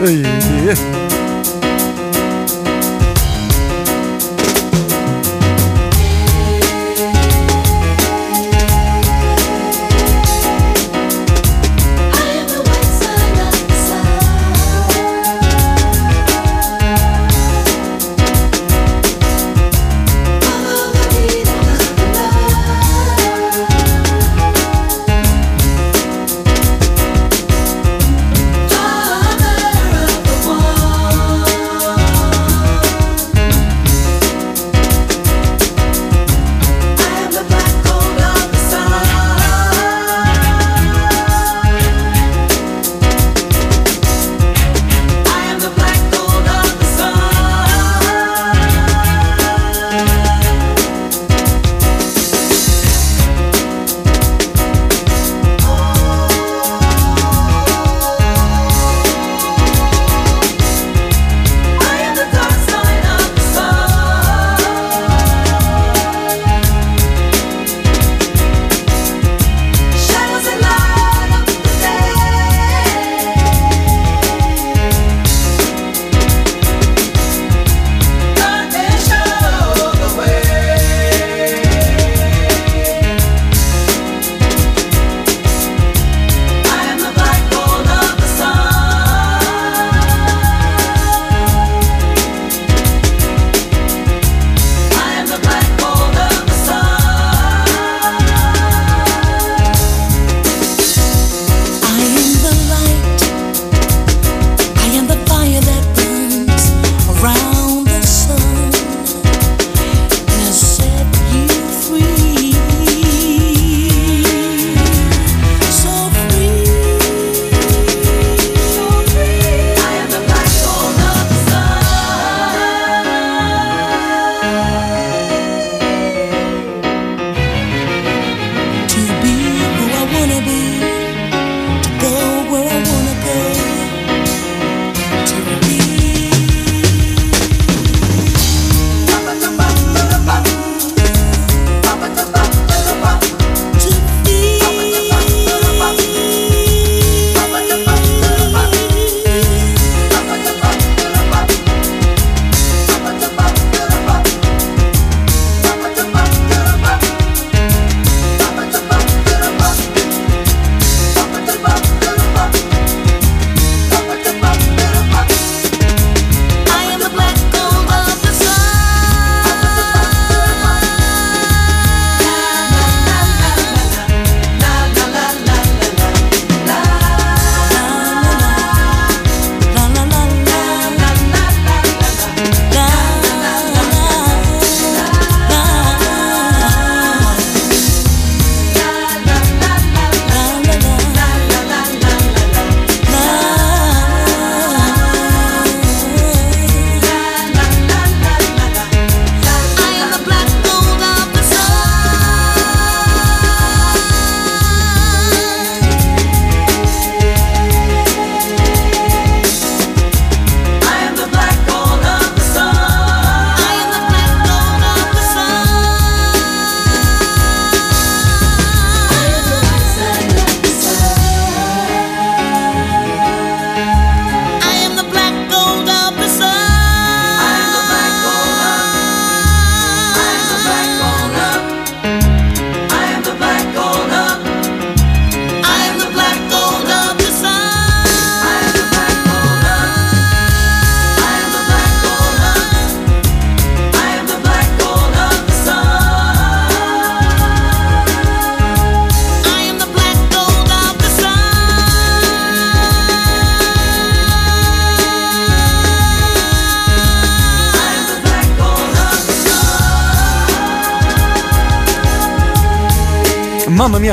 Ehi, ehi.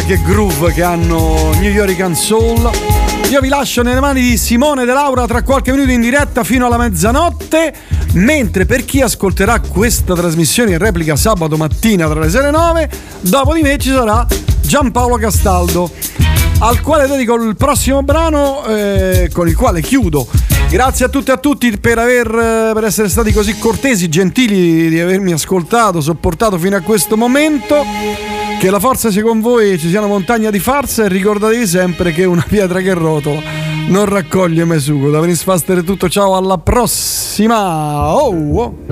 che groove che hanno New York and Soul. Io vi lascio nelle mani di Simone De Laura tra qualche minuto in diretta fino alla mezzanotte. Mentre per chi ascolterà questa trasmissione in replica sabato mattina tra le sere 9, dopo di me ci sarà Giampaolo Castaldo, al quale dedico il prossimo brano eh, con il quale chiudo. Grazie a tutti e a tutti per, aver, eh, per essere stati così cortesi, gentili, di avermi ascoltato, sopportato fino a questo momento. Che la forza sia con voi, ci sia una montagna di farsa e ricordatevi sempre che una pietra che rotola non raccoglie mai sugo. Da Prince Faster è tutto, ciao, alla prossima! Oh, oh.